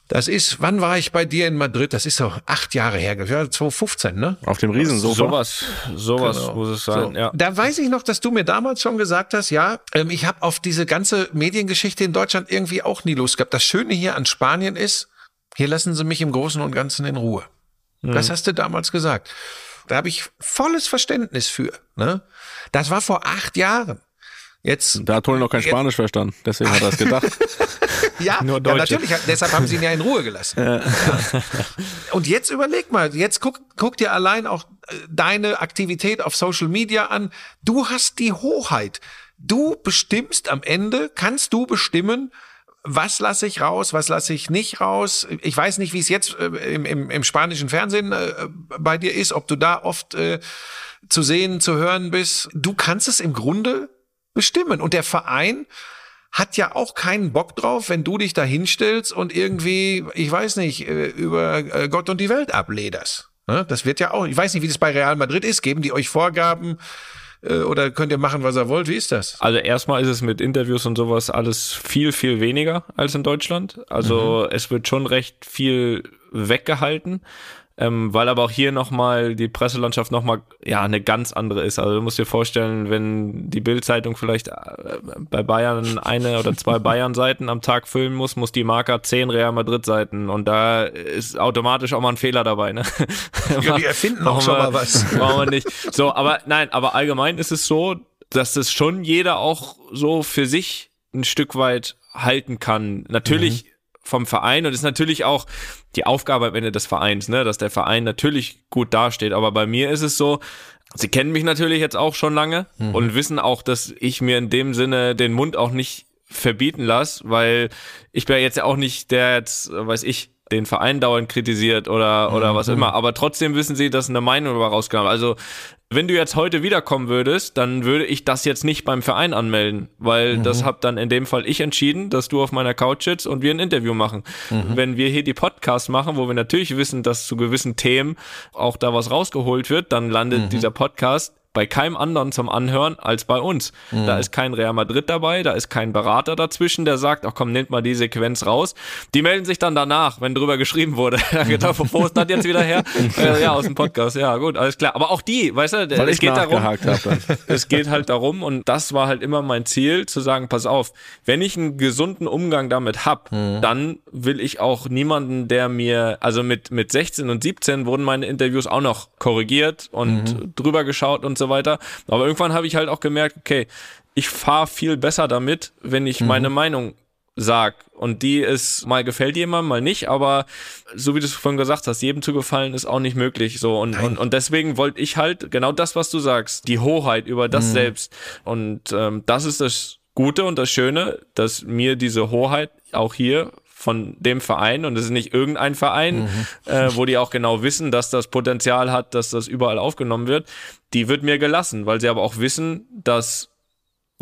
Speaker 2: Das ist, wann war ich bei dir in Madrid? Das ist so acht Jahre her, ja, 2015, ne?
Speaker 4: Auf dem Riesensofa.
Speaker 3: Sowas, sowas
Speaker 2: Genau.
Speaker 3: muss es sein,
Speaker 2: So.
Speaker 3: ja.
Speaker 2: Da weiß ich noch, dass du mir damals schon gesagt hast, ja, ähm, ich habe auf diese ganze Mediengeschichte in Deutschland irgendwie auch nie Lust gehabt. Das Schöne hier an Spanien ist, hier lassen sie mich im Großen und Ganzen in Ruhe. Das hast du damals gesagt. Da habe ich volles Verständnis für. Ne? Das war vor acht Jahren. Jetzt
Speaker 4: Da hat Toni noch kein
Speaker 2: Jetzt-
Speaker 4: Spanisch verstanden, deswegen hat er es gedacht.
Speaker 2: Ja,
Speaker 3: Nur
Speaker 2: ja natürlich. Deshalb haben sie ihn ja in Ruhe gelassen. Ja. Und jetzt überleg mal, jetzt guck, guck dir allein auch äh, deine Aktivität auf Social Media an. Du hast die Hoheit. Du bestimmst am Ende, kannst du bestimmen, was lasse ich raus, was lasse ich nicht raus. Ich weiß nicht, wie es jetzt äh, im, im, im spanischen Fernsehen äh, bei dir ist, ob du da oft äh, zu sehen, zu hören bist. Du kannst es im Grunde bestimmen. Und der Verein hat ja auch keinen Bock drauf, wenn du dich da hinstellst und irgendwie, ich weiß nicht, äh, über äh, Gott und die Welt ablederst. Ne? Das wird ja auch, ich weiß nicht, wie das bei Real Madrid ist, geben die euch Vorgaben, Äh, oder könnt ihr machen, was ihr wollt? Wie ist das?
Speaker 3: Also erstmal ist es mit Interviews und sowas alles viel, viel weniger als in Deutschland. Also mhm. es wird schon recht viel weggehalten ähm, weil aber auch hier nochmal die Presselandschaft nochmal ja eine ganz andere ist. Also du musst dir vorstellen, wenn die Bildzeitung vielleicht äh, bei Bayern eine oder zwei Bayern-Seiten am Tag füllen muss, muss die Marker zehn Real Madrid-Seiten und da ist automatisch auch mal ein Fehler dabei. Ne?
Speaker 2: Ja, die erfinden auch schon mal was.
Speaker 3: Brauchen wir nicht. So, aber nein, aber allgemein ist es so, dass das schon jeder auch so für sich ein Stück weit halten kann. Natürlich mhm vom Verein und ist natürlich auch die Aufgabe am Ende des Vereins, ne, dass der Verein natürlich gut dasteht. Aber bei mir ist es so, sie kennen mich natürlich jetzt auch schon lange mhm. und wissen auch, dass ich mir in dem Sinne den Mund auch nicht verbieten lasse, weil ich bin ja jetzt ja auch nicht der jetzt, weiß ich, den Verein dauernd kritisiert oder, oder mhm. was immer. Aber trotzdem wissen sie, dass eine Meinung darüber rauskam. Also wenn du jetzt heute wiederkommen würdest, dann würde ich das jetzt nicht beim Verein anmelden, weil mhm. das hab dann in dem Fall ich entschieden, dass du auf meiner Couch sitzt und wir ein Interview machen. Mhm. Wenn wir hier die Podcasts machen, wo wir natürlich wissen, dass zu gewissen Themen auch da was rausgeholt wird, dann landet mhm. dieser Podcast bei keinem anderen zum Anhören als bei uns. Mhm. Da ist kein Real Madrid dabei, da ist kein Berater dazwischen, der sagt, ach komm, nehmt mal die Sequenz raus. Die melden sich dann danach, wenn drüber geschrieben wurde. wo ist das jetzt wieder her? äh, ja, aus dem Podcast. Ja, gut, alles klar. Aber auch die, weißt du,
Speaker 4: Weil
Speaker 3: es geht darum.
Speaker 4: es
Speaker 3: geht halt darum und das war halt immer mein Ziel, zu sagen, pass auf, wenn ich einen gesunden Umgang damit hab, mhm. dann will ich auch niemanden, der mir, also mit, mit 16 und 17 wurden meine Interviews auch noch korrigiert und mhm. drüber geschaut und so so weiter. Aber irgendwann habe ich halt auch gemerkt, okay, ich fahre viel besser damit, wenn ich mhm. meine Meinung sag. Und die ist, mal gefällt jemandem, mal nicht, aber so wie du es vorhin gesagt hast, jedem zu gefallen ist auch nicht möglich. So. Und, und, und deswegen wollte ich halt genau das, was du sagst, die Hoheit über das mhm. selbst. Und ähm, das ist das Gute und das Schöne, dass mir diese Hoheit auch hier von dem Verein und es ist nicht irgendein Verein, mhm. äh, wo die auch genau wissen, dass das Potenzial hat, dass das überall aufgenommen wird. Die wird mir gelassen, weil sie aber auch wissen, dass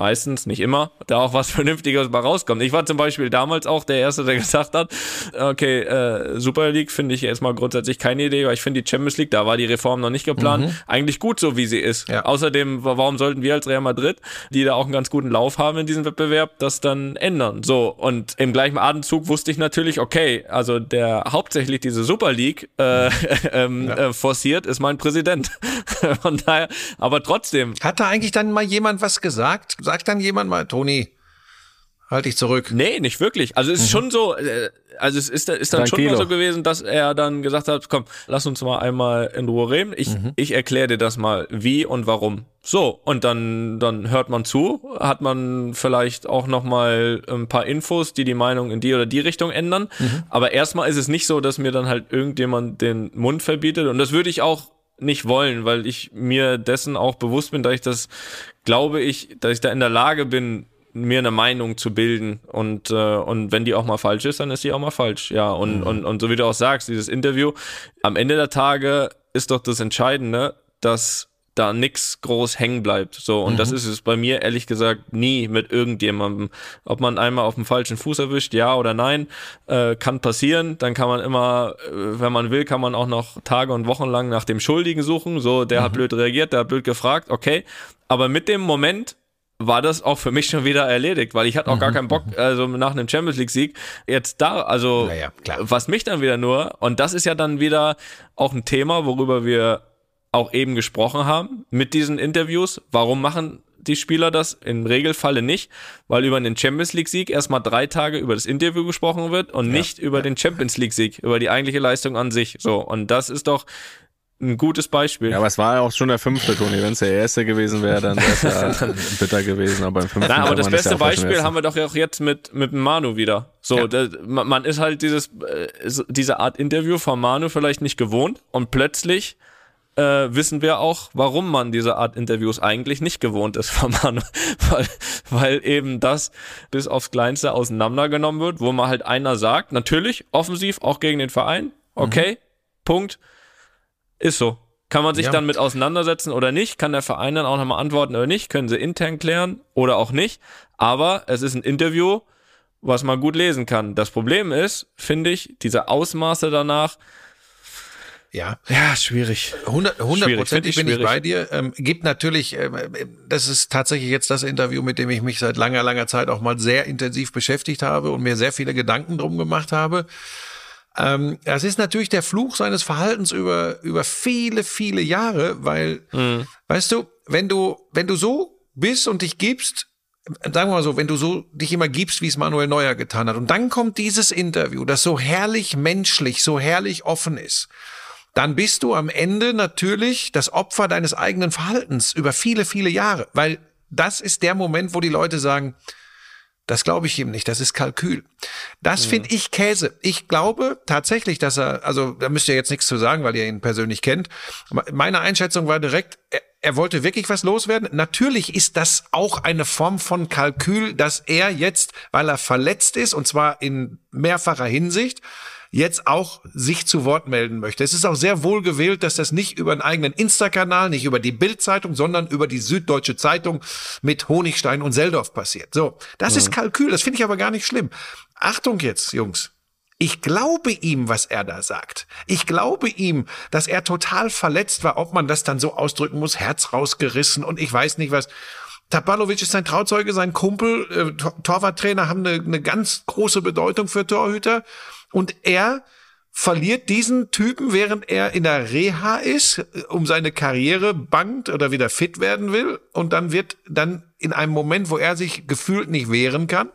Speaker 3: meistens, nicht immer, da auch was Vernünftiges mal rauskommt. Ich war zum Beispiel damals auch der Erste, der gesagt hat, okay, äh, Super League finde ich erstmal grundsätzlich keine Idee, weil ich finde die Champions League, da war die Reform noch nicht geplant, mhm. eigentlich gut so, wie sie ist. Ja. Außerdem, warum sollten wir als Real Madrid, die da auch einen ganz guten Lauf haben in diesem Wettbewerb, das dann ändern? So, und im gleichen Atemzug wusste ich natürlich, okay, also der hauptsächlich diese Super League äh, ähm, ja. äh, forciert, ist mein Präsident. Von daher, aber trotzdem.
Speaker 2: Hat da eigentlich dann mal jemand was gesagt? Sagt dann jemand mal, Toni, halt dich zurück.
Speaker 3: Nee, nicht wirklich. Also es ist mhm. schon so, äh, also es ist, ist dann Tranquilo. schon mal so gewesen, dass er dann gesagt hat, komm, lass uns mal einmal in Ruhe reden. Ich, mhm. ich erkläre dir das mal, wie und warum. So, und dann, dann hört man zu, hat man vielleicht auch noch mal ein paar Infos, die die Meinung in die oder die Richtung ändern. Mhm. Aber erstmal ist es nicht so, dass mir dann halt irgendjemand den Mund verbietet. Und das würde ich auch nicht wollen, weil ich mir dessen auch bewusst bin, dass ich das, glaube ich, dass ich da in der Lage bin, mir eine Meinung zu bilden und äh, und wenn die auch mal falsch ist, dann ist die auch mal falsch. Ja, und mhm. und und so wie du auch sagst, dieses Interview am Ende der Tage ist doch das Entscheidende, dass da nix groß hängen bleibt. So, und mhm. das ist es bei mir ehrlich gesagt nie mit irgendjemandem. Ob man einmal auf dem falschen Fuß erwischt, ja oder nein, äh, kann passieren. Dann kann man immer, äh, wenn man will, kann man auch noch Tage und Wochen lang nach dem Schuldigen suchen. So, der mhm. hat blöd reagiert, der hat blöd gefragt, okay. Aber mit dem Moment, war das auch für mich schon wieder erledigt, weil ich hatte auch gar mhm. keinen Bock, also nach einem Champions League Sieg jetzt da, also naja, was mich dann wieder nur, und das ist ja dann wieder auch ein Thema, worüber wir auch eben gesprochen haben mit diesen Interviews. Warum machen die Spieler das im Regelfalle nicht? Weil über den Champions League Sieg erstmal drei Tage über das Interview gesprochen wird und ja, nicht über ja. den Champions League Sieg, über die eigentliche Leistung an sich. So. Und das ist doch ein gutes Beispiel.
Speaker 4: Ja, aber es war ja auch schon der fünfte, Toni. Wenn es der erste gewesen wäre, dann wäre es ja bitter gewesen. Aber beim fünften
Speaker 3: Nein, aber das beste ja Beispiel haben wir doch auch jetzt mit, mit Manu wieder. So, ja. das, man ist halt dieses, äh, diese Art Interview von Manu vielleicht nicht gewohnt und plötzlich äh, wissen wir auch, warum man diese Art Interviews eigentlich nicht gewohnt ist von Manu. weil, weil eben das bis aufs Kleinste auseinandergenommen wird, wo man halt einer sagt, natürlich, offensiv, auch gegen den Verein, okay, mhm. Punkt, ist so. Kann man sich ja. dann mit auseinandersetzen oder nicht? Kann der Verein dann auch nochmal antworten oder nicht? Können sie intern klären oder auch nicht? Aber es ist ein Interview, was man gut lesen kann. Das Problem ist, finde ich, diese Ausmaße danach,
Speaker 2: Ja.
Speaker 3: Ja, schwierig.
Speaker 2: 100
Speaker 3: Schwierig, find
Speaker 2: hundertprozentig
Speaker 3: ich
Speaker 2: bin ich
Speaker 3: schwierig.
Speaker 2: bei dir. Ähm, gibt natürlich, ähm, äh, das ist tatsächlich jetzt das Interview, mit dem ich mich seit langer, langer Zeit auch mal sehr intensiv beschäftigt habe und mir sehr viele Gedanken drum gemacht habe. Ähm, das ist natürlich der Fluch seines Verhaltens über, über viele, viele Jahre, weil, weißt du, wenn du, wenn du so bist und dich gibst, sagen wir mal so, wenn du so dich immer gibst, wie es Manuel Neuer getan hat, und dann kommt dieses Interview, das so herrlich menschlich, so herrlich offen ist, dann bist du am Ende natürlich das Opfer deines eigenen Verhaltens über viele, viele Jahre, weil das ist der Moment, wo die Leute sagen, das glaube ich ihm nicht, das ist Kalkül. Das finde ich Käse. Ich glaube tatsächlich, dass er, also da müsst ihr jetzt nichts zu sagen, weil ihr ihn persönlich kennt. Meine Einschätzung war direkt, er, er wollte wirklich was loswerden. Natürlich ist das auch eine Form von Kalkül, dass er jetzt, weil er verletzt ist, und zwar in mehrfacher Hinsicht, jetzt auch sich zu Wort melden möchte. Es ist auch sehr wohl gewählt, dass das nicht über einen eigenen Insta-Kanal, nicht über die Bild-Zeitung, sondern über die Süddeutsche Zeitung mit Honigstein und Seldorf passiert. So, das ist Kalkül, das finde ich aber gar nicht schlimm. Achtung jetzt, Jungs. Ich glaube ihm, was er da sagt. Ich glaube ihm, dass er total verletzt war, ob man das dann so ausdrücken muss, Herz rausgerissen und ich weiß nicht was. Tapalovic ist sein Trauzeuge, sein Kumpel, äh, Tor- Torwarttrainer haben eine, eine ganz große Bedeutung für Torhüter. Und er verliert diesen Typen, während er in der Reha ist, äh, um seine Karriere bangt oder wieder fit werden will. Und dann wird dann in einem Moment, wo er sich gefühlt nicht wehren kann,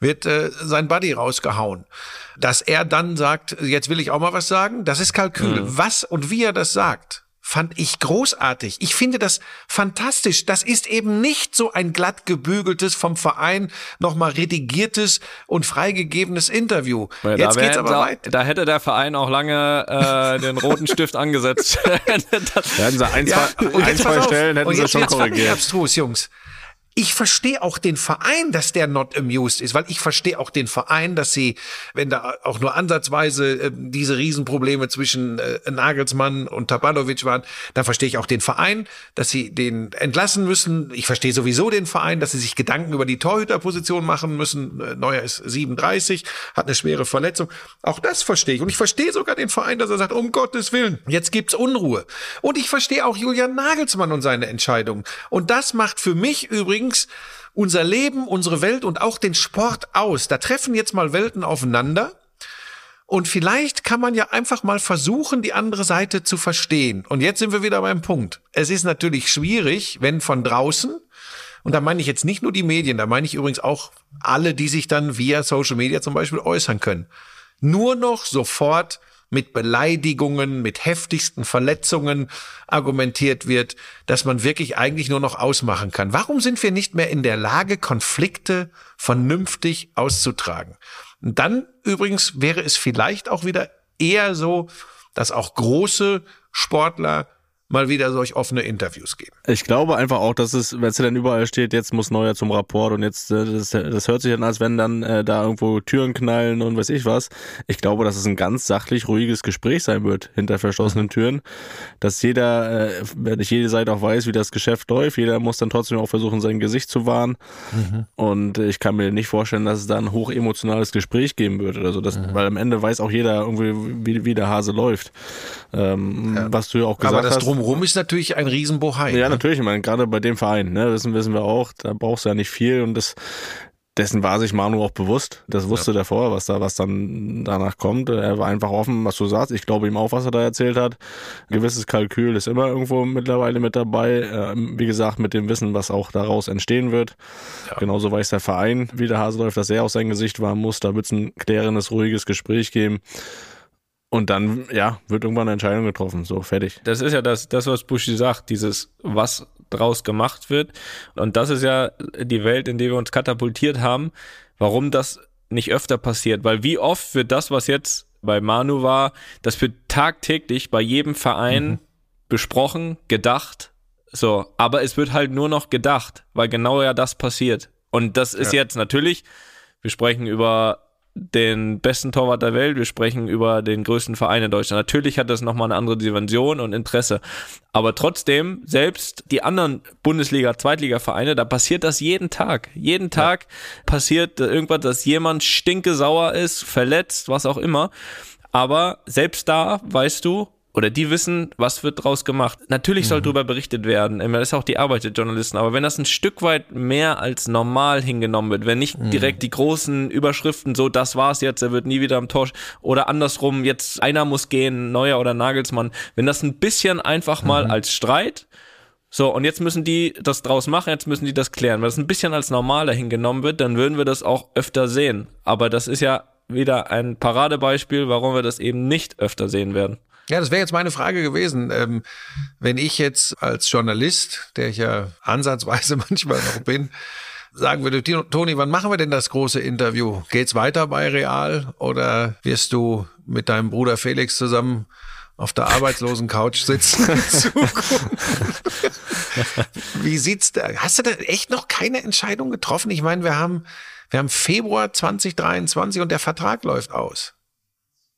Speaker 2: wird äh, sein Buddy rausgehauen. Dass er dann sagt, jetzt will ich auch mal was sagen, das ist Kalkül. Was und wie er das sagt, fand ich großartig. Ich finde das fantastisch. Das ist eben nicht so ein glatt gebügeltes, vom Verein nochmal redigiertes und freigegebenes Interview.
Speaker 3: Ja,
Speaker 2: jetzt
Speaker 3: wär-
Speaker 2: geht's aber
Speaker 3: da,
Speaker 2: weiter.
Speaker 3: da hätte der Verein auch lange äh, den roten Stift angesetzt. das,
Speaker 4: Da hätten sie ein,
Speaker 2: Ja,
Speaker 4: zwei, ein, zwei. Stellen hätten
Speaker 2: und
Speaker 4: sie
Speaker 2: jetzt
Speaker 4: schon korrigiert.
Speaker 2: abstrus, Jungs. Ich verstehe auch den Verein, dass der not amused ist, weil ich verstehe auch den Verein, dass sie, wenn da auch nur ansatzweise äh, diese Riesenprobleme zwischen äh, Nagelsmann und Tabalovic waren, dann verstehe ich auch den Verein, dass sie den entlassen müssen. Ich verstehe sowieso den Verein, dass sie sich Gedanken über die Torhüterposition machen müssen. Äh, Neuer ist 37, hat eine schwere Verletzung. Auch das verstehe ich. Und ich verstehe sogar den Verein, dass er sagt, um Gottes Willen, jetzt gibt's Unruhe. Und ich verstehe auch Julian Nagelsmann und seine Entscheidung. Und das macht für mich übrigens unser Leben, unsere Welt und auch den Sport aus. Da treffen jetzt mal Welten aufeinander. Und vielleicht kann man ja einfach mal versuchen, die andere Seite zu verstehen. Und jetzt sind wir wieder beim Punkt. Es ist natürlich schwierig, wenn von draußen, und da meine ich jetzt nicht nur die Medien, da meine ich übrigens auch alle, die sich dann via Social Media zum Beispiel äußern können, nur noch sofort mit Beleidigungen, mit heftigsten Verletzungen argumentiert wird, dass man wirklich eigentlich nur noch ausmachen kann. Warum sind wir nicht mehr in der Lage, Konflikte vernünftig auszutragen? Und dann übrigens wäre es vielleicht auch wieder eher so, dass auch große Sportler mal wieder solch offene Interviews geben.
Speaker 4: Ich glaube einfach auch, dass es, wenn es dann überall steht, jetzt muss Neuer zum Rapport und jetzt, äh, das, das hört sich an, als wenn dann äh, da irgendwo Türen knallen und weiß ich was. Ich glaube, dass es ein ganz sachlich ruhiges Gespräch sein wird hinter verschlossenen Türen, dass jeder, äh, wenn nicht jede Seite auch weiß, wie das Geschäft läuft, jeder muss dann trotzdem auch versuchen, sein Gesicht zu wahren. Und ich kann mir nicht vorstellen, dass es da ein hochemotionales Gespräch geben wird oder so, das, weil am Ende weiß auch jeder irgendwie, wie, wie der Hase läuft. Ähm, Was du ja auch gesagt hast.
Speaker 2: Drumherum ist natürlich ein Riesenbohai.
Speaker 4: Ja,
Speaker 2: ne?
Speaker 4: natürlich. Ich meine, gerade bei dem Verein, ne, wissen, wissen wir auch, da brauchst du ja nicht viel und das, dessen war sich Manu auch bewusst. Das wusste der vorher, was da, was dann danach kommt. Er war einfach offen, was du sagst. Ich glaube ihm auch, was er da erzählt hat. Gewisses Kalkül ist immer irgendwo mittlerweile mit dabei. Ähm, Wie gesagt, mit dem Wissen, was auch daraus entstehen wird. Genauso weiß der Verein, wie der Hase läuft, dass er auch sein Gesicht wahren muss. Da wird es ein klärendes, ruhiges Gespräch geben. Und dann, ja, wird irgendwann eine Entscheidung getroffen. So, fertig.
Speaker 3: das ist ja das, das, was Buschi sagt, dieses, was draus gemacht wird. Und das ist ja die Welt, in der wir uns katapultiert haben. Warum das nicht öfter passiert? Weil wie oft wird das, was jetzt bei Manu war, das wird tagtäglich bei jedem Verein besprochen, gedacht. So, aber es wird halt nur noch gedacht, weil genau ja das passiert. Und das ist jetzt natürlich, wir sprechen über den besten Torwart der Welt, wir sprechen über den größten Verein in Deutschland. Natürlich hat das nochmal eine andere Dimension und Interesse. Aber trotzdem, selbst die anderen Bundesliga-, Zweitliga-Vereine, da passiert das jeden Tag. Jeden Tag passiert irgendwas, dass jemand stinkesauer ist, verletzt, was auch immer. Aber selbst da weißt du, oder die wissen, was wird draus gemacht. Natürlich soll darüber berichtet werden. Das ist auch die Arbeit der Journalisten. Aber wenn das ein Stück weit mehr als normal hingenommen wird, wenn nicht direkt die großen Überschriften so, das war's jetzt, er wird nie wieder am Tor, oder andersrum, jetzt einer muss gehen, Neuer oder Nagelsmann, wenn das ein bisschen einfach mal als Streit so, und jetzt müssen die das draus machen, jetzt müssen die das klären. Wenn das ein bisschen als normaler hingenommen wird, dann würden wir das auch öfter sehen. Aber das ist ja wieder ein Paradebeispiel, warum wir das eben nicht öfter sehen werden.
Speaker 2: Ja, das wäre jetzt meine Frage gewesen. Ähm, wenn ich jetzt als Journalist, der ich ja ansatzweise manchmal noch bin, sagen würde, Toni, wann machen wir denn das große Interview? Geht's weiter bei Real oder wirst du mit deinem Bruder Felix zusammen auf der arbeitslosen Couch sitzen? Wie sieht's da? Hast du da echt noch keine Entscheidung getroffen? Ich meine, wir haben, wir haben Februar 2023 und der Vertrag läuft aus.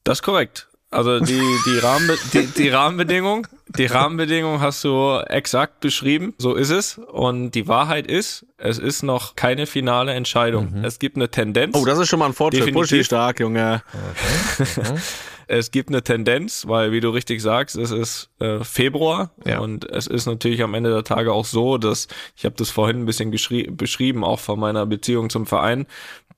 Speaker 3: Das ist korrekt. Also die, die, Rahmenbe die, die Rahmenbedingung, die Rahmenbedingung hast du exakt beschrieben. So ist es. Und die Wahrheit ist, es ist noch keine finale Entscheidung. Es gibt eine Tendenz.
Speaker 4: Oh, das ist schon mal ein Fortschritt. Buschi stark, Junge.
Speaker 3: es gibt eine Tendenz, weil wie du richtig sagst, es ist äh, Februar
Speaker 2: Ja.
Speaker 3: und es ist natürlich am Ende der Tage auch so, dass ich habe das vorhin ein bisschen beschrieben, auch von meiner Beziehung zum Verein,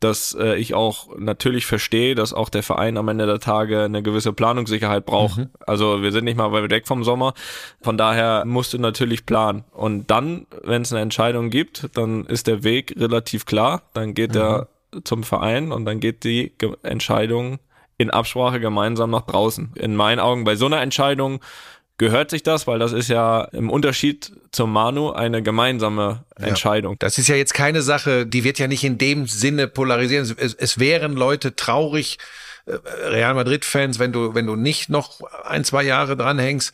Speaker 3: dass äh, ich auch natürlich verstehe, dass auch der Verein am Ende der Tage eine gewisse Planungssicherheit braucht. Also wir sind nicht mal weit weg vom Sommer, von daher musst du natürlich planen. Und dann, wenn es eine Entscheidung gibt, dann ist der Weg relativ klar, dann geht er zum Verein und dann geht die Ge Entscheidung in Absprache gemeinsam nach draußen. In meinen Augen bei so einer Entscheidung gehört sich das, weil das ist ja im Unterschied zum Manu eine gemeinsame Entscheidung.
Speaker 2: Das ist ja jetzt keine Sache, die wird ja nicht in dem Sinne polarisieren. Es, es wären Leute traurig, äh, Real Madrid-Fans, wenn du, wenn du nicht noch ein, zwei Jahre dranhängst.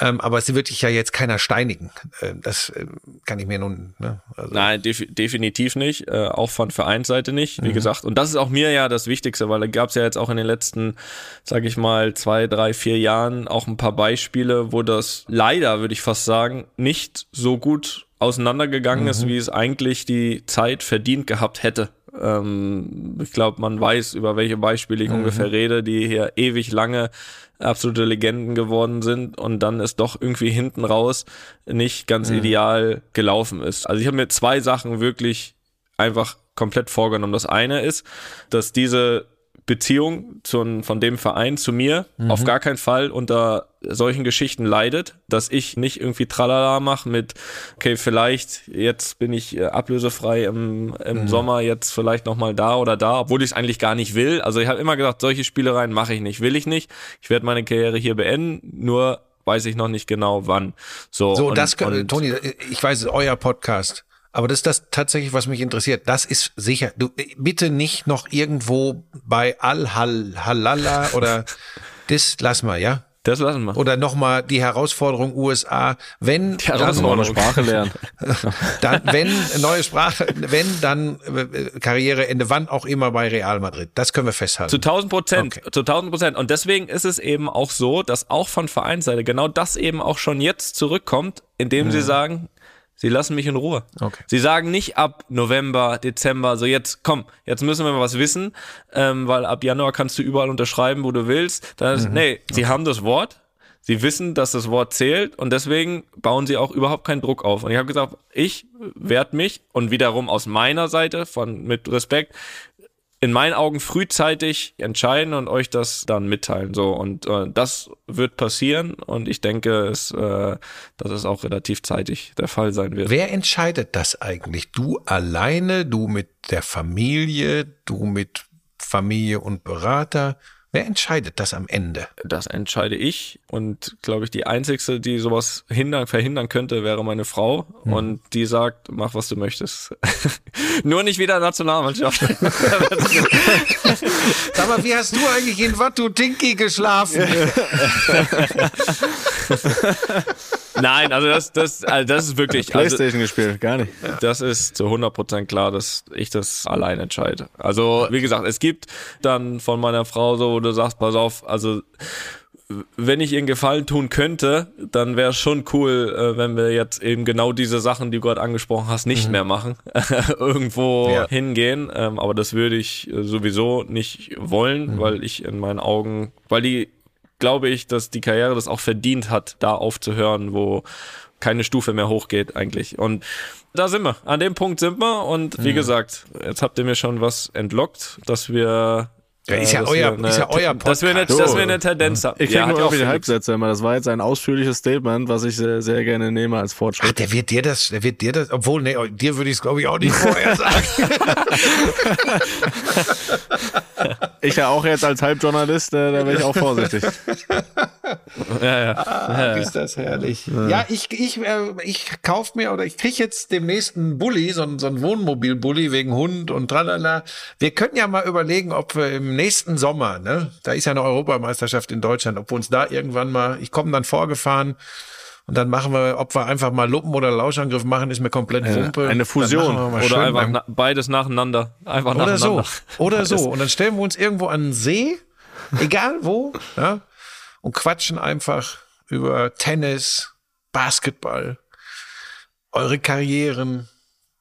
Speaker 2: Ähm, aber es wird dich ja jetzt keiner steinigen. Äh, das äh, kann ich mir nun. Ne? Also,
Speaker 3: Nein, def definitiv nicht. Äh, auch von Vereinsseite nicht, wie gesagt. Und das ist auch mir ja das Wichtigste, weil da gab es ja jetzt auch in den letzten, sage ich mal, zwei, drei, vier Jahren auch ein paar Beispiele, wo das leider, würde ich fast sagen, nicht so gut auseinandergegangen ist, wie es eigentlich die Zeit verdient gehabt hätte. Ähm, ich glaube, man weiß, über welche Beispiele ich ungefähr rede, die hier ewig lange absolute Legenden geworden sind und dann ist doch irgendwie hinten raus nicht ganz ideal gelaufen ist. Also ich habe mir zwei Sachen wirklich einfach komplett vorgenommen. Das eine ist, dass diese Beziehung zu, von dem Verein zu mir auf gar keinen Fall unter solchen Geschichten leidet, dass ich nicht irgendwie Tralala mache mit, okay, vielleicht jetzt bin ich äh, ablösefrei im, im Sommer, jetzt vielleicht nochmal da oder da, obwohl ich es eigentlich gar nicht will. Also ich habe immer gesagt, solche Spielereien mache ich nicht, will ich nicht. Ich werde meine Karriere hier beenden, nur weiß ich noch nicht genau wann. So,
Speaker 2: so,
Speaker 3: und-
Speaker 2: das, können,
Speaker 3: und-
Speaker 2: Toni, ich weiß, euer Podcast. Aber das ist das tatsächlich, was mich interessiert. Das ist sicher. Du, bitte nicht noch irgendwo bei Al-Halala oder das lass mal, ja?
Speaker 3: Das lassen wir.
Speaker 2: Oder nochmal die Herausforderung USA, wenn
Speaker 4: mal eine
Speaker 2: dann,
Speaker 4: Sprache lernen.
Speaker 2: dann, wenn neue Sprache, wenn dann äh, Karriereende, wann auch immer bei Real Madrid. Das können wir festhalten.
Speaker 3: Zu 1000 Prozent,
Speaker 2: Okay.
Speaker 3: zu 1000 Prozent. Und deswegen ist es eben auch so, dass auch von Vereinsseite genau das eben auch schon jetzt zurückkommt, indem sie sagen, sie lassen mich in Ruhe.
Speaker 2: Okay.
Speaker 3: Sie sagen nicht ab November, Dezember, so jetzt komm, jetzt müssen wir mal was wissen, ähm, weil ab Januar kannst du überall unterschreiben, wo du willst. Dann ist, nee, sie haben das Wort. Sie wissen, dass das Wort zählt und deswegen bauen sie auch überhaupt keinen Druck auf. Und ich habe gesagt, ich werde mich und wiederum aus meiner Seite von mit Respekt in meinen Augen frühzeitig entscheiden und euch das dann mitteilen. So und äh, das wird passieren und ich denke, es, äh, dass es auch relativ zeitig der Fall sein wird.
Speaker 2: Wer entscheidet das eigentlich? Du alleine, du mit der Familie, du mit Familie und Berater? Wer entscheidet das am Ende?
Speaker 3: Das entscheide ich und glaube ich, die einzigste, die sowas hindern, verhindern könnte, wäre meine Frau und die sagt, mach was du möchtest. Nur nicht wieder Nationalmannschaft.
Speaker 2: Sag mal, wie hast du eigentlich in Watu Tinki geschlafen?
Speaker 3: Nein, also das, das, also das ist wirklich, also
Speaker 4: Playstation gespielt, gar nicht.
Speaker 3: Das ist zu 100% klar, dass ich das allein entscheide. Also, wie gesagt, es gibt dann von meiner Frau so, wo du sagst, pass auf, also wenn ich ihr einen Gefallen tun könnte, dann wäre es schon cool, äh, wenn wir jetzt eben genau diese Sachen, die du gerade angesprochen hast, nicht mhm. mehr machen. Irgendwo ja. hingehen. Ähm, aber das würde ich äh, sowieso nicht wollen, mhm. weil ich in meinen Augen, weil die, glaube ich, dass die Karriere das auch verdient hat, da aufzuhören, wo keine Stufe mehr hochgeht eigentlich. Und da sind wir. An dem Punkt sind wir. Und wie mhm. gesagt, jetzt habt ihr mir schon was entlockt, dass wir
Speaker 2: ja, ist ja, euer, eine, ist ja euer Podcast.
Speaker 3: Dass wir eine, dass wir eine Tendenz haben.
Speaker 4: Ich krieg ja, nur irgendwelche Halbsätze immer. Das war jetzt ein ausführliches Statement, was ich sehr, sehr gerne nehme als Fortschritt. Ach,
Speaker 2: der wird dir das, der wird dir das, obwohl, nee, dir würde ich es glaube ich auch nicht vorher sagen.
Speaker 4: ich ja auch jetzt als Halbjournalist, äh, da wäre ich auch vorsichtig.
Speaker 2: ja, ja. Ah, ja, ist das herrlich. Ja, ja ich, ich, äh, ich kauf mir oder ich krieg jetzt demnächst einen Bulli, so ein, so ein Wohnmobil-Bulli wegen Hund und tralala. Wir können ja mal überlegen, ob wir im nächsten Sommer, ne, da ist ja eine Europameisterschaft in Deutschland, ob wir uns da irgendwann mal, ich komme dann vorgefahren und dann machen wir, ob wir einfach mal Luppen oder Lauschangriff machen, ist mir komplett Wumpe.
Speaker 4: Eine Fusion
Speaker 3: oder einfach na, beides nacheinander, einfach
Speaker 2: oder
Speaker 3: nacheinander.
Speaker 2: so oder so und dann stellen wir uns irgendwo an den See, egal wo, ja, und quatschen einfach über Tennis, Basketball, eure Karrieren,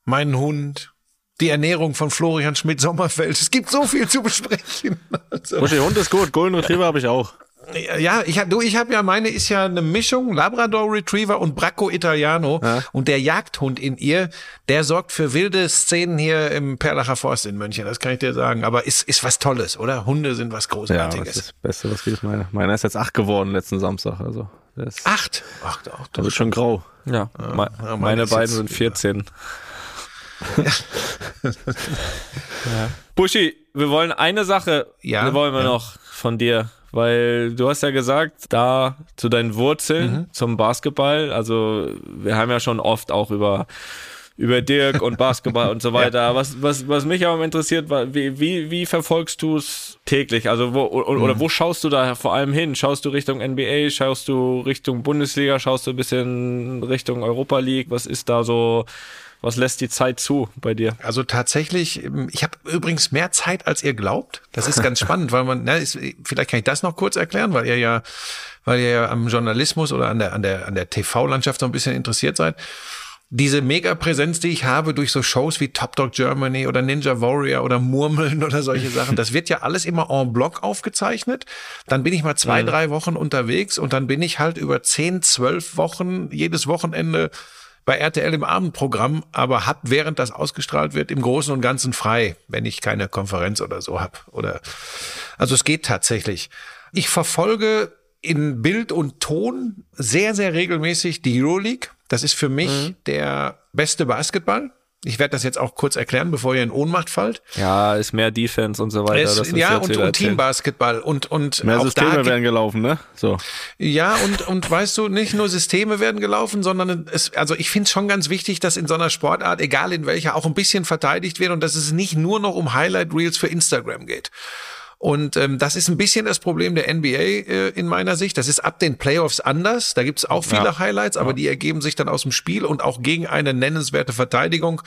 Speaker 2: meinen Hund, die Ernährung von Florian Schmidt-Sommerfeld. Es gibt so viel zu besprechen.
Speaker 4: Also. der Hund ist gut, Golden Retriever habe ich auch.
Speaker 2: Ja, ich habe ich habe ja meine ist ja eine Mischung Labrador Retriever und Bracco Italiano ja. und der Jagdhund in ihr, der sorgt für wilde Szenen hier im Perlacher Forst in München, das kann ich dir sagen, aber ist ist was tolles, oder? Hunde sind was großartiges. Ja, das ist
Speaker 4: das Beste, was geht meine. Meiner ist jetzt acht geworden letzten Samstag, also
Speaker 2: acht.
Speaker 4: Ach, auch, das ist schon grau.
Speaker 3: Ja, ja meine, meine beiden sind 14. ja. Buschi, wir wollen eine Sache, ja, wollen wir ja. noch von dir, weil du hast ja gesagt, da zu deinen Wurzeln mhm. zum Basketball, also wir haben ja schon oft auch über über Dirk und Basketball und so weiter. Ja. Was, was, was mich aber interessiert, wie, wie, wie verfolgst du es täglich? Also wo, oder mhm. wo schaust du da vor allem hin? Schaust du Richtung NBA? Schaust du Richtung Bundesliga? Schaust du ein bisschen Richtung Europa League? Was ist da so was lässt die Zeit zu bei dir?
Speaker 2: Also tatsächlich, ähm, ich habe übrigens mehr Zeit, als ihr glaubt. Das ist ganz spannend, weil man, na, ist, vielleicht kann ich das noch kurz erklären, weil ihr ja, weil ihr ja am Journalismus oder an der, an der, an der TV-Landschaft so ein bisschen interessiert seid diese Mega-Präsenz, die ich habe durch so Shows wie Top Dog Germany oder Ninja Warrior oder Murmeln oder solche Sachen, das wird ja alles immer en bloc aufgezeichnet. Dann bin ich mal zwei, mhm. drei Wochen unterwegs und dann bin ich halt über zehn, zwölf Wochen jedes Wochenende bei RTL im Abendprogramm, aber hab während das ausgestrahlt wird im Großen und Ganzen frei, wenn ich keine Konferenz oder so hab. Oder also es geht tatsächlich. Ich verfolge in Bild und Ton sehr, sehr regelmäßig die Euroleague. Das ist für mich mhm. der beste Basketball. Ich werde das jetzt auch kurz erklären, bevor ihr in Ohnmacht fallt.
Speaker 3: Ja, ist mehr Defense und so weiter.
Speaker 2: Es, ja, und, und Teambasketball und, und
Speaker 4: mehr Systeme werden gelaufen, ne? So.
Speaker 2: Ja, und, und weißt du, nicht nur Systeme werden gelaufen, sondern es, also ich finde es schon ganz wichtig, dass in so einer Sportart, egal in welcher, auch ein bisschen verteidigt wird und dass es nicht nur noch um Highlight Reels für Instagram geht. Und ähm, das ist ein bisschen das Problem der NBA äh, in meiner Sicht. Das ist ab den Playoffs anders. Da gibt's auch viele ja. Highlights, aber ja. die ergeben sich dann aus dem Spiel und auch gegen eine nennenswerte Verteidigung.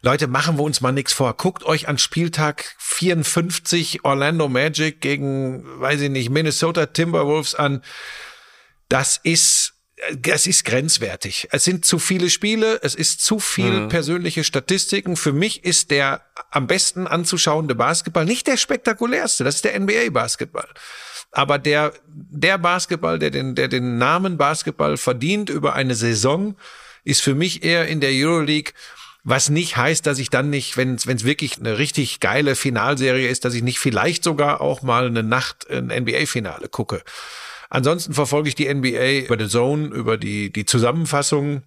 Speaker 2: Leute, machen wir uns mal nichts vor. Guckt euch an Spieltag 54 Orlando Magic gegen, weiß ich nicht, Minnesota Timberwolves an. Das ist es ist grenzwertig. Es sind zu viele Spiele, es ist zu viel mhm. persönliche Statistiken. Für mich ist der am besten anzuschauende Basketball nicht der spektakulärste, das ist der NBA Basketball. Aber der, der Basketball, der den, der den Namen Basketball verdient über eine Saison, ist für mich eher in der Euroleague was nicht heißt, dass ich dann nicht, wenn es wirklich eine richtig geile Finalserie ist, dass ich nicht vielleicht sogar auch mal eine Nacht ein NBA-Finale gucke. Ansonsten verfolge ich die NBA über The Zone, über die, die Zusammenfassung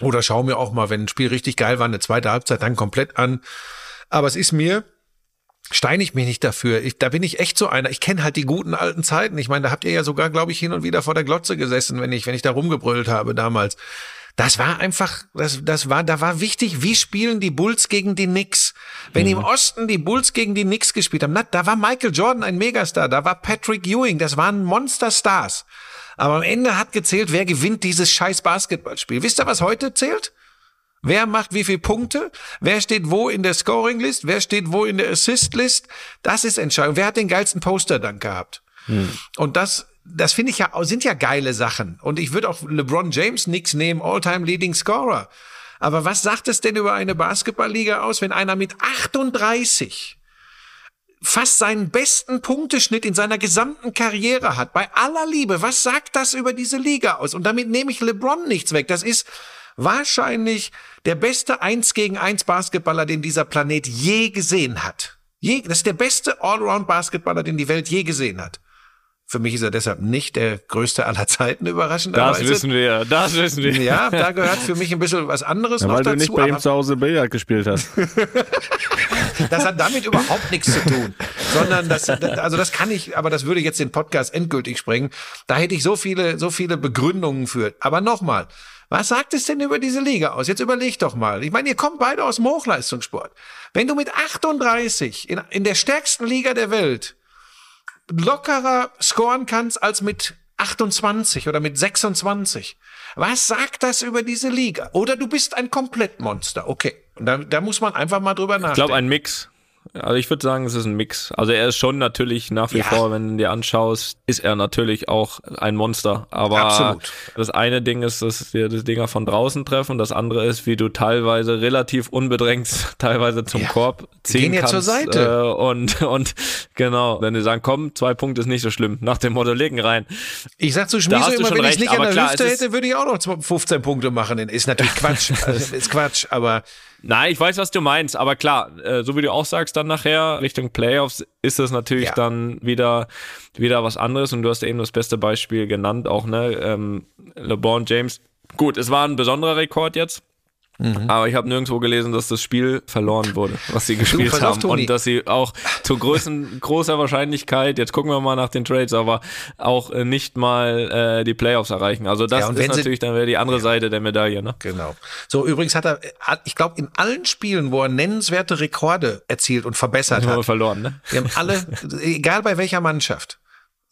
Speaker 2: oder schaue mir auch mal, wenn ein Spiel richtig geil war, eine zweite Halbzeit dann komplett an. Aber es ist mir, steine ich mich nicht dafür. Ich, da bin ich echt so einer. Ich kenne halt die guten alten Zeiten. Ich meine, da habt ihr ja sogar, glaube ich, hin und wieder vor der Glotze gesessen, wenn ich, wenn ich da rumgebrüllt habe damals. Das war einfach, das, das war, da war wichtig, wie spielen die Bulls gegen die Knicks. Wenn mhm. im Osten die Bulls gegen die Knicks gespielt haben, na, da war Michael Jordan ein Megastar, da war Patrick Ewing, das waren Monsterstars. Aber am Ende hat gezählt, wer gewinnt dieses scheiß Basketballspiel. Wisst ihr, was heute zählt? Wer macht wie viele Punkte? Wer steht wo in der Scoring List? Wer steht wo in der Assist List? Das ist entscheidend. Wer hat den geilsten Poster dann gehabt? Hm. Und das das finde ich ja, sind ja geile Sachen. Und ich würde auch LeBron James nix nehmen, All-Time Leading Scorer. Aber was sagt es denn über eine Basketballliga aus, wenn einer mit 38 fast seinen besten Punkteschnitt in seiner gesamten Karriere hat? Bei aller Liebe, was sagt das über diese Liga aus? Und damit nehme ich LeBron nichts weg. Das ist wahrscheinlich der beste 1 gegen 1 Basketballer, den dieser Planet je gesehen hat. Je, das ist der beste Allround-Basketballer, den die Welt je gesehen hat. Für mich ist er deshalb nicht der größte aller Zeiten, überraschenderweise.
Speaker 3: Das wissen wir, das wissen wir.
Speaker 2: Ja, da gehört für mich ein bisschen was anderes
Speaker 4: Ja,
Speaker 2: noch
Speaker 4: weil
Speaker 2: dazu.
Speaker 4: du nicht bei ihm zu Hause Billard gespielt hast.
Speaker 2: das hat damit überhaupt nichts zu tun. Sondern das, also das kann ich, aber das würde jetzt den Podcast endgültig sprengen. Da hätte ich so viele, so viele Begründungen für. Aber nochmal, was sagt es denn über diese Liga aus? Jetzt überleg doch mal. Ich meine, ihr kommt beide aus dem Hochleistungssport. Wenn du mit 38 in, in der stärksten Liga der Welt lockerer scoren kannst als mit 28 oder mit 26. Was sagt das über diese Liga? Oder du bist ein Komplettmonster. Okay. Und da, da muss man einfach mal drüber nachdenken.
Speaker 3: Ich glaube, ein Mix. Also ich würde sagen, es ist ein Mix. Also er ist schon natürlich nach wie
Speaker 2: Ja.
Speaker 3: vor, wenn du dir anschaust, ist er natürlich auch ein Monster. Aber
Speaker 2: Absolut.
Speaker 3: das eine Ding ist, dass wir das Dinger von draußen treffen. Das andere ist, wie du teilweise relativ unbedrängt teilweise zum
Speaker 2: Ja.
Speaker 3: Korb ziehen kannst.
Speaker 2: zur Seite.
Speaker 3: Äh, und, und genau, wenn die sagen, komm, zwei Punkte ist nicht so schlimm. Nach dem Motto, legen rein.
Speaker 2: Ich sag zu Schmieso immer, wenn ich
Speaker 3: recht,
Speaker 2: nicht an der
Speaker 3: klar,
Speaker 2: Hüfte hätte, würde ich auch noch 15 Punkte machen. Ist natürlich Quatsch. Also, ist Quatsch, aber
Speaker 3: Nein, ich weiß, was du meinst, aber klar, äh, so wie du auch sagst, dann nachher Richtung Playoffs ist das natürlich
Speaker 2: Ja.
Speaker 3: dann wieder wieder was anderes und du hast eben das beste Beispiel genannt, auch ne, ähm, LeBron James. Gut, es war ein besonderer Rekord jetzt.
Speaker 2: Mhm.
Speaker 3: Aber ich habe nirgendwo gelesen, dass das Spiel verloren wurde, was sie gespielt
Speaker 2: auf,
Speaker 3: haben.
Speaker 2: Toni.
Speaker 3: Und dass sie auch zu größten, großer Wahrscheinlichkeit, jetzt gucken wir mal nach den Trades, aber auch äh, nicht mal äh, die Playoffs erreichen. Also das
Speaker 2: Ja,
Speaker 3: ist
Speaker 2: wenn sie-
Speaker 3: natürlich dann wieder die andere Seite der Medaille. Ne?
Speaker 2: Genau. So, übrigens hat er, hat- ich glaube, in allen Spielen, wo er nennenswerte Rekorde erzielt und verbessert hat,
Speaker 3: verloren, ne?
Speaker 2: wir haben alle, egal bei welcher Mannschaft,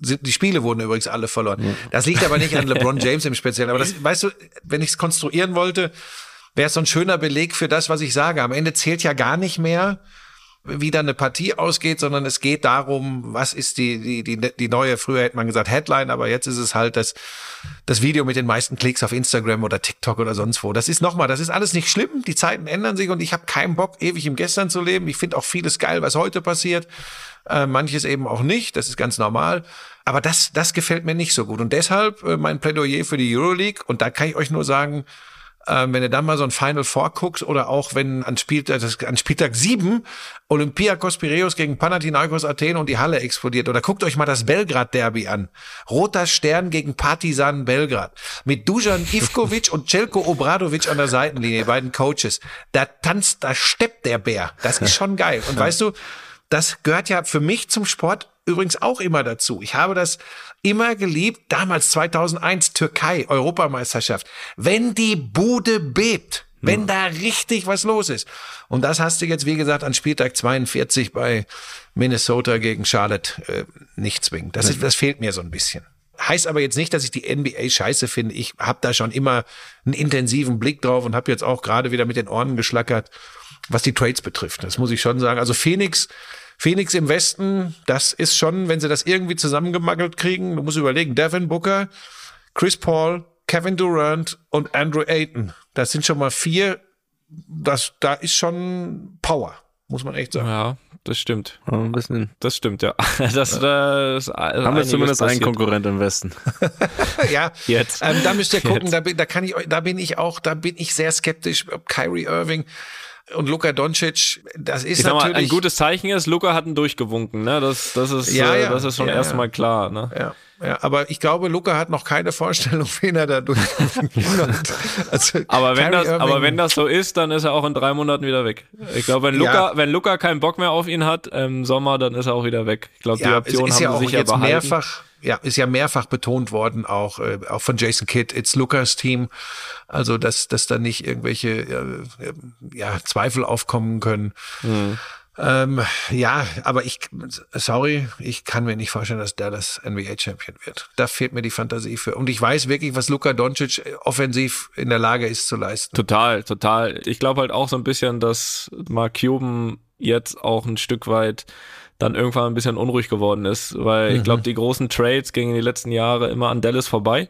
Speaker 2: die Spiele wurden übrigens alle verloren. Das liegt aber nicht an LeBron James im Speziellen. Aber das, weißt du, wenn ich es konstruieren wollte, wäre es so ein schöner Beleg für das, was ich sage. Am Ende zählt ja gar nicht mehr, wie dann eine Partie ausgeht, sondern es geht darum, was ist die, die, die, die neue, früher hätte man gesagt Headline, aber jetzt ist es halt das, das Video mit den meisten Klicks auf Instagram oder TikTok oder sonst wo. Das ist nochmal, das ist alles nicht schlimm. Die Zeiten ändern sich und ich habe keinen Bock, ewig im Gestern zu leben. Ich finde auch vieles geil, was heute passiert. Äh, manches eben auch nicht. Das ist ganz normal. Aber das, das gefällt mir nicht so gut. Und deshalb äh, mein Plädoyer für die Euroleague. Und da kann ich euch nur sagen, ähm, wenn ihr dann mal so ein Final Four guckt oder auch wenn an Spieltag, das, an Spieltag 7 Olympiakos Piräus gegen Panathinaikos Athen und die Halle explodiert. Oder guckt euch mal das Belgrad-Derby an. Roter Stern gegen Partizan Belgrad. Mit Dujan Ivkovic und Celko Obradovic an der Seitenlinie, die beiden Coaches. Da tanzt, da steppt der Bär. Das ist schon geil. Und weißt du, das gehört ja für mich zum Sport übrigens auch immer dazu. Ich habe das immer geliebt, damals 2001 Türkei, Europameisterschaft. Wenn die Bude bebt, wenn da richtig was los ist. Und das hast du jetzt, wie gesagt, an Spieltag 42 bei Minnesota gegen Charlotte äh, nicht zwingend. Das, ist, das fehlt mir so ein bisschen. Heißt aber jetzt nicht, dass ich die NBA scheiße finde. Ich habe da schon immer einen intensiven Blick drauf und habe jetzt auch gerade wieder mit den Ohren geschlackert, was die Trades betrifft. Das muss ich schon sagen. Also Phoenix, Phoenix im Westen, das ist schon, wenn sie das irgendwie zusammengemangelt kriegen, du musst überlegen, Devin Booker, Chris Paul, Kevin Durant und Andrew Ayton. Das sind schon mal vier. Das, da ist schon Power, muss man echt sagen.
Speaker 3: Ja, das stimmt.
Speaker 4: Ja, ein bisschen.
Speaker 3: Das stimmt, ja. Das, das
Speaker 4: Haben wir zumindest einen Konkurrent im Westen.
Speaker 2: ja,
Speaker 3: Jetzt.
Speaker 2: Ähm, da müsst ihr gucken, da bin, da kann ich, euch- da bin ich auch, da bin ich sehr skeptisch, ob Kyrie Irving und Luka Doncic, das ist
Speaker 3: Ich sag mal,
Speaker 2: natürlich
Speaker 3: ein gutes Zeichen ist, Luca hat ihn durchgewunken, ne? Das, das ist,
Speaker 2: Ja,
Speaker 3: äh,
Speaker 2: ja.
Speaker 3: das ist schon
Speaker 2: Ja,
Speaker 3: erstmal
Speaker 2: ja.
Speaker 3: klar, ne?
Speaker 2: Ja, ja, aber ich glaube, Luca hat noch keine Vorstellung, wen er da durchgewunken hat. Also,
Speaker 3: Aber wenn, das, aber wenn das so ist, dann ist er auch in drei Monaten wieder weg. Ich glaube, wenn Luca,
Speaker 2: Ja.
Speaker 3: wenn Luca keinen Bock mehr auf ihn hat im Sommer, dann ist er auch wieder weg. Ich glaube, die
Speaker 2: ja, es
Speaker 3: Option
Speaker 2: ist
Speaker 3: haben
Speaker 2: ja
Speaker 3: sie
Speaker 2: auch
Speaker 3: sicher
Speaker 2: jetzt
Speaker 3: behalten.
Speaker 2: mehrfach, ja, ist ja mehrfach betont worden, auch, äh, auch von Jason Kidd, it's Lukas Team. Also, dass, dass da nicht irgendwelche äh, äh, ja, Zweifel aufkommen können.
Speaker 3: Hm.
Speaker 2: Ähm, ja, aber ich, sorry, ich kann mir nicht vorstellen, dass Dallas NBA-Champion wird. Da fehlt mir die Fantasie für. Und ich weiß wirklich, was Luka Doncic äh, offensiv in der Lage ist zu leisten.
Speaker 3: Total, total. Ich glaube halt auch so ein bisschen, dass Mark Cuban jetzt auch ein Stück weit dann irgendwann ein bisschen unruhig geworden ist, weil ich glaube, die großen Trades gingen die letzten Jahre immer an Dallas vorbei.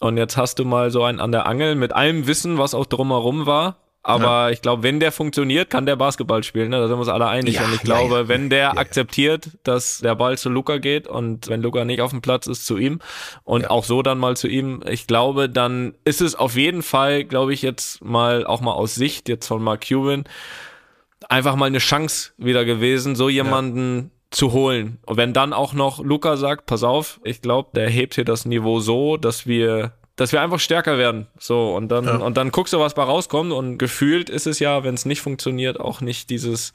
Speaker 3: Und jetzt hast du mal so einen an der Angel mit allem Wissen, was auch drumherum war. Aber ich glaube, wenn der funktioniert, kann der Basketball spielen. Ne? Da sind wir uns alle einig.
Speaker 2: Ja,
Speaker 3: und ich
Speaker 2: ja,
Speaker 3: glaube,
Speaker 2: ja.
Speaker 3: wenn der
Speaker 2: Ja, ja.
Speaker 3: akzeptiert, dass der Ball zu Luca geht und wenn Luca nicht auf dem Platz ist, zu ihm und auch so dann mal zu ihm, ich glaube, dann ist es auf jeden Fall, glaube ich, jetzt mal auch mal aus Sicht jetzt von Mark Cuban einfach mal eine Chance wieder gewesen, so jemanden zu holen. Und wenn dann auch noch Luca sagt, pass auf, ich glaube, der hebt hier das Niveau so, dass wir dass wir einfach stärker werden. So, und dann, und dann guckst du, was bei rauskommt. Und gefühlt ist es ja, wenn es nicht funktioniert, auch nicht dieses,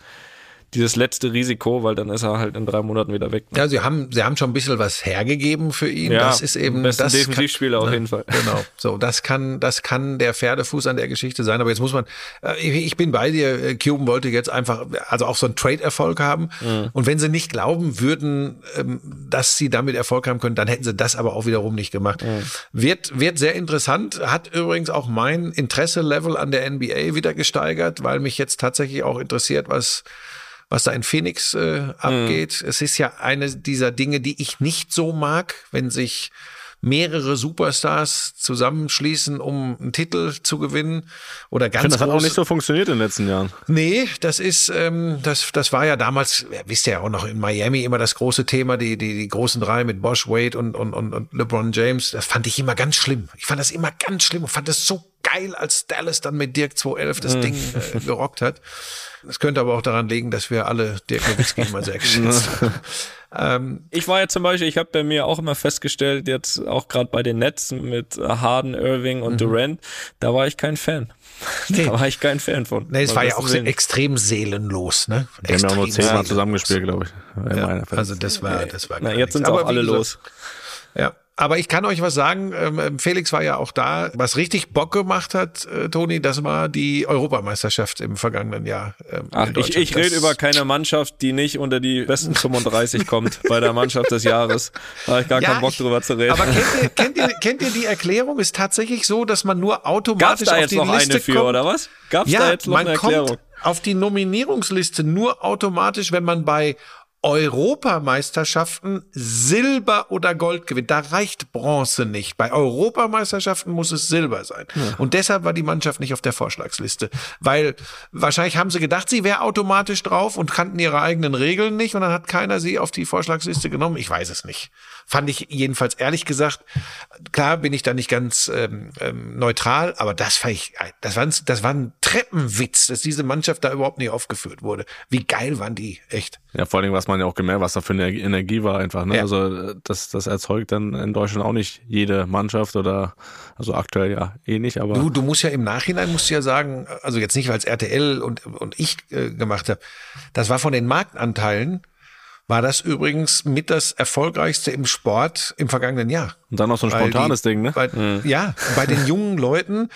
Speaker 3: dieses letzte Risiko, weil dann ist er halt in drei Monaten wieder weg.
Speaker 2: Ja, sie haben, sie haben schon ein bisschen was hergegeben für ihn.
Speaker 3: Ja,
Speaker 2: das ist eben das
Speaker 3: Defensivspieler
Speaker 2: kann,
Speaker 3: auf jeden Fall.
Speaker 2: Genau. So, das kann, das kann der Pferdefuß an der Geschichte sein. Aber jetzt muss man, äh, ich, ich bin bei dir. äh, Cuban wollte jetzt einfach, also auch so einen Trade-Erfolg haben.
Speaker 3: Mhm.
Speaker 2: Und wenn sie nicht glauben würden, ähm, dass sie damit Erfolg haben können, dann hätten sie das aber auch wiederum nicht gemacht.
Speaker 3: Mhm.
Speaker 2: Wird, wird sehr interessant. Hat übrigens auch mein Interesse-Level an der NBA wieder gesteigert, weil mich jetzt tatsächlich auch interessiert, was was da in Phoenix äh, abgeht. Es ist ja eine dieser Dinge, die ich nicht so mag, wenn sich mehrere Superstars zusammenschließen, um einen Titel zu gewinnen oder
Speaker 4: Ich
Speaker 2: ganz
Speaker 4: finde, das hat auch nicht so funktioniert in den letzten Jahren.
Speaker 2: Nee, das ist, ähm, das, das war ja damals, ja, wisst ihr ja auch noch in Miami immer das große Thema, die, die, die großen drei mit Bosch, Wade und, und, und, und LeBron James. Das fand ich immer ganz schlimm. Ich fand das immer ganz schlimm und fand das so geil, als Dallas dann mit Dirk 211 das Ding äh, gerockt hat. Das könnte aber auch daran liegen, dass wir alle Dirk Nowitzki immer sehr geschätzt haben. Ähm,
Speaker 3: Ich war ja zum Beispiel, ich habe bei mir auch immer festgestellt, jetzt auch gerade bei den Nets mit Harden, Irving
Speaker 2: Mhm.
Speaker 3: und Durant, da war ich kein Fan. Da war ich kein Fan von.
Speaker 2: nee, es war ja auch
Speaker 3: wenig.
Speaker 2: extrem seelenlos, ne?
Speaker 4: Die haben ja auch nur zehnmal zusammengespielt, glaube ich.
Speaker 2: Ja, also das war, das war
Speaker 3: Na, jetzt sind
Speaker 2: Aber
Speaker 3: auch alle los.
Speaker 2: Ja, aber ich kann euch was sagen, ähm, Felix war ja auch da. Was richtig Bock gemacht hat, äh, Toni, das war die Europameisterschaft im vergangenen Jahr. ähm,
Speaker 3: Ach, ich, ich rede über keine Mannschaft, die nicht unter die besten 35 kommt bei der Mannschaft des Jahres. Da habe ich gar
Speaker 2: Ja,
Speaker 3: keinen Bock
Speaker 2: ich-
Speaker 3: drüber zu reden.
Speaker 2: Aber kennt ihr, kennt, ihr, kennt ihr die Erklärung? Ist tatsächlich so, dass man nur
Speaker 3: Gab's
Speaker 2: automatisch
Speaker 3: da
Speaker 2: auf
Speaker 3: jetzt
Speaker 2: die
Speaker 3: noch
Speaker 2: Liste
Speaker 3: eine für,
Speaker 2: kommt?
Speaker 3: oder was? Gab's
Speaker 2: ja,
Speaker 3: da jetzt noch
Speaker 2: man
Speaker 3: eine Erklärung?
Speaker 2: kommt auf die Nominierungsliste nur automatisch, wenn man bei Europameisterschaften Silber oder Gold gewinnt. Da reicht Bronze nicht. Bei Europameisterschaften muss es Silber sein. Und deshalb war die Mannschaft nicht auf der Vorschlagsliste. Weil wahrscheinlich haben sie gedacht, sie wäre automatisch drauf und kannten ihre eigenen Regeln nicht und dann hat keiner sie auf die Vorschlagsliste genommen. Ich weiß es nicht. Fand ich jedenfalls ehrlich gesagt, klar bin ich da nicht ganz ähm, ähm, neutral, aber das fand ich, das war, ein, das war ein Treppenwitz, dass diese Mannschaft da überhaupt nicht aufgeführt wurde. Wie geil waren die, echt.
Speaker 4: Ja, vor allem, was man ja auch gemerkt, was da für eine Energie war einfach. Ne?
Speaker 2: Ja.
Speaker 4: Also das, das erzeugt dann in Deutschland auch nicht jede Mannschaft oder also aktuell ja eh nicht, aber
Speaker 2: Du, du musst ja im Nachhinein musst du ja sagen, also jetzt nicht, weil es RTL und, und ich äh, gemacht habe, das war von den Marktanteilen, war das übrigens mit das erfolgreichste im Sport im vergangenen Jahr.
Speaker 4: und dann noch so ein spontanes
Speaker 2: die,
Speaker 4: Ding, ne?
Speaker 2: Bei, Ja, bei den jungen Leuten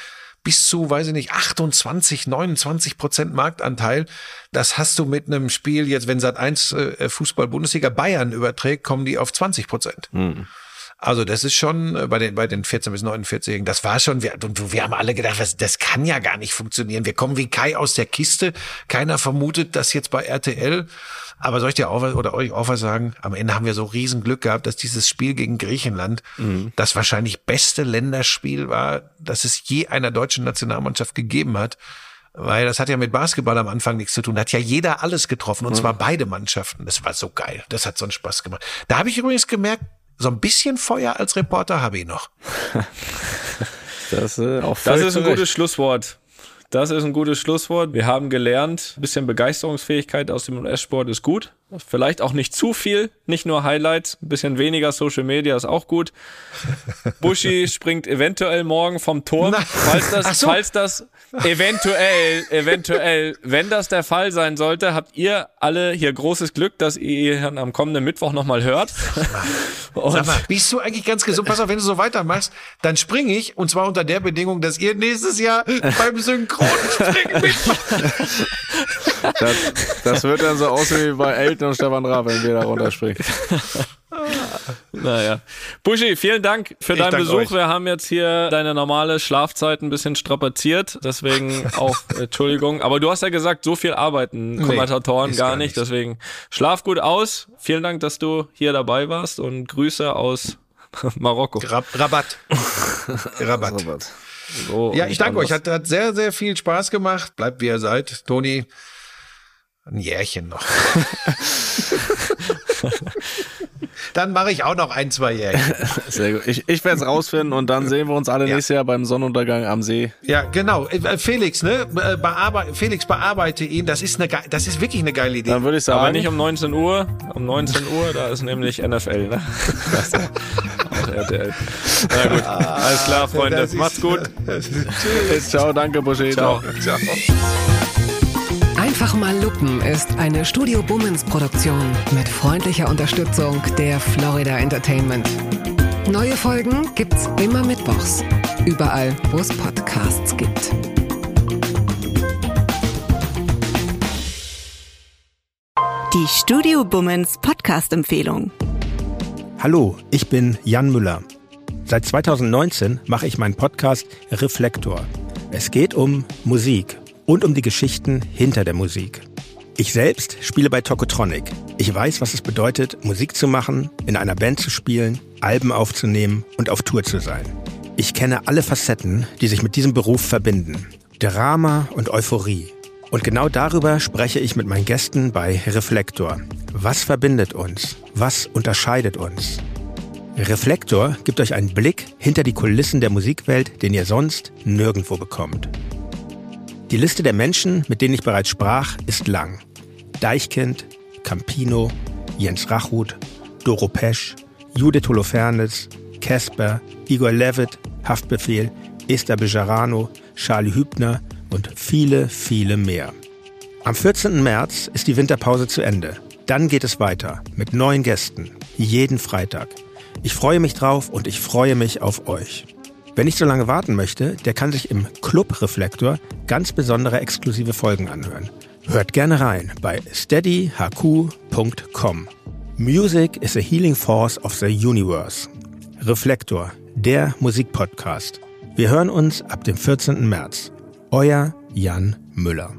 Speaker 2: bis zu, weiß ich nicht, 28, 29 Prozent Marktanteil. Das hast du mit einem Spiel, jetzt wenn Sat 1 äh, Fußball-Bundesliga Bayern überträgt, kommen die auf 20 Prozent. Also das ist schon äh, bei den bei den 14 bis 49-Jährigen, das war schon, wir, und wir haben alle gedacht, was, das kann ja gar nicht funktionieren. Wir kommen wie Kai aus der Kiste. Keiner vermutet das jetzt bei RTL. Aber soll ich dir auch was, oder euch auch was sagen? Am Ende haben wir so riesen Glück gehabt, dass dieses Spiel gegen Griechenland das wahrscheinlich beste Länderspiel war, das es je einer deutschen Nationalmannschaft gegeben hat. Weil das hat ja mit Basketball am Anfang nichts zu tun. Da hat ja jeder alles getroffen und zwar beide Mannschaften. Das war so geil. Das hat so einen Spaß gemacht. Da habe ich übrigens gemerkt, so ein bisschen Feuer als Reporter habe ich noch.
Speaker 4: Das, äh, auch
Speaker 3: Das ist ein gutes Schlusswort. Das ist ein gutes Schlusswort. Wir haben gelernt, ein bisschen Begeisterungsfähigkeit aus dem US-Sport ist gut. Vielleicht auch nicht zu viel, nicht nur Highlights, ein bisschen weniger Social Media ist auch gut. Buschi springt eventuell morgen vom Turm. Falls das,
Speaker 2: so.
Speaker 3: falls das eventuell, eventuell, wenn das der Fall sein sollte, habt ihr alle hier großes Glück, dass ihr ihn am kommenden Mittwoch nochmal hört.
Speaker 2: Sag mal, bist du eigentlich ganz gesund? Pass auf, wenn du so weitermachst, dann springe ich und zwar unter der Bedingung, dass ihr nächstes Jahr beim Synchronspringen mitmacht.
Speaker 4: Das, das wird dann so aussehen wie bei Elton und Stefan Raab, wenn wir da runterspringen.
Speaker 3: Naja. Buschi, vielen Dank für
Speaker 2: Ich
Speaker 3: deinen Besuch.
Speaker 2: euch.
Speaker 3: Wir haben jetzt hier deine normale Schlafzeit ein bisschen strapaziert. Deswegen auch Entschuldigung. Aber du hast ja gesagt, so viel arbeiten Kommentatoren gar
Speaker 2: gar
Speaker 3: nicht.
Speaker 2: nicht.
Speaker 3: Deswegen schlaf gut aus. Vielen Dank, dass du hier dabei warst und Grüße aus Marokko.
Speaker 2: Rab Rabatt. Rabatt.
Speaker 3: So,
Speaker 2: Ja, ich danke
Speaker 3: anders.
Speaker 2: euch. Hat, hat sehr, sehr viel Spaß gemacht. Bleibt wie ihr seid. Toni, ein Jährchen noch. Dann mache ich auch noch ein, zwei Jährchen.
Speaker 4: Sehr gut. Ich, ich werde es rausfinden und dann sehen wir uns alle
Speaker 2: Ja.
Speaker 4: nächstes Jahr beim Sonnenuntergang am See.
Speaker 2: Ja, genau. Äh, Felix, ne? Äh, Bearbeite, Felix, bearbeite ihn. Das ist eine, das ist wirklich eine geile Idee.
Speaker 4: Dann würde ich sagen,
Speaker 3: Aber nicht um 19 Uhr. Um 19 Uhr, da ist nämlich NFL, ne? RTL. Na gut. Alles klar, Freunde.
Speaker 2: Das ist-
Speaker 3: Macht's gut.
Speaker 2: Tschüss.
Speaker 4: Ciao, danke, Buschi.
Speaker 3: Ciao.
Speaker 2: Ciao.
Speaker 5: Einfach mal lupen ist eine Studio Bummens Produktion mit freundlicher Unterstützung der Florida Entertainment. Neue Folgen gibt's immer mittwochs. Überall, wo es Podcasts gibt.
Speaker 6: Die Studio Bummens Podcast-Empfehlung.
Speaker 7: Hallo, ich bin Jan Müller. Seit 2019 mache ich meinen Podcast Reflektor. Es geht um Musik und um die Geschichten hinter der Musik. Ich selbst spiele bei Tokotronic. Ich weiß, was es bedeutet, Musik zu machen, in einer Band zu spielen, Alben aufzunehmen und auf Tour zu sein. Ich kenne alle Facetten, die sich mit diesem Beruf verbinden. Drama und Euphorie. Und genau darüber spreche ich mit meinen Gästen bei Reflektor. Was verbindet uns? Was unterscheidet uns? Reflektor gibt euch einen Blick hinter die Kulissen der Musikwelt, den ihr sonst nirgendwo bekommt. Die Liste der Menschen, mit denen ich bereits sprach, ist lang. Deichkind, Campino, Jens Rachut, Doro Pesch, Judith Holofernes, Casper, Igor Levitt, Haftbefehl, Esther Bejarano, Charlie Hübner und viele, viele mehr. Am 14. März ist die Winterpause zu Ende. Dann geht es weiter mit neuen Gästen, jeden Freitag. Ich freue mich drauf und ich freue mich auf euch. Wer nicht so lange warten möchte, der kann sich im Club Reflektor ganz besondere exklusive Folgen anhören. Hört gerne rein bei steadyhq.com. Music is a healing force of the universe. Reflektor, der Musikpodcast. Wir hören uns ab dem 14. März. Euer Jan Müller.